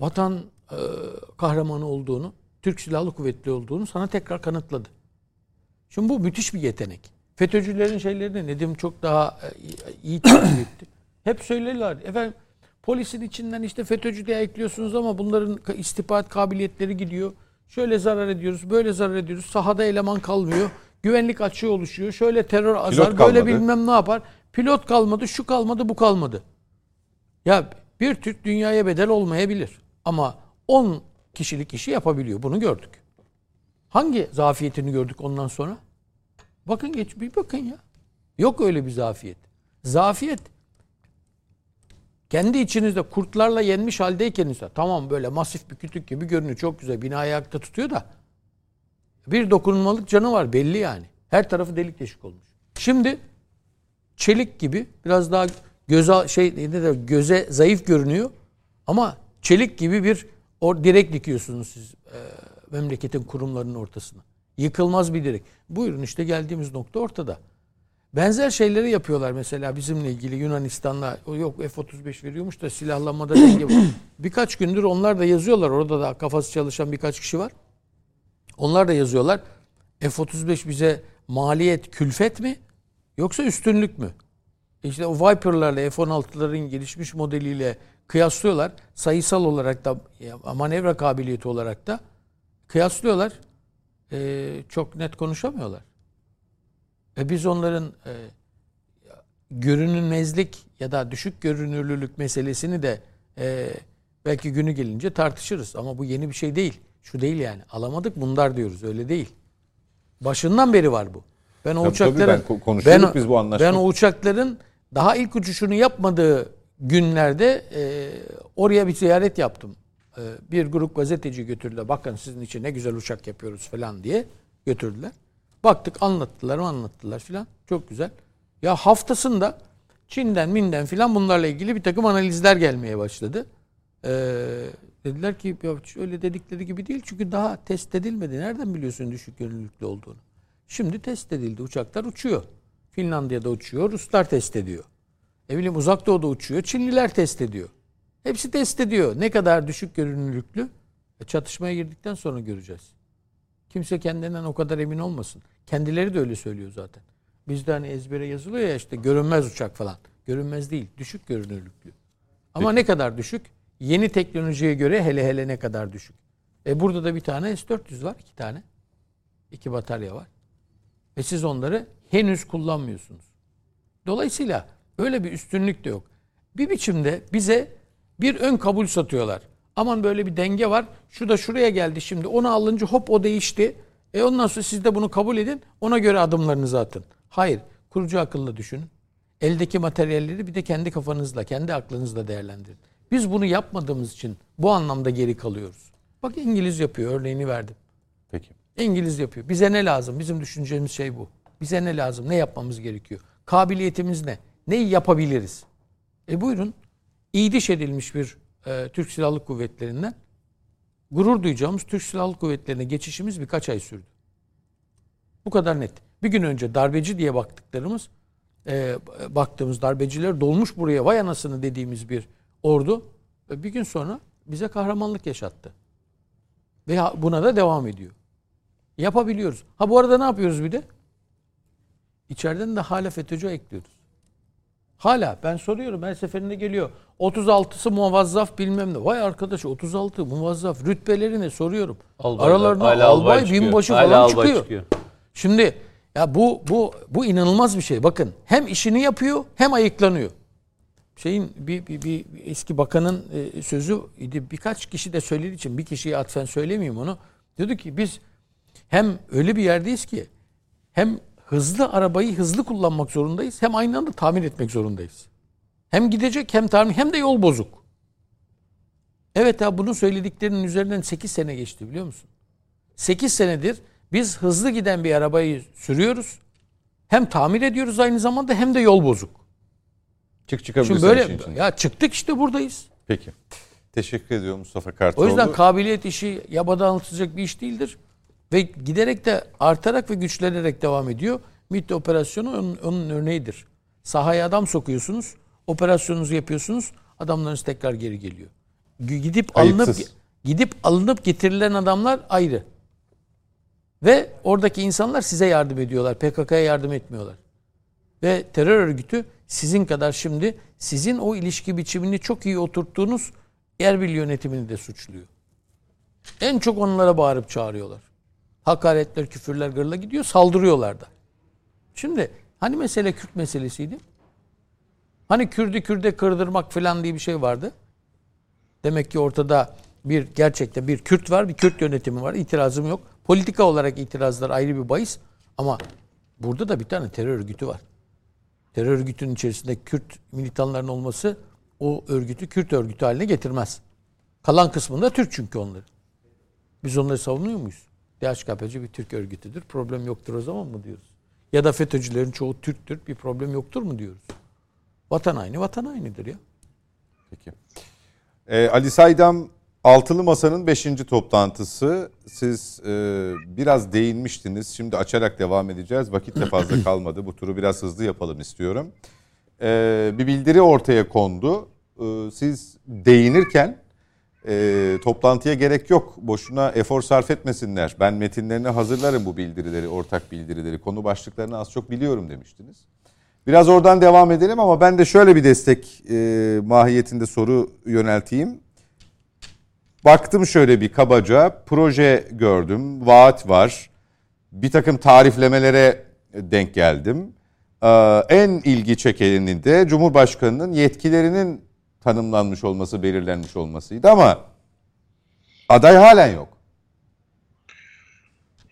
Speaker 4: vatan e, kahramanı olduğunu, Türk Silahlı Kuvvetleri olduğunu sana tekrar kanıtladı. Şimdi bu müthiş bir yetenek. FETÖ'cülerin şeylerini Nedim çok daha e, iyi takip etti. Hep söylerler. Efendim polisin içinden işte FETÖ'cü diye ekliyorsunuz ama bunların istihbarat kabiliyetleri gidiyor. Şöyle zarar ediyoruz, böyle zarar ediyoruz. Sahada eleman kalmıyor. Güvenlik açığı oluşuyor. Şöyle terör azar, böyle
Speaker 1: kalmadı.
Speaker 4: bilmem ne yapar. Pilot kalmadı, şu kalmadı, bu kalmadı. Ya bir Türk dünyaya bedel olmayabilir. Ama 10 kişilik işi yapabiliyor. Bunu gördük. Hangi zafiyetini gördük ondan sonra? Bakın geç bir bakın ya. Yok öyle bir zafiyet. Zafiyet kendi içinizde kurtlarla yenmiş haldeyken ise tamam böyle masif bir kütük gibi görünüyor. Çok güzel binayı ayakta tutuyor da bir dokunulmalık canı var belli yani. Her tarafı delik deşik olmuş. Şimdi çelik gibi biraz daha göze şey ne de göze zayıf görünüyor ama çelik gibi bir o direk dikiyorsunuz siz e, memleketin kurumlarının ortasına. Yıkılmaz bir direk. Buyurun işte geldiğimiz nokta ortada. Benzer şeyleri yapıyorlar mesela bizimle ilgili Yunanistan'la yok F-35 veriyormuş da silahlanmada denge. Birkaç gündür onlar da yazıyorlar. Orada da kafası çalışan birkaç kişi var. Onlar da yazıyorlar. F-35 bize maliyet külfet mi yoksa üstünlük mü? İşte o Viper'larla F-16'ların gelişmiş modeliyle kıyaslıyorlar. Sayısal olarak da ya, manevra kabiliyeti olarak da kıyaslıyorlar. Ee, çok net konuşamıyorlar. E biz onların e, görünmezlik ya da düşük görünürlülük meselesini de e, belki günü gelince tartışırız. Ama bu yeni bir şey değil. Şu değil yani. Alamadık bunlar diyoruz. Öyle değil. Başından beri var bu. Ben o
Speaker 1: Tabii, tabii,
Speaker 4: uçakların
Speaker 1: ben ko- konuşuyorduk
Speaker 4: ben,
Speaker 1: biz bu anlaşma.
Speaker 4: Ben o uçakların daha ilk uçuşunu yapmadığı günlerde e, oraya bir ziyaret yaptım. E, bir grup gazeteci götürdüler. Bakın sizin için ne güzel uçak yapıyoruz falan diye götürdüler. Baktık anlattılar mı anlattılar filan. Çok güzel. Ya haftasında Çin'den, Min'den filan bunlarla ilgili bir takım analizler gelmeye başladı. Ee, dediler ki ya öyle dedikleri gibi değil çünkü daha test edilmedi. Nereden biliyorsun düşük yönlülüklü olduğunu? Şimdi test edildi. Uçaklar uçuyor. Finlandiya'da uçuyor. Ruslar test ediyor. Ne bileyim uzak doğuda uçuyor. Çinliler test ediyor. Hepsi test ediyor. Ne kadar düşük görünürlüklü? E, çatışmaya girdikten sonra göreceğiz. Kimse kendinden o kadar emin olmasın. Kendileri de öyle söylüyor zaten. Bizde hani ezbere yazılıyor ya işte görünmez uçak falan. Görünmez değil. Düşük görünürlüklü. Ama ne kadar düşük? Yeni teknolojiye göre hele hele ne kadar düşük. E burada da bir tane S-400 var. iki tane. İki batarya var. Ve siz onları henüz kullanmıyorsunuz. Dolayısıyla öyle bir üstünlük de yok. Bir biçimde bize bir ön kabul satıyorlar. Aman böyle bir denge var. Şu da şuraya geldi şimdi. Onu alınca hop o değişti. E ondan sonra siz de bunu kabul edin. Ona göre adımlarınızı atın. Hayır. Kurucu akılla düşünün. Eldeki materyalleri bir de kendi kafanızla, kendi aklınızla değerlendirin. Biz bunu yapmadığımız için bu anlamda geri kalıyoruz. Bak İngiliz yapıyor. Örneğini verdim.
Speaker 1: Peki.
Speaker 4: İngiliz yapıyor. Bize ne lazım? Bizim düşüncemiz şey bu. Bize ne lazım? Ne yapmamız gerekiyor? Kabiliyetimiz ne? Neyi yapabiliriz? E buyurun. İyidiş edilmiş bir e, Türk Silahlı Kuvvetleri'nden gurur duyacağımız Türk Silahlı Kuvvetleri'ne geçişimiz birkaç ay sürdü. Bu kadar net. Bir gün önce darbeci diye baktıklarımız e, baktığımız darbeciler dolmuş buraya vay anasını dediğimiz bir ordu e, bir gün sonra bize kahramanlık yaşattı. Ve buna da devam ediyor. Yapabiliyoruz. Ha bu arada ne yapıyoruz bir de? İçeriden de hala FETÖ'cü ekliyoruz. Hala ben soruyorum her seferinde geliyor. 36'sı muvazzaf bilmem ne. Vay arkadaş 36 muvazzaf rütbeleri ne soruyorum.
Speaker 6: Albaylar,
Speaker 4: Aralarında
Speaker 6: hala
Speaker 4: albay,
Speaker 6: albay
Speaker 4: binbaşı falan
Speaker 6: albay
Speaker 4: çıkıyor.
Speaker 6: çıkıyor.
Speaker 4: Şimdi ya bu bu bu inanılmaz bir şey. Bakın hem işini yapıyor hem ayıklanıyor. Şeyin bir, bir, bir eski bakanın e, sözü idi. Birkaç kişi de söylediği için bir kişiye atfen söylemeyeyim onu. Dedi ki biz hem öyle bir yerdeyiz ki hem hızlı arabayı hızlı kullanmak zorundayız hem aynı anda tamir etmek zorundayız. Hem gidecek hem tamir hem de yol bozuk. Evet ya bunun söylediklerinin üzerinden 8 sene geçti biliyor musun? 8 senedir biz hızlı giden bir arabayı sürüyoruz. Hem tamir ediyoruz aynı zamanda hem de yol bozuk.
Speaker 1: Çık çıkabilirsin
Speaker 4: Şimdi böyle
Speaker 1: içinden.
Speaker 4: ya çıktık işte buradayız.
Speaker 1: Peki. Teşekkür ediyorum Mustafa
Speaker 4: O
Speaker 1: Kartoğlu.
Speaker 4: yüzden kabiliyet işi yabada anlatılacak bir iş değildir. Ve giderek de artarak ve güçlenerek devam ediyor. MİT operasyonu onun, onun örneğidir. Sahaya adam sokuyorsunuz, operasyonunuzu yapıyorsunuz, adamlarınız tekrar geri geliyor. Gidip alınıp
Speaker 1: Kayıpsız.
Speaker 4: gidip alınıp getirilen adamlar ayrı. Ve oradaki insanlar size yardım ediyorlar. PKK'ya yardım etmiyorlar. Ve terör örgütü sizin kadar şimdi sizin o ilişki biçimini çok iyi oturttuğunuz Erbil yönetimini de suçluyor. En çok onlara bağırıp çağırıyorlar. Hakaretler, küfürler gırla gidiyor, saldırıyorlar da. Şimdi hani mesele Kürt meselesiydi? Hani Kürdü Kürde kırdırmak falan diye bir şey vardı. Demek ki ortada bir gerçekte bir Kürt var, bir Kürt yönetimi var. İtirazım yok. Politika olarak itirazlar ayrı bir bahis. Ama burada da bir tane terör örgütü var. Terör örgütünün içerisinde Kürt militanların olması o örgütü Kürt örgütü haline getirmez. Kalan kısmında Türk çünkü onları. Biz onları savunuyor muyuz? DHKPC bir Türk örgütüdür. Problem yoktur o zaman mı diyoruz? Ya da FETÖ'cülerin çoğu Türktür. Bir problem yoktur mu diyoruz? Vatan aynı, vatan aynıdır ya.
Speaker 1: Peki. Ee, Ali Saydam Altılı Masa'nın 5. toplantısı. Siz e, biraz değinmiştiniz. Şimdi açarak devam edeceğiz. Vakit de fazla kalmadı. Bu turu biraz hızlı yapalım istiyorum. Ee, bir bildiri ortaya kondu. Ee, siz değinirken e, toplantıya gerek yok. Boşuna efor sarf etmesinler. Ben metinlerini hazırlarım bu bildirileri, ortak bildirileri. Konu başlıklarını az çok biliyorum demiştiniz. Biraz oradan devam edelim ama ben de şöyle bir destek e, mahiyetinde soru yönelteyim. Baktım şöyle bir kabaca proje gördüm, vaat var. Bir takım tariflemelere denk geldim. Ee, en ilgi çekenin de Cumhurbaşkanı'nın yetkilerinin tanımlanmış olması, belirlenmiş olmasıydı ama aday halen yok.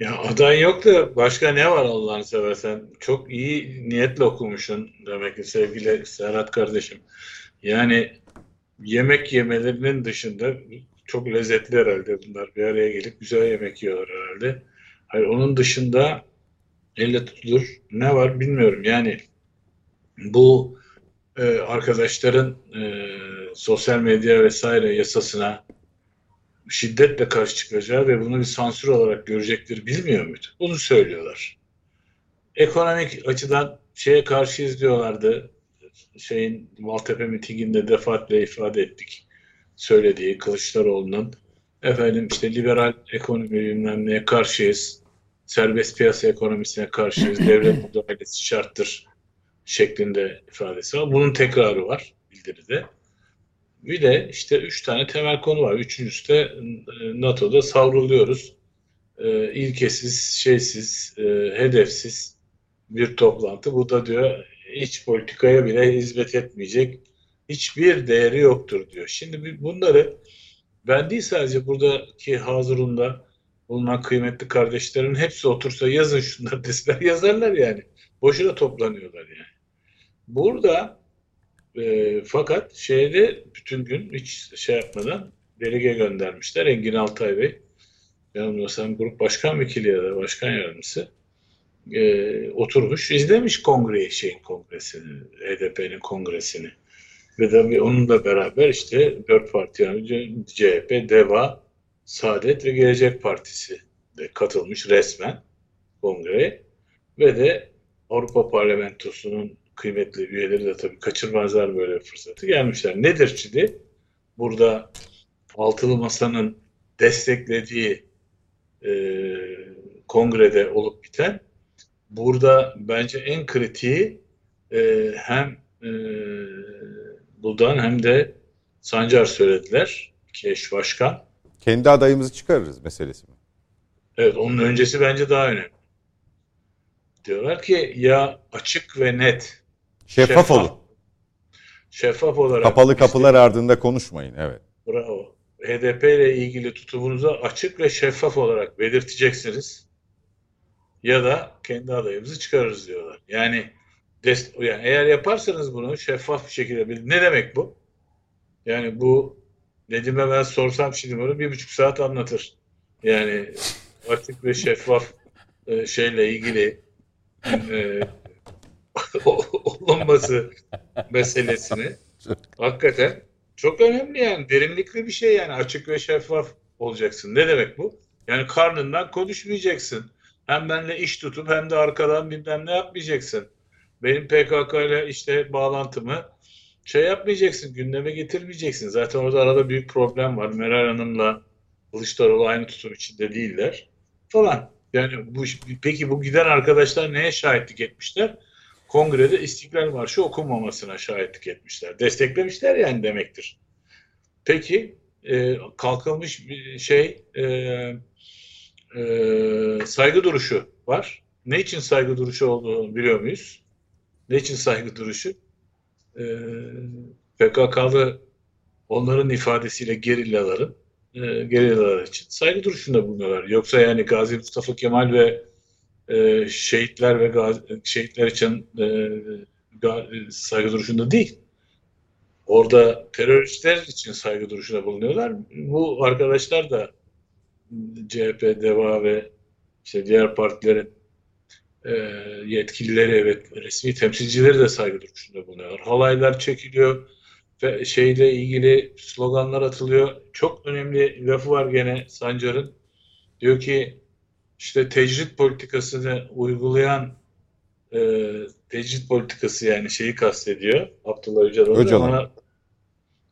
Speaker 5: Ya aday yok da başka ne var Allah'ını seversen? Çok iyi niyetle okumuşsun demek ki sevgili Serhat kardeşim. Yani yemek yemelerinin dışında çok lezzetli herhalde bunlar. Bir araya gelip güzel yemek yiyorlar herhalde. Hayır onun dışında elle tutulur ne var bilmiyorum. Yani bu e, arkadaşların e, sosyal medya vesaire yasasına şiddetle karşı çıkacağı ve bunu bir sansür olarak görecektir bilmiyor muydu? Bunu söylüyorlar. Ekonomik açıdan şeye karşıyız diyorlardı. Şeyin Maltepe mitinginde defaatle ifade ettik. Söylediği Kılıçdaroğlu'nun efendim işte liberal ekonomi bilmem neye karşıyız. Serbest piyasa ekonomisine karşıyız. Devlet müdahalesi şarttır şeklinde ifadesi var. Bunun tekrarı var bildiride. Bir de işte üç tane temel konu var. Üçüncüsü de e, NATO'da savruluyoruz. E, ilkesiz, şeysiz, e, hedefsiz bir toplantı. Bu da diyor iç politikaya bile hizmet etmeyecek. Hiçbir değeri yoktur diyor. Şimdi bunları ben değil sadece buradaki hazırında bulunan kıymetli kardeşlerin hepsi otursa yazın şunları deseler yazarlar yani. Boşuna toplanıyorlar yani. Burada e, fakat şeyde bütün gün hiç şey yapmadan delege göndermişler. Engin Altay Bey. Yanılmıyorsam grup başkan vekili ya da başkan yardımcısı e, oturmuş, izlemiş kongreyi, şeyin kongresini, HDP'nin kongresini. Ve tabii onunla beraber işte dört parti yani CHP, DEVA, Saadet ve Gelecek Partisi de katılmış resmen kongreye. Ve de Avrupa Parlamentosu'nun kıymetli üyeleri de tabii kaçırmazlar böyle bir fırsatı gelmişler. Nedir şimdi? Burada Altılı Masa'nın desteklediği e, kongrede olup biten burada bence en kritiği e, hem e, Buldan hem de Sancar söylediler ki eş başkan.
Speaker 1: Kendi adayımızı çıkarırız meselesi mi?
Speaker 5: Evet onun öncesi bence daha önemli. Diyorlar ki ya açık ve net
Speaker 1: Şeffaf, şeffaf olun.
Speaker 5: Şeffaf olarak.
Speaker 1: Kapalı kapılar işte, ardında konuşmayın. Evet.
Speaker 5: Bravo. HDP ile ilgili tutumunuzu açık ve şeffaf olarak belirteceksiniz. Ya da kendi adayımızı çıkarırız diyorlar. Yani, dest yani eğer yaparsanız bunu şeffaf bir şekilde ne demek bu? Yani bu Nedim'e ben sorsam şimdi bunu bir buçuk saat anlatır. Yani açık ve şeffaf e, şeyle ilgili e, olunması meselesini hakikaten çok önemli yani derinlikli bir şey yani açık ve şeffaf olacaksın. Ne demek bu? Yani karnından konuşmayacaksın. Hem benimle iş tutup hem de arkadan bilmem ne yapmayacaksın. Benim PKK ile işte bağlantımı şey yapmayacaksın, gündeme getirmeyeceksin. Zaten orada arada büyük problem var. Meral Hanım'la Kılıçdaroğlu aynı tutum içinde değiller falan. Yani bu peki bu giden arkadaşlar neye şahitlik etmişler? Kongrede İstiklal Marşı okunmamasına şahitlik etmişler. Desteklemişler yani demektir. Peki e, kalkılmış bir şey e, e, saygı duruşu var. Ne için saygı duruşu olduğunu biliyor muyuz? Ne için saygı duruşu? E, PKK'lı onların ifadesiyle gerillaların e, gerillalar için saygı duruşunda bulunuyorlar. Yoksa yani Gazi Mustafa Kemal ve e, şehitler ve şehitler için e, saygı duruşunda değil. Orada teröristler için saygı duruşunda bulunuyorlar. Bu arkadaşlar da CHP, DEVA ve işte diğer partilerin e, yetkilileri ve resmi temsilcileri de saygı duruşunda bulunuyorlar. Halaylar çekiliyor ve şeyle ilgili sloganlar atılıyor. Çok önemli lafı var gene Sancar'ın. Diyor ki işte tecrit politikasını uygulayan e, tecrit politikası yani şeyi kastediyor. Abdullah Öcalan.
Speaker 1: Öcalan.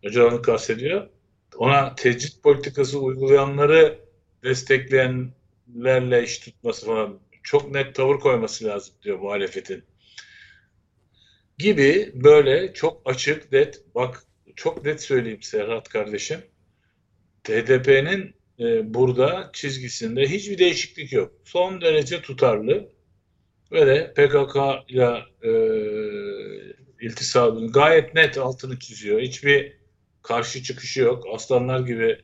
Speaker 5: Öcalan'ı kastediyor. ona tecrit politikası uygulayanları destekleyenlerle iş tutması falan çok net tavır koyması lazım diyor muhalefetin. Gibi böyle çok açık net bak çok net söyleyeyim Serhat kardeşim. HDP'nin e, burada çizgisinde hiçbir değişiklik yok. Son derece tutarlı ve de PKK ile e, iltisabını gayet net altını çiziyor. Hiçbir karşı çıkışı yok. Aslanlar gibi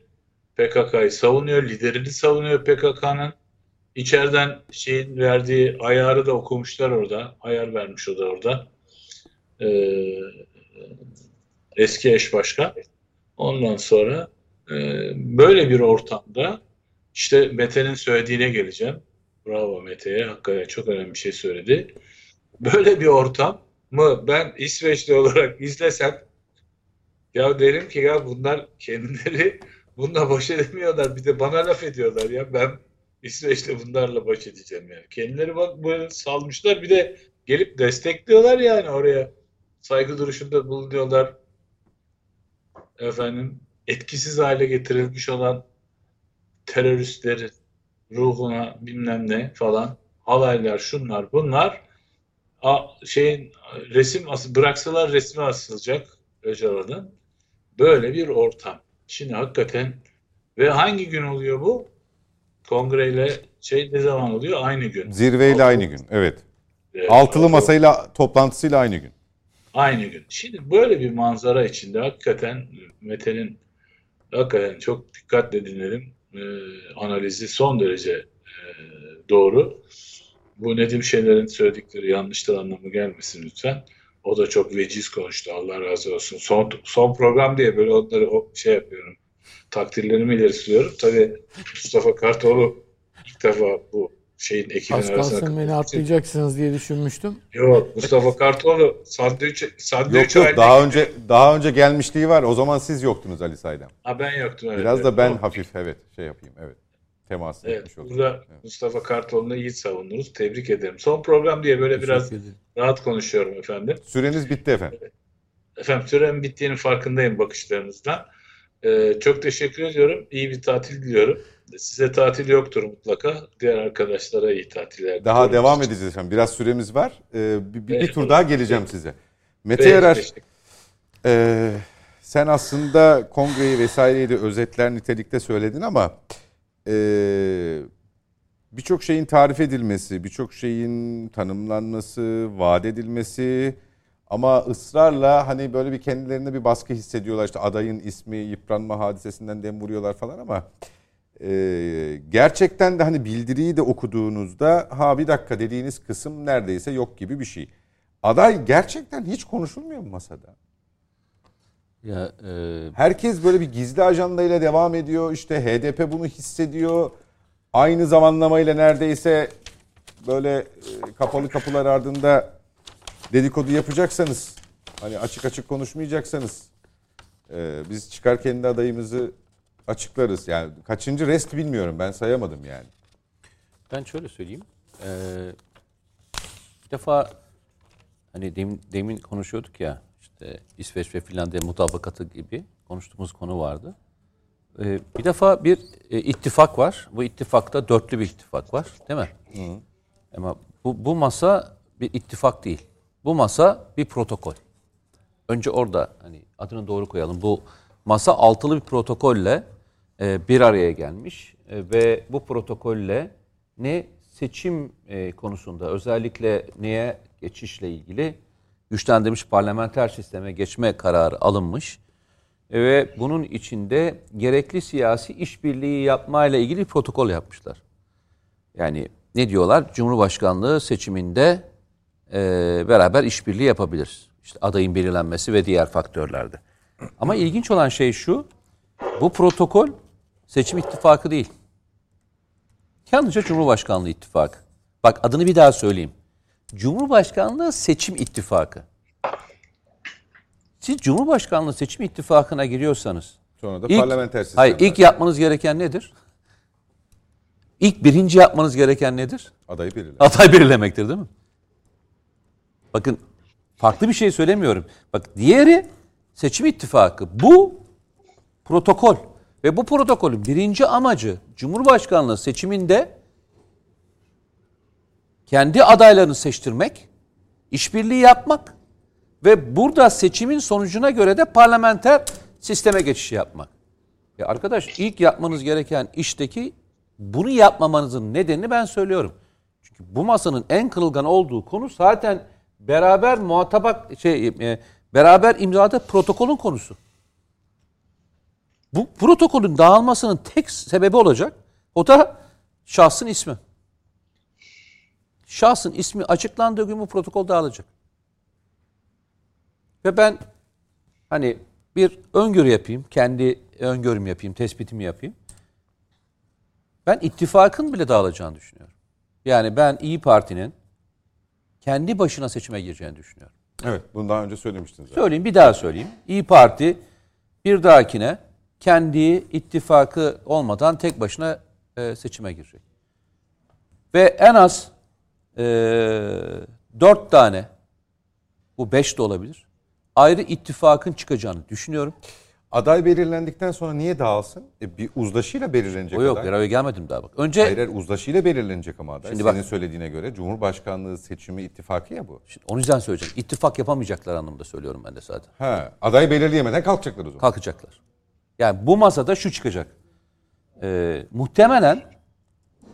Speaker 5: PKK'yı savunuyor, liderini savunuyor PKK'nın. İçeriden şeyin verdiği ayarı da okumuşlar orada. Ayar vermiş o da orada. Ee, eski eş başkan. Ondan sonra böyle bir ortamda işte Mete'nin söylediğine geleceğim. Bravo Mete'ye. Hakikaten çok önemli bir şey söyledi. Böyle bir ortam mı ben İsveçli olarak izlesem ya derim ki ya bunlar kendileri bununla baş edemiyorlar. Bir de bana laf ediyorlar ya. Ben İsveç'te bunlarla baş edeceğim yani. Kendileri bak böyle salmışlar. Bir de gelip destekliyorlar yani oraya. Saygı duruşunda bulunuyorlar. Efendim etkisiz hale getirilmiş olan teröristlerin ruhuna bilmem ne falan halaylar şunlar bunlar a, şeyin resim as bıraksalar resmi asılacak Öcalan'ın böyle bir ortam. Şimdi hakikaten ve hangi gün oluyor bu? Kongreyle şey ne zaman oluyor? Aynı gün.
Speaker 1: Zirveyle aynı gün. Evet.
Speaker 5: Evet,
Speaker 1: Altılı masayla toplantısıyla aynı gün.
Speaker 5: Aynı gün. Şimdi böyle bir manzara içinde hakikaten Mete'nin hakikaten çok dikkatle dinledim. Ee, analizi son derece e, doğru. Bu Nedim Şener'in söyledikleri yanlıştır anlamı gelmesin lütfen. O da çok veciz konuştu. Allah razı olsun. Son, son program diye böyle onları şey yapıyorum. Takdirlerimi ileri sürüyorum. Tabii Mustafa Kartoğlu ilk defa bu şeyin ekibin
Speaker 4: Az kalsın beni atlayacaksınız diye düşünmüştüm.
Speaker 5: Yok Mustafa Kartoğlu sandviç, sandviç
Speaker 1: Yok yok daha önce daha önce gelmişliği var. O zaman siz yoktunuz Ali Saydam.
Speaker 5: Ha ben yoktum. Evet,
Speaker 1: Biraz
Speaker 5: evet.
Speaker 1: da ben
Speaker 5: O-
Speaker 1: hafif evet şey yapayım evet. Temas
Speaker 5: Evet,
Speaker 1: etmiş oldum.
Speaker 5: burada
Speaker 1: Evet.
Speaker 5: Mustafa Kartoğlu'nu iyi savundunuz. Tebrik ederim. Son program diye böyle biraz
Speaker 4: ederim.
Speaker 5: rahat konuşuyorum efendim.
Speaker 1: Süreniz bitti efendim.
Speaker 5: Efendim süremin bittiğinin farkındayım bakışlarınızdan. Ee, çok teşekkür ediyorum. İyi bir tatil diliyorum. Size tatil yoktur mutlaka. Diğer arkadaşlara iyi tatiller.
Speaker 1: Daha devam edeceğiz efendim. Biraz süremiz var. Ee, bir, bir- bir tur daha geleceğim size. Mete
Speaker 5: Peki,
Speaker 1: Yarar, e, sen aslında kongreyi vesaireyi de özetler nitelikte söyledin ama e, birçok şeyin tarif edilmesi, birçok şeyin tanımlanması, vaat edilmesi ama ısrarla hani böyle bir kendilerine bir baskı hissediyorlar. İşte adayın ismi yıpranma hadisesinden dem vuruyorlar falan ama e, gerçekten de hani bildiriyi de okuduğunuzda ha bir dakika dediğiniz kısım neredeyse yok gibi bir şey. Aday gerçekten hiç konuşulmuyor mu masada?
Speaker 3: Ya e,
Speaker 1: Herkes böyle bir gizli ajandayla devam ediyor. İşte HDP bunu hissediyor. Aynı zamanlamayla neredeyse böyle e, kapalı kapılar ardında dedikodu yapacaksanız hani açık açık konuşmayacaksanız e, biz çıkar kendi adayımızı açıklarız. Yani kaçıncı rest bilmiyorum ben sayamadım yani.
Speaker 3: Ben şöyle söyleyeyim. Ee, bir defa hani demin, demin konuşuyorduk ya işte İsveç ve Finlandiya mutabakatı gibi konuştuğumuz konu vardı. Ee, bir defa bir e, ittifak var. Bu ittifakta dörtlü bir ittifak var değil mi? Ama bu, bu masa bir ittifak değil. Bu masa bir protokol. Önce orada hani adını doğru koyalım. Bu masa altılı bir protokolle bir araya gelmiş E, ve bu protokolle ne seçim e, konusunda özellikle neye geçişle ilgili güçlendirilmiş parlamenter sisteme geçme kararı alınmış E, ve bunun içinde gerekli siyasi işbirliği yapmayla ilgili bir protokol yapmışlar. Yani ne diyorlar? Cumhurbaşkanlığı seçiminde e, beraber işbirliği yapabilir. İşte adayın belirlenmesi ve diğer faktörlerde. Ama ilginç olan şey şu, bu protokol seçim ittifakı değil. Yalnızca Cumhurbaşkanlığı ittifakı. Bak adını bir daha söyleyeyim. Cumhurbaşkanlığı seçim ittifakı. Siz Cumhurbaşkanlığı seçim ittifakına giriyorsanız
Speaker 1: Sonra da
Speaker 3: İlk-
Speaker 1: parlamenter sistem.
Speaker 3: Hayır, ilk yapmanız gereken nedir? İlk birinci yapmanız gereken nedir?
Speaker 1: adayı belirler.
Speaker 3: Aday belirlemektir değil mi? Bakın farklı bir şey söylemiyorum. Bak diğeri seçim ittifakı. Bu protokol. Ve bu protokolün birinci amacı Cumhurbaşkanlığı seçiminde kendi adaylarını seçtirmek, işbirliği yapmak ve burada seçimin sonucuna göre de parlamenter sisteme geçişi yapmak. Ya arkadaş ilk yapmanız gereken işteki bunu yapmamanızın nedenini ben söylüyorum. Çünkü bu masanın en kırılgan olduğu konu zaten beraber muhatabak şey e, beraber imzaladığı protokolün konusu. Bu protokolün dağılmasının tek sebebi olacak. O da şahsın ismi. Şahsın ismi açıklandığı gün bu protokol dağılacak. Ve ben hani bir öngörü yapayım, kendi öngörüm yapayım, tespitimi yapayım. Ben ittifakın bile dağılacağını düşünüyorum. Yani ben İyi Parti'nin kendi başına seçime gireceğini düşünüyorum.
Speaker 1: Evet, bunu daha önce söylemiştiniz. zaten.
Speaker 3: Söyleyeyim bir daha söyleyeyim. İyi Parti bir dahakine kendi ittifakı olmadan tek başına e, seçime girecek. Ve en az e, dört tane, bu beş de olabilir, ayrı ittifakın çıkacağını düşünüyorum.
Speaker 1: Aday belirlendikten sonra niye dağılsın? E, bir uzlaşıyla belirlenecek
Speaker 3: O yok,
Speaker 1: aday.
Speaker 3: araya gelmedim daha bak. Önce
Speaker 1: Hayır, hayır, uzlaşıyla belirlenecek ama aday.
Speaker 3: Şimdi
Speaker 1: Senin
Speaker 3: bak-
Speaker 1: söylediğine göre Cumhurbaşkanlığı seçimi ittifakı ya bu.
Speaker 3: Şimdi o yüzden söyleyeceğim. İttifak yapamayacaklar anlamında söylüyorum ben de zaten.
Speaker 1: Ha, aday belirleyemeden kalkacaklar o zaman.
Speaker 3: Kalkacaklar. Yani bu masada şu çıkacak. Ee, muhtemelen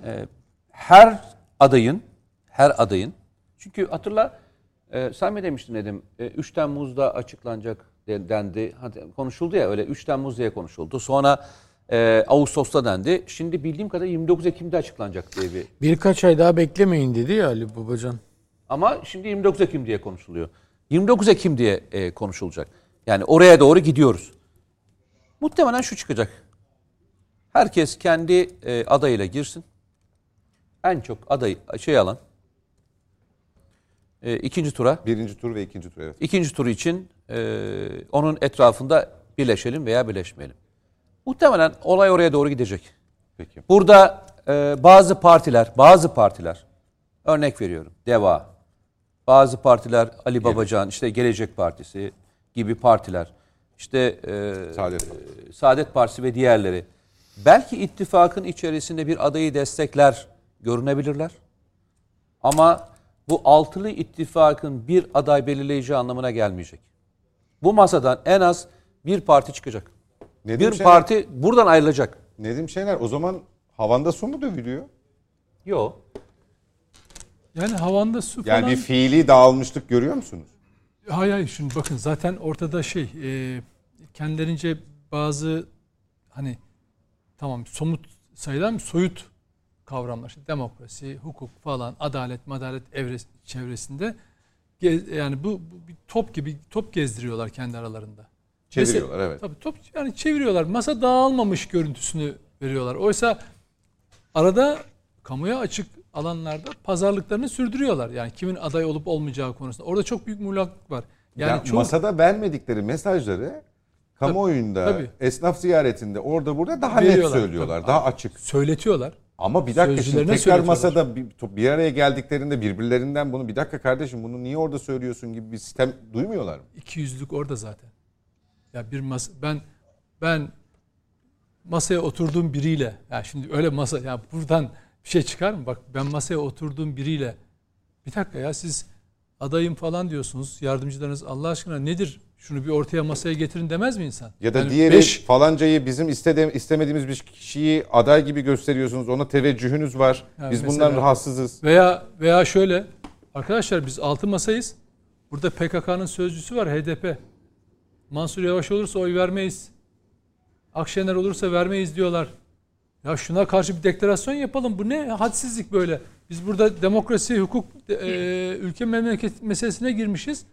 Speaker 3: e, her adayın her adayın çünkü hatırla e, sen mi demiştin dedim e, 3 Temmuz'da açıklanacak de- dendi. Hadi, konuşuldu ya öyle 3 Temmuz diye konuşuldu. Sonra e, Ağustos'ta dendi. Şimdi bildiğim kadarıyla 29 Ekim'de açıklanacak diye bir
Speaker 4: Birkaç ay daha beklemeyin dedi ya Ali Babacan.
Speaker 3: Ama şimdi 29 Ekim diye konuşuluyor. 29 Ekim diye e, konuşulacak. Yani oraya doğru gidiyoruz. Muhtemelen şu çıkacak. Herkes kendi e, adayıyla girsin. En çok aday şey alan e, ikinci tura.
Speaker 1: Birinci tur ve ikinci tur evet.
Speaker 3: ikinci tur için e, onun etrafında birleşelim veya birleşmeyelim. Muhtemelen olay oraya doğru gidecek.
Speaker 1: Peki.
Speaker 3: Burada e, bazı partiler, bazı partiler, örnek veriyorum, DEVA, bazı partiler Ali Babacan, işte Gelecek Partisi gibi partiler, işte e,
Speaker 1: Saadet
Speaker 3: e, Saadet Partisi ve diğerleri, belki ittifakın içerisinde bir adayı destekler görünebilirler. Ama bu altılı ittifakın bir aday belirleyeceği anlamına gelmeyecek. Bu masadan en az bir parti çıkacak.
Speaker 1: Nedim
Speaker 3: bir
Speaker 1: Şener-
Speaker 3: parti buradan ayrılacak.
Speaker 1: Nedim Şener o zaman havanda su mu dövülüyor?
Speaker 3: Yok.
Speaker 2: Yani havanda su
Speaker 1: Yani
Speaker 2: falan...
Speaker 1: bir fiili dağılmışlık görüyor musunuz?
Speaker 2: Hayır hayır şimdi bakın zaten ortada şey e, kendilerince bazı hani tamam somut sayılan soyut kavramlar işte demokrasi, hukuk falan, adalet, madalet evres, çevresinde ge- yani bu, bu bir top gibi top gezdiriyorlar kendi aralarında.
Speaker 1: Çeviriyorlar
Speaker 2: Mesela-
Speaker 1: evet.
Speaker 2: Tabii top yani çeviriyorlar. Masa dağılmamış görüntüsünü veriyorlar. Oysa arada kamuya açık alanlarda pazarlıklarını sürdürüyorlar. Yani kimin aday olup olmayacağı konusunda. Orada çok büyük muğlaklık var. Yani
Speaker 1: Yani
Speaker 2: çoğu-
Speaker 1: masada vermedikleri mesajları kamuoyunda,
Speaker 2: tabii.
Speaker 1: esnaf ziyaretinde orada burada daha net
Speaker 2: Veriyorlar,
Speaker 1: söylüyorlar.
Speaker 2: tabii.
Speaker 1: Daha açık.
Speaker 2: söyletiyorlar.
Speaker 1: Ama bir dakika şimdi tekrar masada bir, bir araya geldiklerinde birbirlerinden bunu bir dakika kardeşim bunu niye orada söylüyorsun gibi bir sistem duymuyorlar mı?
Speaker 2: İki yüzlük orada zaten. Ya bir masa ben ben masaya oturduğum biriyle ya şimdi öyle masa ya buradan bir şey çıkar mı? Bak ben masaya oturduğum biriyle bir dakika ya siz adayım falan diyorsunuz. Yardımcılarınız Allah aşkına nedir? Şunu bir ortaya masaya getirin demez mi insan?
Speaker 1: Ya da
Speaker 2: Yani
Speaker 1: diğeri
Speaker 2: beş-
Speaker 1: falancayı bizim istede, istemediğimiz bir kişiyi aday gibi gösteriyorsunuz. Ona teveccühünüz var.
Speaker 2: Yani
Speaker 1: Biz
Speaker 2: mesela-
Speaker 1: bundan rahatsızız.
Speaker 2: Veya veya şöyle arkadaşlar biz altı masayız. Burada PKK'nın sözcüsü var HDP. Mansur Yavaş olursa oy vermeyiz. Akşener olursa vermeyiz diyorlar. Ya şuna karşı bir deklarasyon yapalım. Bu ne hadsizlik böyle. Biz burada demokrasi, hukuk, e, ülke memleket meselesine girmişiz.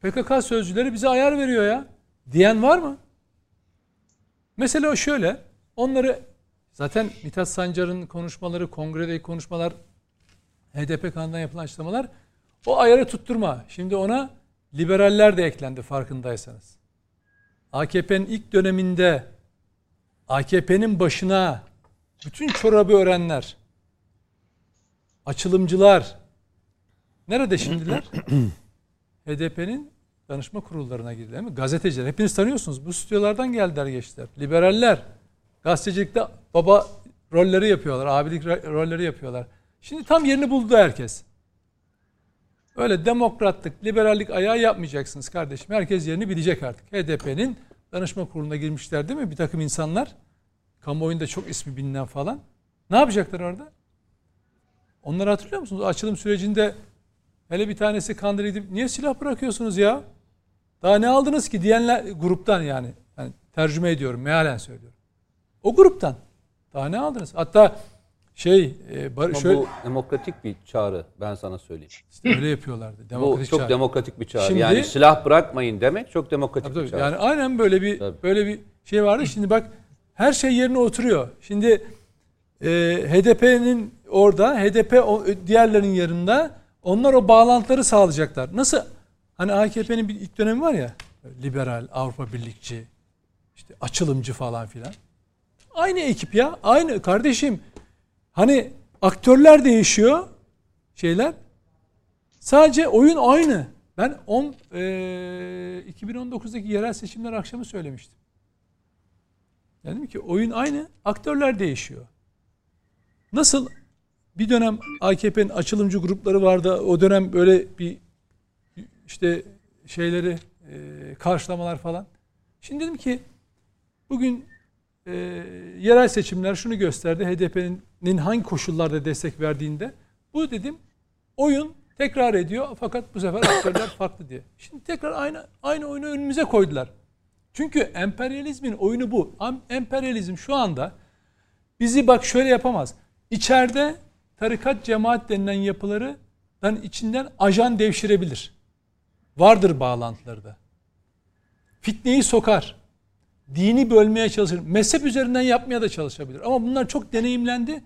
Speaker 2: PKK sözcüleri bize ayar veriyor ya. Diyen var mı? Mesele o şöyle. Onları zaten Mithat Sancar'ın konuşmaları, kongredeki konuşmalar, HDP kanalından yapılan açıklamalar o ayarı tutturma. Şimdi ona liberaller de eklendi farkındaysanız. AKP'nin ilk döneminde AKP'nin başına bütün çorabı öğrenler, açılımcılar nerede şimdiler? HDP'nin danışma kurullarına girdi değil mi? Gazeteciler. Hepiniz tanıyorsunuz. Bu stüdyolardan geldiler geçtiler. Liberaller. Gazetecilikte baba rolleri yapıyorlar. Abilik ro- rolleri yapıyorlar. Şimdi tam yerini buldu herkes. Öyle demokratlık, liberallik ayağı yapmayacaksınız kardeşim. Herkes yerini bilecek artık. HDP'nin danışma kuruluna girmişler değil mi? Bir takım insanlar. Kamuoyunda çok ismi bilinen falan. Ne yapacaklar orada? Onları hatırlıyor musunuz? Açılım sürecinde hele bir tanesi kandil edip niye silah bırakıyorsunuz ya? Daha ne aldınız ki diyenler gruptan yani. yani tercüme ediyorum, mealen söylüyorum. O gruptan. Daha ne aldınız? Hatta şey e, bar-
Speaker 3: Ama
Speaker 2: şöyle
Speaker 3: bu demokratik bir çağrı ben sana söyleyeyim.
Speaker 2: işte öyle yapıyorlardı.
Speaker 3: Bu
Speaker 2: Demokratik
Speaker 3: çok
Speaker 2: çağrı.
Speaker 3: demokratik bir çağrı.
Speaker 2: Şimdi-
Speaker 3: yani silah bırakmayın demek çok demokratik
Speaker 2: Tabii,
Speaker 3: bir çağrı.
Speaker 2: Yani aynen böyle bir
Speaker 3: Tabii.
Speaker 2: böyle bir şey vardı. Şimdi bak her şey yerine oturuyor. Şimdi e, HDP'nin orada, HDP o, diğerlerinin yanında onlar o bağlantıları sağlayacaklar. Nasıl? Hani AKP'nin bir ilk dönemi var ya liberal, Avrupa Birlikçi, işte açılımcı falan filan. Aynı ekip ya. Aynı kardeşim. Hani aktörler değişiyor şeyler. Sadece oyun aynı. Ben 10 eee 2019'daki yerel seçimler akşamı söylemiştim. Dedim ki oyun aynı, aktörler değişiyor. Nasıl bir dönem AKP'nin açılımcı grupları vardı. O dönem böyle bir işte şeyleri eee, karşılamalar falan. Şimdi dedim ki bugün eee, yerel seçimler şunu gösterdi. HDP'nin hangi koşullarda destek verdiğinde. Bu dedim oyun tekrar ediyor fakat bu sefer aktörler farklı diye. Şimdi tekrar aynı aynı oyunu önümüze koydular. Çünkü emperyalizmin oyunu bu. Emperyalizm şu anda bizi bak şöyle yapamaz. İçeride tarikat cemaat denilen yapılardan içinden ajan devşirebilir. Vardır bağlantıları da. Fitneyi sokar. Dini bölmeye çalışır. Mezhep üzerinden yapmaya da çalışabilir. Ama bunlar çok deneyimlendi.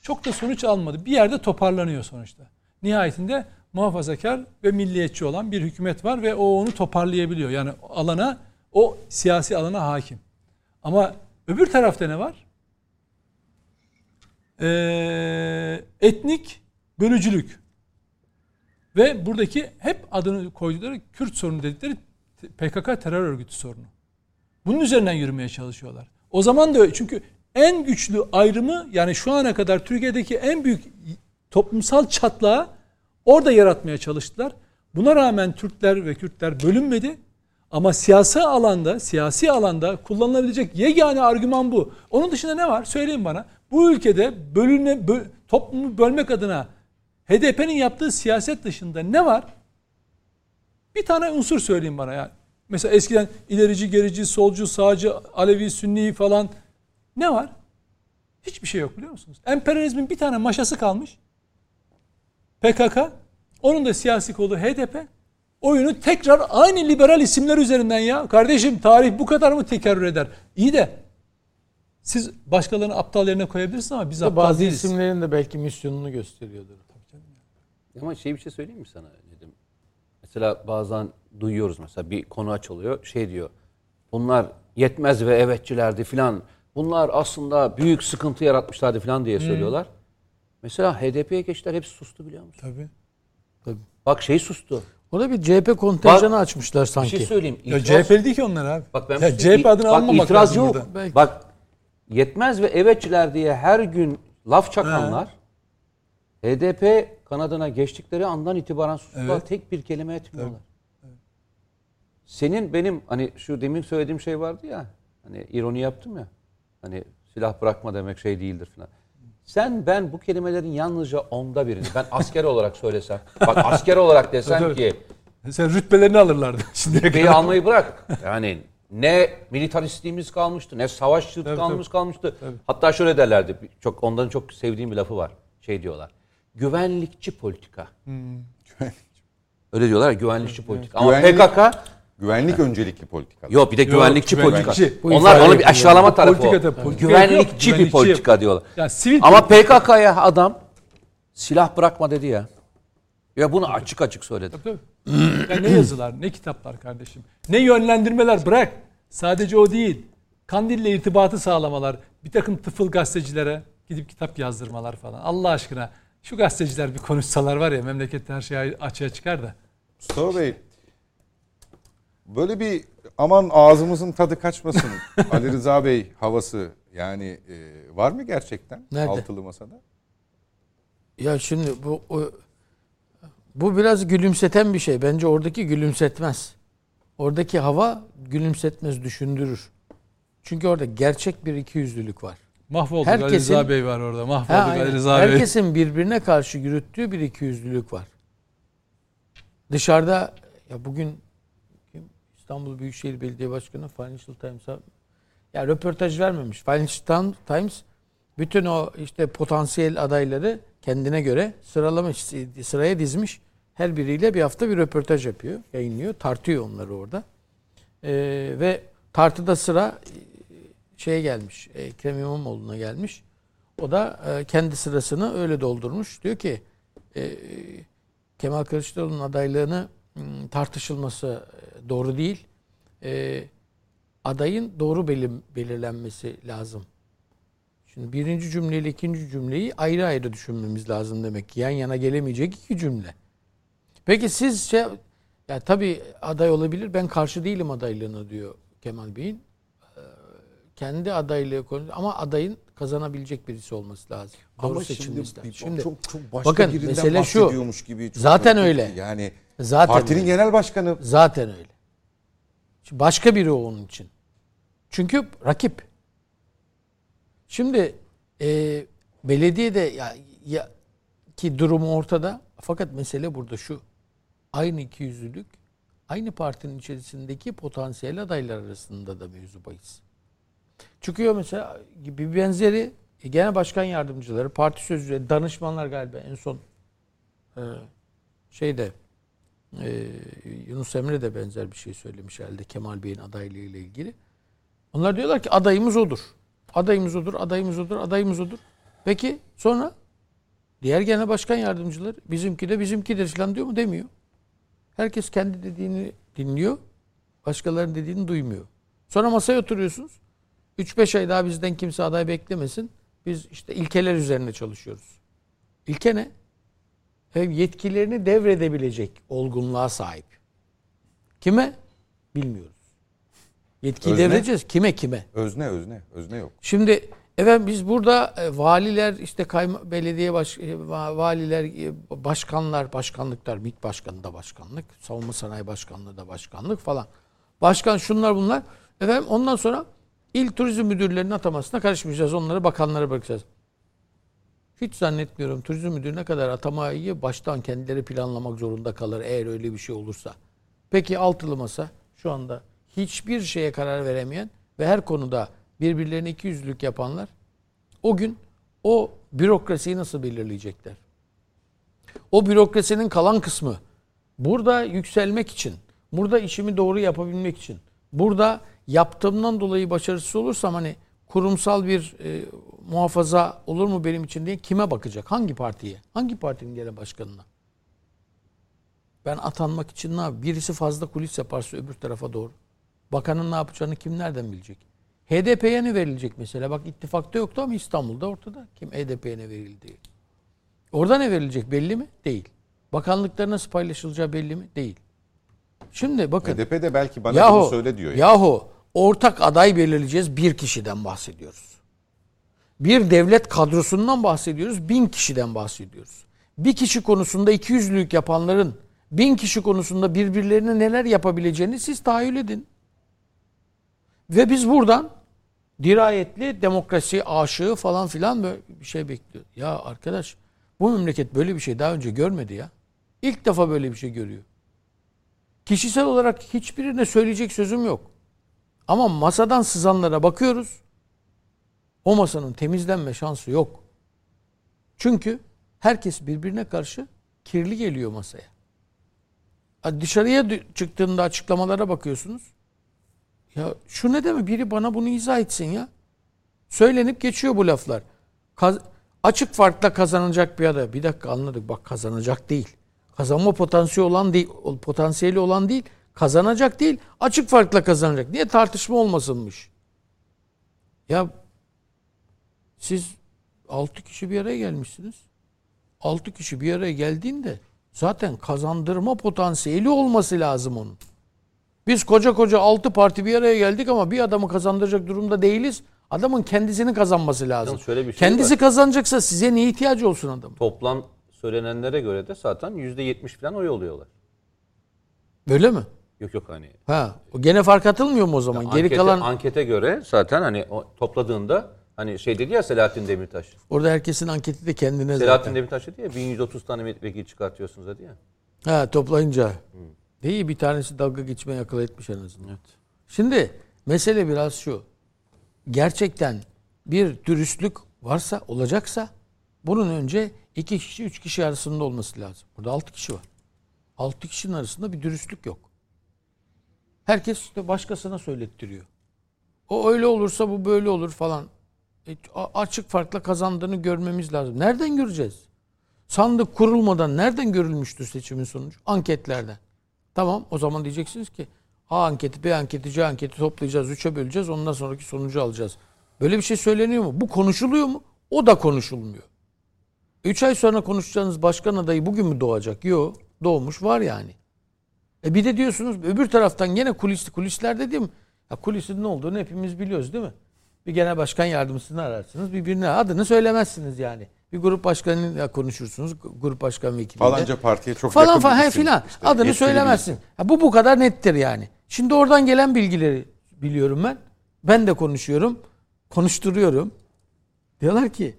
Speaker 2: Çok da sonuç almadı. Bir yerde toparlanıyor sonuçta. Nihayetinde muhafazakar ve milliyetçi olan bir hükümet var ve o onu toparlayabiliyor. Yani alana, o siyasi alana hakim. Ama öbür tarafta ne var? Ee, etnik bölücülük. Ve buradaki hep adını koydukları Kürt sorunu dedikleri PKK terör örgütü sorunu. Bunun üzerinden yürümeye çalışıyorlar. O zaman da. Çünkü en güçlü ayrımı yani şu ana kadar Türkiye'deki en büyük toplumsal çatlağı orada yaratmaya çalıştılar. Buna rağmen Türkler ve Kürtler bölünmedi. Ama siyasi alanda, siyasi alanda kullanılabilecek yegane argüman bu. Onun dışında ne var? Söyleyin bana. Bu ülkede bölünme, bö- toplumu bölmek adına HDP'nin yaptığı siyaset dışında ne var? Bir tane unsur söyleyin bana yani. Mesela eskiden ilerici, gerici, solcu, sağcı, Alevi, Sünni falan ne var? Hiçbir şey yok biliyor musunuz? Emperyalizmin bir tane maşası kalmış. PKK. Onun da siyasi kolu HDP. Oyunu tekrar aynı liberal isimler üzerinden ya. Kardeşim tarih bu kadar mı tekerrür eder? İyi de siz başkalarını aptal yerine koyabilirsiniz ama biz aptal
Speaker 4: Bazı
Speaker 2: değiliz.
Speaker 4: isimlerin de belki misyonunu gösteriyordur.
Speaker 3: Ama şey bir şey söyleyeyim mi sana dedim. Mesela bazen duyuyoruz mesela bir konu açılıyor şey diyor. Bunlar yetmez ve evetçilerdi filan. Bunlar aslında büyük sıkıntı yaratmışlardı filan diye söylüyorlar. Mesela HDP'ye geçtiler hepsi sustu biliyor musun?
Speaker 2: Tabii.
Speaker 3: Bak şey sustu.
Speaker 4: O da bir CHP kontenjanı
Speaker 3: Bak,
Speaker 4: açmışlar
Speaker 3: Bir
Speaker 4: sanki.
Speaker 3: şey söyleyeyim.
Speaker 2: Ya
Speaker 3: İtiraz-
Speaker 2: CHP'li değil ki onlar abi.
Speaker 3: Bak ben
Speaker 2: ya
Speaker 3: bir şey-
Speaker 2: CHP adını
Speaker 3: bak,
Speaker 2: almamak
Speaker 3: itiraz
Speaker 2: lazım
Speaker 3: yok.
Speaker 2: burada.
Speaker 4: Belki.
Speaker 3: Bak yetmez ve evetçiler diye her gün laf çakanlar HDP kanadına geçtikleri andan itibaren sustular.
Speaker 2: Evet.
Speaker 3: Tek bir kelime etmiyorlar. Senin benim hani şu demin söylediğim şey vardı ya hani ironi yaptım ya hani silah bırakma demek şey değildir falan. Sen ben bu kelimelerin yalnızca onda birini ben asker olarak söylesem bak asker olarak desem
Speaker 2: Tabii,
Speaker 3: ki
Speaker 2: Sen rütbelerini alırlardı. Şimdiye
Speaker 3: Rütbeyi
Speaker 2: kadar.
Speaker 3: almayı bırak. Yani ne militaristliğimiz kalmıştı, ne savaşçılıklarımız
Speaker 2: Tabii,
Speaker 3: kalmıştı. Hatta şöyle derlerdi, çok onların çok sevdiğim bir lafı var. Şey diyorlar, güvenlikçi politika. Öyle diyorlar ya, güvenlikçi politika. Ama
Speaker 1: Güvenlik-
Speaker 3: PKK,
Speaker 1: Güvenlik öncelikli politika.
Speaker 3: yok bir de güvenlikçi
Speaker 2: güvenlikçi.
Speaker 3: politika.
Speaker 2: Bu
Speaker 3: Onlar
Speaker 2: ifade
Speaker 3: onu bir aşağılama
Speaker 2: Bu
Speaker 3: tarafı o.
Speaker 2: politikada politika
Speaker 3: Güvenlikçi
Speaker 2: yok,
Speaker 3: bir
Speaker 2: güvenlikçi
Speaker 3: politika diyorlar.
Speaker 2: Yani sivil
Speaker 3: Ama PKK'ya adam silah bırakma dedi ya. Ya bunu açık açık söyledi.
Speaker 2: Tabii. Ya ne yazılar, ne kitaplar kardeşim. Ne yönlendirmeler bırak. Sadece o değil. Kandil'le irtibatı sağlamalar. Bir takım tıfıl gazetecilere gidip kitap yazdırmalar falan. Allah aşkına şu gazeteciler bir konuşsalar var ya memlekette her şey açığa çıkar da.
Speaker 1: Mustafa Bey, Böyle bir aman ağzımızın tadı kaçmasın Ali Rıza Bey havası yani e, var mı gerçekten
Speaker 4: Nerede?
Speaker 1: altılı masada?
Speaker 4: Ya şimdi bu o- bu biraz gülümseten bir şey. Bence oradaki gülümsetmez. Oradaki hava gülümsetmez, düşündürür. Çünkü orada gerçek bir ikiyüzlülük var.
Speaker 2: Mahvolduk Ali
Speaker 4: Herkesin-
Speaker 2: Rıza Bey var orada. Mahvolduk
Speaker 4: Ha.
Speaker 2: Ali Rıza Bey.
Speaker 4: Herkesin birbirine karşı yürüttüğü bir ikiyüzlülük var. Dışarıda ya bugün? İstanbul Büyükşehir Belediye Başkanı Financial Times'a ya röportaj vermemiş. Financial Times bütün o işte potansiyel adayları kendine göre sıralamış, sıraya dizmiş. Her biriyle bir hafta bir röportaj yapıyor, yayınlıyor, tartıyor onları orada. Ee, ve tartıda sıra e, şeye gelmiş, Ekrem İmamoğlu'na gelmiş. O da e, kendi sırasını öyle doldurmuş. Diyor ki e, Kemal Kılıçdaroğlu'nun adaylığını tartışılması e, doğru değil. E, adayın doğru belim, belirlenmesi lazım. Şimdi birinci cümleyle ikinci cümleyi ayrı ayrı düşünmemiz lazım demek ki. Yan yana gelemeyecek iki cümle. Peki siz şey, ya tabii aday olabilir. Ben karşı değilim adaylığına diyor Kemal Bey'in. Ee, Kendi adaylığı konu ama adayın kazanabilecek birisi olması lazım. Doğru
Speaker 1: Ama
Speaker 4: seçilmesi
Speaker 1: şimdi,
Speaker 4: lazım. Şimdi
Speaker 1: çok çok başka
Speaker 4: bakın,
Speaker 1: birinden
Speaker 4: mesele şu.
Speaker 1: gibi. çok
Speaker 4: Zaten
Speaker 1: çok-
Speaker 4: öyle.
Speaker 1: Yani
Speaker 4: zaten
Speaker 1: partinin
Speaker 4: öyle.
Speaker 1: genel başkanı
Speaker 4: Zaten öyle. Şimdi başka biri onun için. Çünkü rakip. Şimdi e, belediyede ya, ya ki durumu ortada. Fakat mesele burada şu. Aynı ikiyüzlülük aynı partinin içerisindeki potansiyel adaylar arasında da mevzu bahis. Çıkıyor mesela bir benzeri e, genel başkan yardımcıları, parti sözcüleri, danışmanlar galiba en son e, şeyde ee, Yunus Emre de benzer bir şey söylemiş herhalde Kemal Bey'in adaylığı ile ilgili. Onlar diyorlar ki adayımız odur. Adayımız odur, adayımız odur, adayımız odur. Peki sonra diğer genel başkan yardımcıları bizimki de bizimkidir falan diyor mu? Demiyor. Herkes kendi dediğini dinliyor. Başkalarının dediğini duymuyor. Sonra masaya oturuyorsunuz. 3-5 ay daha bizden kimse aday beklemesin. Biz işte ilkeler üzerine çalışıyoruz. İlke ne? hem yetkilerini devredebilecek olgunluğa sahip. Kime? Bilmiyoruz. Yetkiyi
Speaker 1: Özne?
Speaker 4: devredeceğiz. Kime kime?
Speaker 1: özne özne özne yok.
Speaker 4: Şimdi efendim biz burada e, valiler işte kayma, belediye baş, e, va- valiler e, başkanlar başkanlıklar MİT başkanı da başkanlık savunma sanayi başkanlığı da başkanlık falan. Başkan şunlar bunlar. Efendim ondan sonra il turizm müdürlerinin atamasına karışmayacağız. Onları bakanlara bırakacağız. Hiç zannetmiyorum turizm müdürü ne kadar atamayı baştan kendileri planlamak zorunda kalır eğer öyle bir şey olursa. Peki altılı masa şu anda hiçbir şeye karar veremeyen ve her konuda birbirlerine iki yüzlülük yapanlar o gün o bürokrasiyi nasıl belirleyecekler? O bürokrasinin kalan kısmı burada yükselmek için, burada işimi doğru yapabilmek için, burada yaptığımdan dolayı başarısız olursam hani kurumsal bir e, muhafaza olur mu benim için diye kime bakacak? Hangi partiye? Hangi partinin genel başkanına? Ben atanmak için ne yapayım? Birisi fazla kulis yaparsa öbür tarafa doğru. Bakanın ne yapacağını kim nereden bilecek? HDP'ye ne verilecek mesela? Bak ittifakta yoktu ama İstanbul'da ortada. Kim HDP'ye ne verildi? Orada ne verilecek belli mi? Değil. Bakanlıklar nasıl paylaşılacağı belli mi? Değil. Şimdi bakın.
Speaker 1: HDP de belki bana
Speaker 4: Yahu,
Speaker 1: bunu söyle diyor. yani.
Speaker 4: yahu ortak aday belirleyeceğiz bir kişiden bahsediyoruz. Bir devlet kadrosundan bahsediyoruz, bin kişiden bahsediyoruz. Bir kişi konusunda iki yüzlülük yapanların bin kişi konusunda birbirlerine neler yapabileceğini siz tahayyül edin. Ve biz buradan dirayetli demokrasi aşığı falan filan böyle bir şey bekliyor. Ya arkadaş bu memleket böyle bir şey daha önce görmedi ya. İlk defa böyle bir şey görüyor. Kişisel olarak hiçbirine söyleyecek sözüm yok. Ama masadan sızanlara bakıyoruz. O masanın temizlenme şansı yok. Çünkü herkes birbirine karşı kirli geliyor masaya. Dışarıya çıktığında açıklamalara bakıyorsunuz. Ya şu ne demek? Biri bana bunu izah etsin ya. Söylenip geçiyor bu laflar. Kaz- açık farkla kazanacak bir aday. Bir dakika anladık. Bak kazanacak değil. Kazanma potansiyeli olan değil, potansiyeli olan değil, kazanacak değil, açık farkla kazanacak. Niye tartışma olmasınmış? Ya siz 6 kişi bir araya gelmişsiniz. 6 kişi bir araya geldiğinde zaten kazandırma potansiyeli olması lazım onun. Biz koca koca altı parti bir araya geldik ama bir adamı kazandıracak durumda değiliz. Adamın kendisini kazanması lazım.
Speaker 6: Şöyle bir şey
Speaker 4: Kendisi
Speaker 6: var.
Speaker 4: kazanacaksa size niye ihtiyacı olsun adamın?
Speaker 6: Toplam söylenenlere göre de zaten %70 falan oy oluyorlar.
Speaker 4: Böyle mi?
Speaker 6: Yok yok hani.
Speaker 4: Ha, gene fark atılmıyor mu o zaman? Geri
Speaker 6: ankete,
Speaker 4: kalan
Speaker 6: ankete göre zaten hani o topladığında hani şey dedi ya Selahattin Demirtaş.
Speaker 4: orada herkesin anketi de kendine
Speaker 6: Selahattin
Speaker 4: zaten.
Speaker 6: Demirtaş dedi ya 1130 tane milletvekili çıkartıyorsunuz dedi ya.
Speaker 4: Ha toplayınca. Değil bir tanesi dalga geçmeye akıl etmiş en azından. Şimdi mesele biraz şu. Gerçekten bir dürüstlük varsa olacaksa bunun önce iki kişi üç kişi arasında olması lazım. Burada altı kişi var. Altı kişinin arasında bir dürüstlük yok. Herkes işte başkasına söylettiriyor. O öyle olursa bu böyle olur falan. E, açık farkla kazandığını görmemiz lazım. Nereden göreceğiz? Sandık kurulmadan nereden görülmüştür seçimin sonucu? Anketlerden. Tamam o zaman diyeceksiniz ki A anketi, B anketi, C anketi toplayacağız, üçe böleceğiz, ondan sonraki sonucu alacağız. Böyle bir şey söyleniyor mu? Bu konuşuluyor mu? O da konuşulmuyor. Üç ay sonra konuşacağınız başkan adayı bugün mü doğacak? Yok. Doğmuş var yani. E bir de diyorsunuz öbür taraftan gene kulis, kulisler dediğim ya kulisin ne olduğunu hepimiz biliyoruz değil mi? Bir genel başkan yardımcısını ararsınız. Birbirine adını söylemezsiniz yani. Bir grup başkanıyla konuşursunuz. Grup başkan vekiliyle.
Speaker 1: Falanca partiye çok
Speaker 4: falan
Speaker 1: yakın
Speaker 4: falan
Speaker 1: bir
Speaker 4: he
Speaker 1: isim.
Speaker 4: filan.
Speaker 1: İşte
Speaker 4: Adını söylemezsin.
Speaker 1: bir
Speaker 4: Ha, bu bu kadar nettir yani. Şimdi oradan gelen bilgileri biliyorum ben. Ben de konuşuyorum. Konuşturuyorum. Diyorlar ki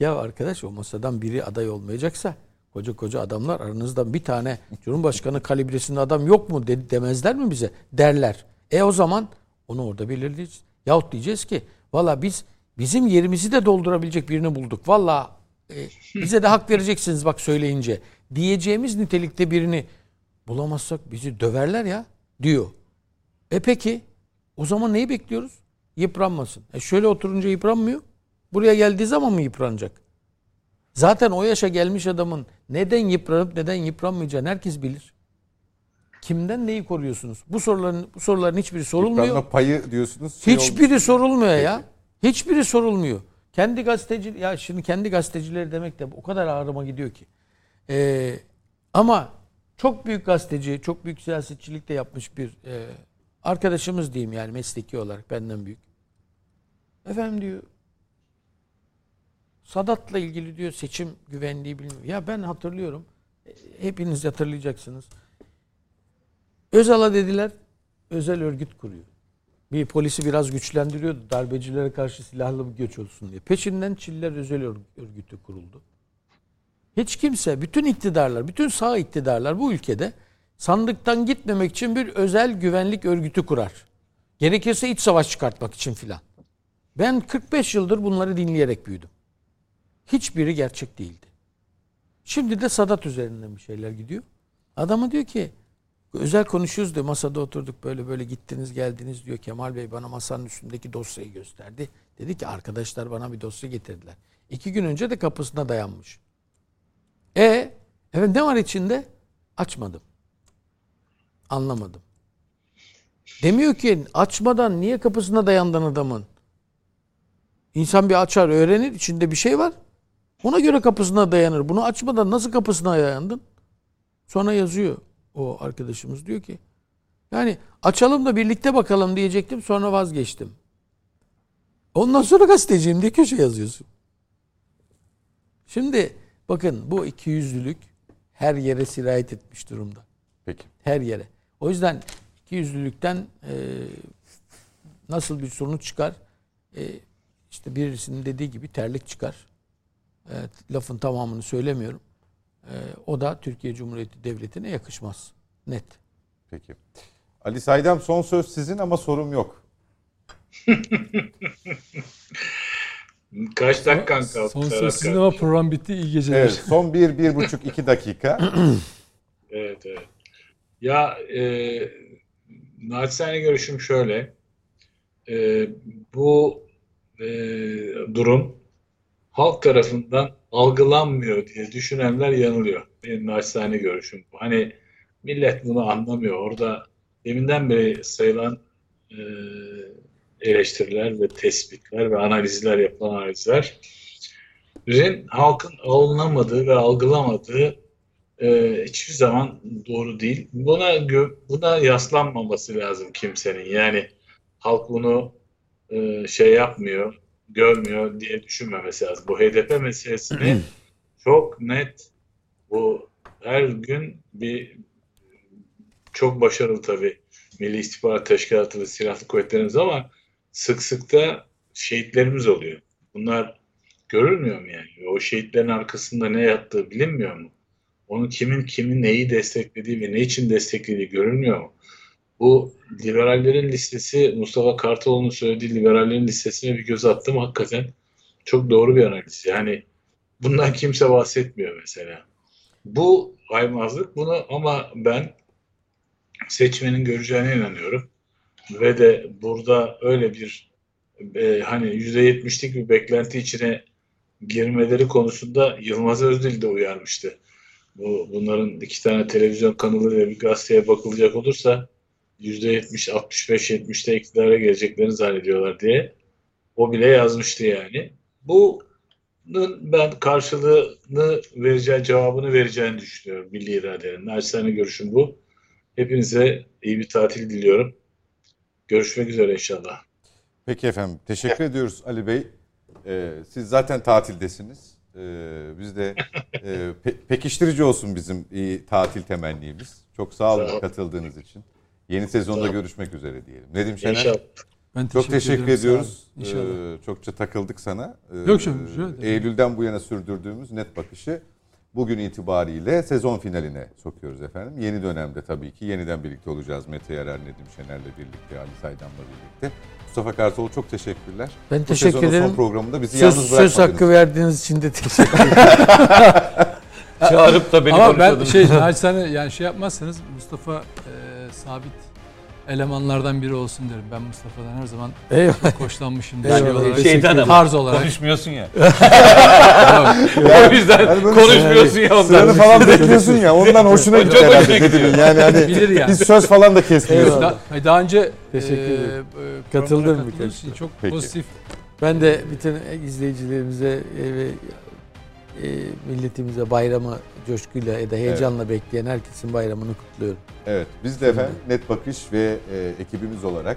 Speaker 4: ya arkadaş o masadan biri aday olmayacaksa koca koca adamlar aranızdan bir tane Cumhurbaşkanı kalibresinde adam yok mu de, demezler mi bize? Derler. E o zaman onu orada belirleyeceğiz. Yahut diyeceğiz ki valla biz bizim yerimizi de doldurabilecek birini bulduk. Valla e, bize de hak vereceksiniz bak söyleyince. Diyeceğimiz nitelikte birini bulamazsak bizi döverler ya diyor. E peki o zaman neyi bekliyoruz? Yıpranmasın. E şöyle oturunca yıpranmıyor. Buraya geldiği zaman mı yıpranacak? Zaten o yaşa gelmiş adamın neden yıpranıp neden yıpranmayacağını herkes bilir. Kimden neyi koruyorsunuz? Bu soruların bu soruların hiçbiri sorulmuyor.
Speaker 1: Yıpranma payı diyorsunuz. şey
Speaker 4: Hiçbiri
Speaker 1: olmuş.
Speaker 4: sorulmuyor ya. Hiçbiri sorulmuyor. Kendi gazeteci ya şimdi kendi gazetecileri demek de o kadar ağrıma gidiyor ki. Ee, ama çok büyük gazeteci, çok büyük siyasetçilik de yapmış bir e, arkadaşımız diyeyim yani mesleki olarak benden büyük. Efendim diyor Sadat'la ilgili diyor seçim güvenliği bilmiyor. Ya ben hatırlıyorum. Hepiniz hatırlayacaksınız. Özal'a dediler özel örgüt kuruyor. Bir polisi biraz güçlendiriyordu. Darbecilere karşı silahlı bir göç olsun diye. Peşinden Çiller Özel Örg- Örgütü kuruldu. Hiç kimse, bütün iktidarlar, bütün sağ iktidarlar bu ülkede sandıktan gitmemek için bir özel güvenlik örgütü kurar. Gerekirse iç savaş çıkartmak için filan. Ben 45 yıldır bunları dinleyerek büyüdüm. Hiçbiri gerçek değildi. Şimdi de Sadat üzerinden bir şeyler gidiyor. Adamı diyor ki özel konuşuyoruz diyor masada oturduk böyle böyle gittiniz geldiniz diyor Kemal Bey bana masanın üstündeki dosyayı gösterdi. Dedi ki arkadaşlar bana bir dosya getirdiler. İki gün önce de kapısına dayanmış. E evet ne var içinde? Açmadım. Anlamadım. Demiyor ki açmadan niye kapısına dayandın adamın? İnsan bir açar öğrenir içinde bir şey var. Ona göre kapısına dayanır. Bunu açmadan nasıl kapısına dayandın? Sonra yazıyor o arkadaşımız diyor ki yani açalım da birlikte bakalım diyecektim sonra vazgeçtim. Ondan sonra gazeteciyim diye köşe yazıyorsun. Şimdi bakın bu ikiyüzlülük her yere sirayet etmiş durumda.
Speaker 1: Peki.
Speaker 4: Her yere. O yüzden ikiyüzlülükten e, nasıl bir sonuç çıkar? E, işte birisinin dediği gibi terlik çıkar. Evet, lafın tamamını söylemiyorum. E, o da Türkiye Cumhuriyeti Devleti'ne yakışmaz. Net.
Speaker 1: Peki. Ali Saydam son söz sizin ama sorum yok.
Speaker 5: Kaç dakikan kaldı?
Speaker 2: Son söz sizin ama program bitti. İyi geceler.
Speaker 1: Evet, son bir, bir buçuk, iki dakika.
Speaker 5: Evet, evet. Ya e, naçizane görüşüm şöyle. E, bu e, durum halk tarafından algılanmıyor diye düşünenler yanılıyor. Benim naçizane görüşüm bu. Hani millet bunu anlamıyor. Orada deminden beri sayılan e, eleştiriler ve tespitler ve analizler yapılan analizler halkın alınamadığı ve algılamadığı e, hiçbir zaman doğru değil. Buna buna yaslanmaması lazım kimsenin. Yani halk bunu e, şey yapmıyor, görmüyor diye düşünmemesi lazım. Bu HDP meselesini çok net bu her gün bir çok başarılı tabii Milli İstihbarat Teşkilatı ve Silahlı Kuvvetlerimiz ama sık sık da şehitlerimiz oluyor. Bunlar görülmüyor mu yani? O şehitlerin arkasında ne yattığı bilinmiyor mu? Onun kimin kimin neyi desteklediği ve ne için desteklediği görülmüyor mu? Bu liberallerin listesi, Mustafa Kartal'ın söylediği liberallerin listesine bir göz attım. Hakikaten çok doğru bir analiz. Yani bundan kimse bahsetmiyor mesela. Bu aymazlık bunu ama ben seçmenin göreceğine inanıyorum. Ve de burada öyle bir e, hani %70'lik bir beklenti içine girmeleri konusunda Yılmaz Özdil de uyarmıştı. Bu, bunların iki tane televizyon kanalı ve bir gazeteye bakılacak olursa %70, 65-70'te iktidara geleceklerini zannediyorlar diye. O bile yazmıştı yani. Bunun ben karşılığını vereceği, cevabını vereceğini düşünüyorum milli iradenin. Naçizane görüşüm bu. Hepinize iyi bir tatil diliyorum. Görüşmek üzere inşallah.
Speaker 1: Peki efendim. Teşekkür ediyoruz Ali Bey. Ee, siz zaten tatildesiniz. Ee, biz de e, pe- pekiştirici olsun bizim iyi tatil temennimiz. Çok sağ olun
Speaker 5: Sağ ol.
Speaker 1: katıldığınız için. Yeni sezonda
Speaker 5: ol.
Speaker 1: görüşmek üzere diyelim. Nedim Şener.
Speaker 5: İnşallah.
Speaker 2: Ben
Speaker 1: Çok teşekkür
Speaker 2: ederim,
Speaker 1: ediyoruz.
Speaker 2: İnşallah.
Speaker 1: Ee, çokça takıldık sana. Ee,
Speaker 2: Yok canım.
Speaker 1: Eylül'den bu yana sürdürdüğümüz net bakışı bugün itibariyle sezon finaline sokuyoruz efendim. Yeni dönemde tabii ki yeniden birlikte olacağız. Mete Yarar, Nedim Şener'le birlikte, Ali Saydam'la birlikte. Mustafa Kartal çok teşekkürler.
Speaker 4: Ben
Speaker 1: bu
Speaker 4: teşekkür
Speaker 1: sezonun
Speaker 4: ederim.
Speaker 1: son programında bizi
Speaker 4: Söz,
Speaker 1: yalnız
Speaker 4: söz
Speaker 1: bırakmadınız.
Speaker 4: hakkı verdiğiniz için de teşekkür ederim.
Speaker 6: Çağırıp da beni
Speaker 2: Ama ben şey naçizane yani şey yapmazsanız Mustafa e, sabit elemanlardan biri olsun derim. Ben Mustafa'dan her zaman
Speaker 4: Eyvallah.
Speaker 2: hoşlanmışım.
Speaker 4: Eyvallah.
Speaker 2: Şey olarak,
Speaker 6: Şeyden ama.
Speaker 2: tarz olarak.
Speaker 6: Konuşmuyorsun ya. O yüzden
Speaker 1: Yani
Speaker 6: konuşmuyorsun ya
Speaker 1: Sıranı
Speaker 6: ondan.
Speaker 1: falan bekliyorsun ya ondan hoşuna
Speaker 6: Çok
Speaker 1: gidiyor herhalde. Nedim'in. Yani hani
Speaker 2: Bilir yani.
Speaker 1: hiç söz falan da.
Speaker 4: Eyvallah.
Speaker 2: Da- daha önce
Speaker 4: Teşekkür
Speaker 2: e,
Speaker 4: ederim.
Speaker 2: e,
Speaker 4: Katıldım birkaç
Speaker 2: çok
Speaker 1: Peki.
Speaker 2: pozitif.
Speaker 4: Ben de bütün izleyicilerimize ve e, milletimize bayramı coşkuyla ya da heyecanla bekleyen herkesin bayramını kutluyorum.
Speaker 1: Evet, biz de efendim Net Bakış ve e, ekibimiz olarak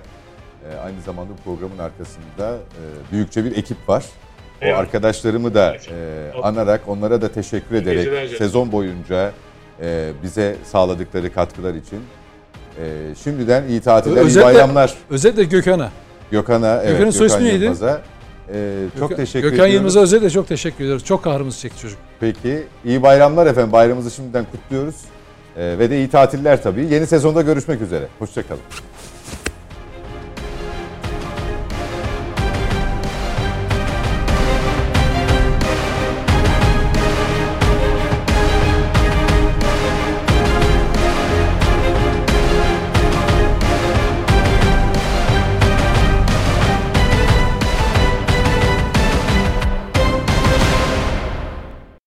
Speaker 1: e, aynı zamanda bu programın arkasında e, büyükçe bir ekip var. O
Speaker 5: Eyvallah.
Speaker 1: arkadaşlarımı da e, anarak, onlara da teşekkür ederek sezon boyunca e, bize sağladıkları katkılar için e, şimdiden iyi tatiller, iyi
Speaker 2: Özetle-
Speaker 1: bayramlar
Speaker 2: Özellikle Gökhan'a.
Speaker 1: Gökhan'a, evet,
Speaker 2: Gökhan'ın soy
Speaker 1: Gökhan
Speaker 2: ismi neydi?
Speaker 1: Yılmaz'a. e, çok
Speaker 2: Gökhan-
Speaker 1: teşekkür
Speaker 2: Gökhan
Speaker 1: ediyoruz.
Speaker 2: Yılmaz'a özellikle çok teşekkür ediyoruz. Çok kahrımızı çekti çocuk.
Speaker 1: Peki, iyi bayramlar efendim. Bayramımızı şimdiden kutluyoruz. E, ve de iyi tatiller tabii. Yeni sezonda görüşmek üzere. Hoşçakalın.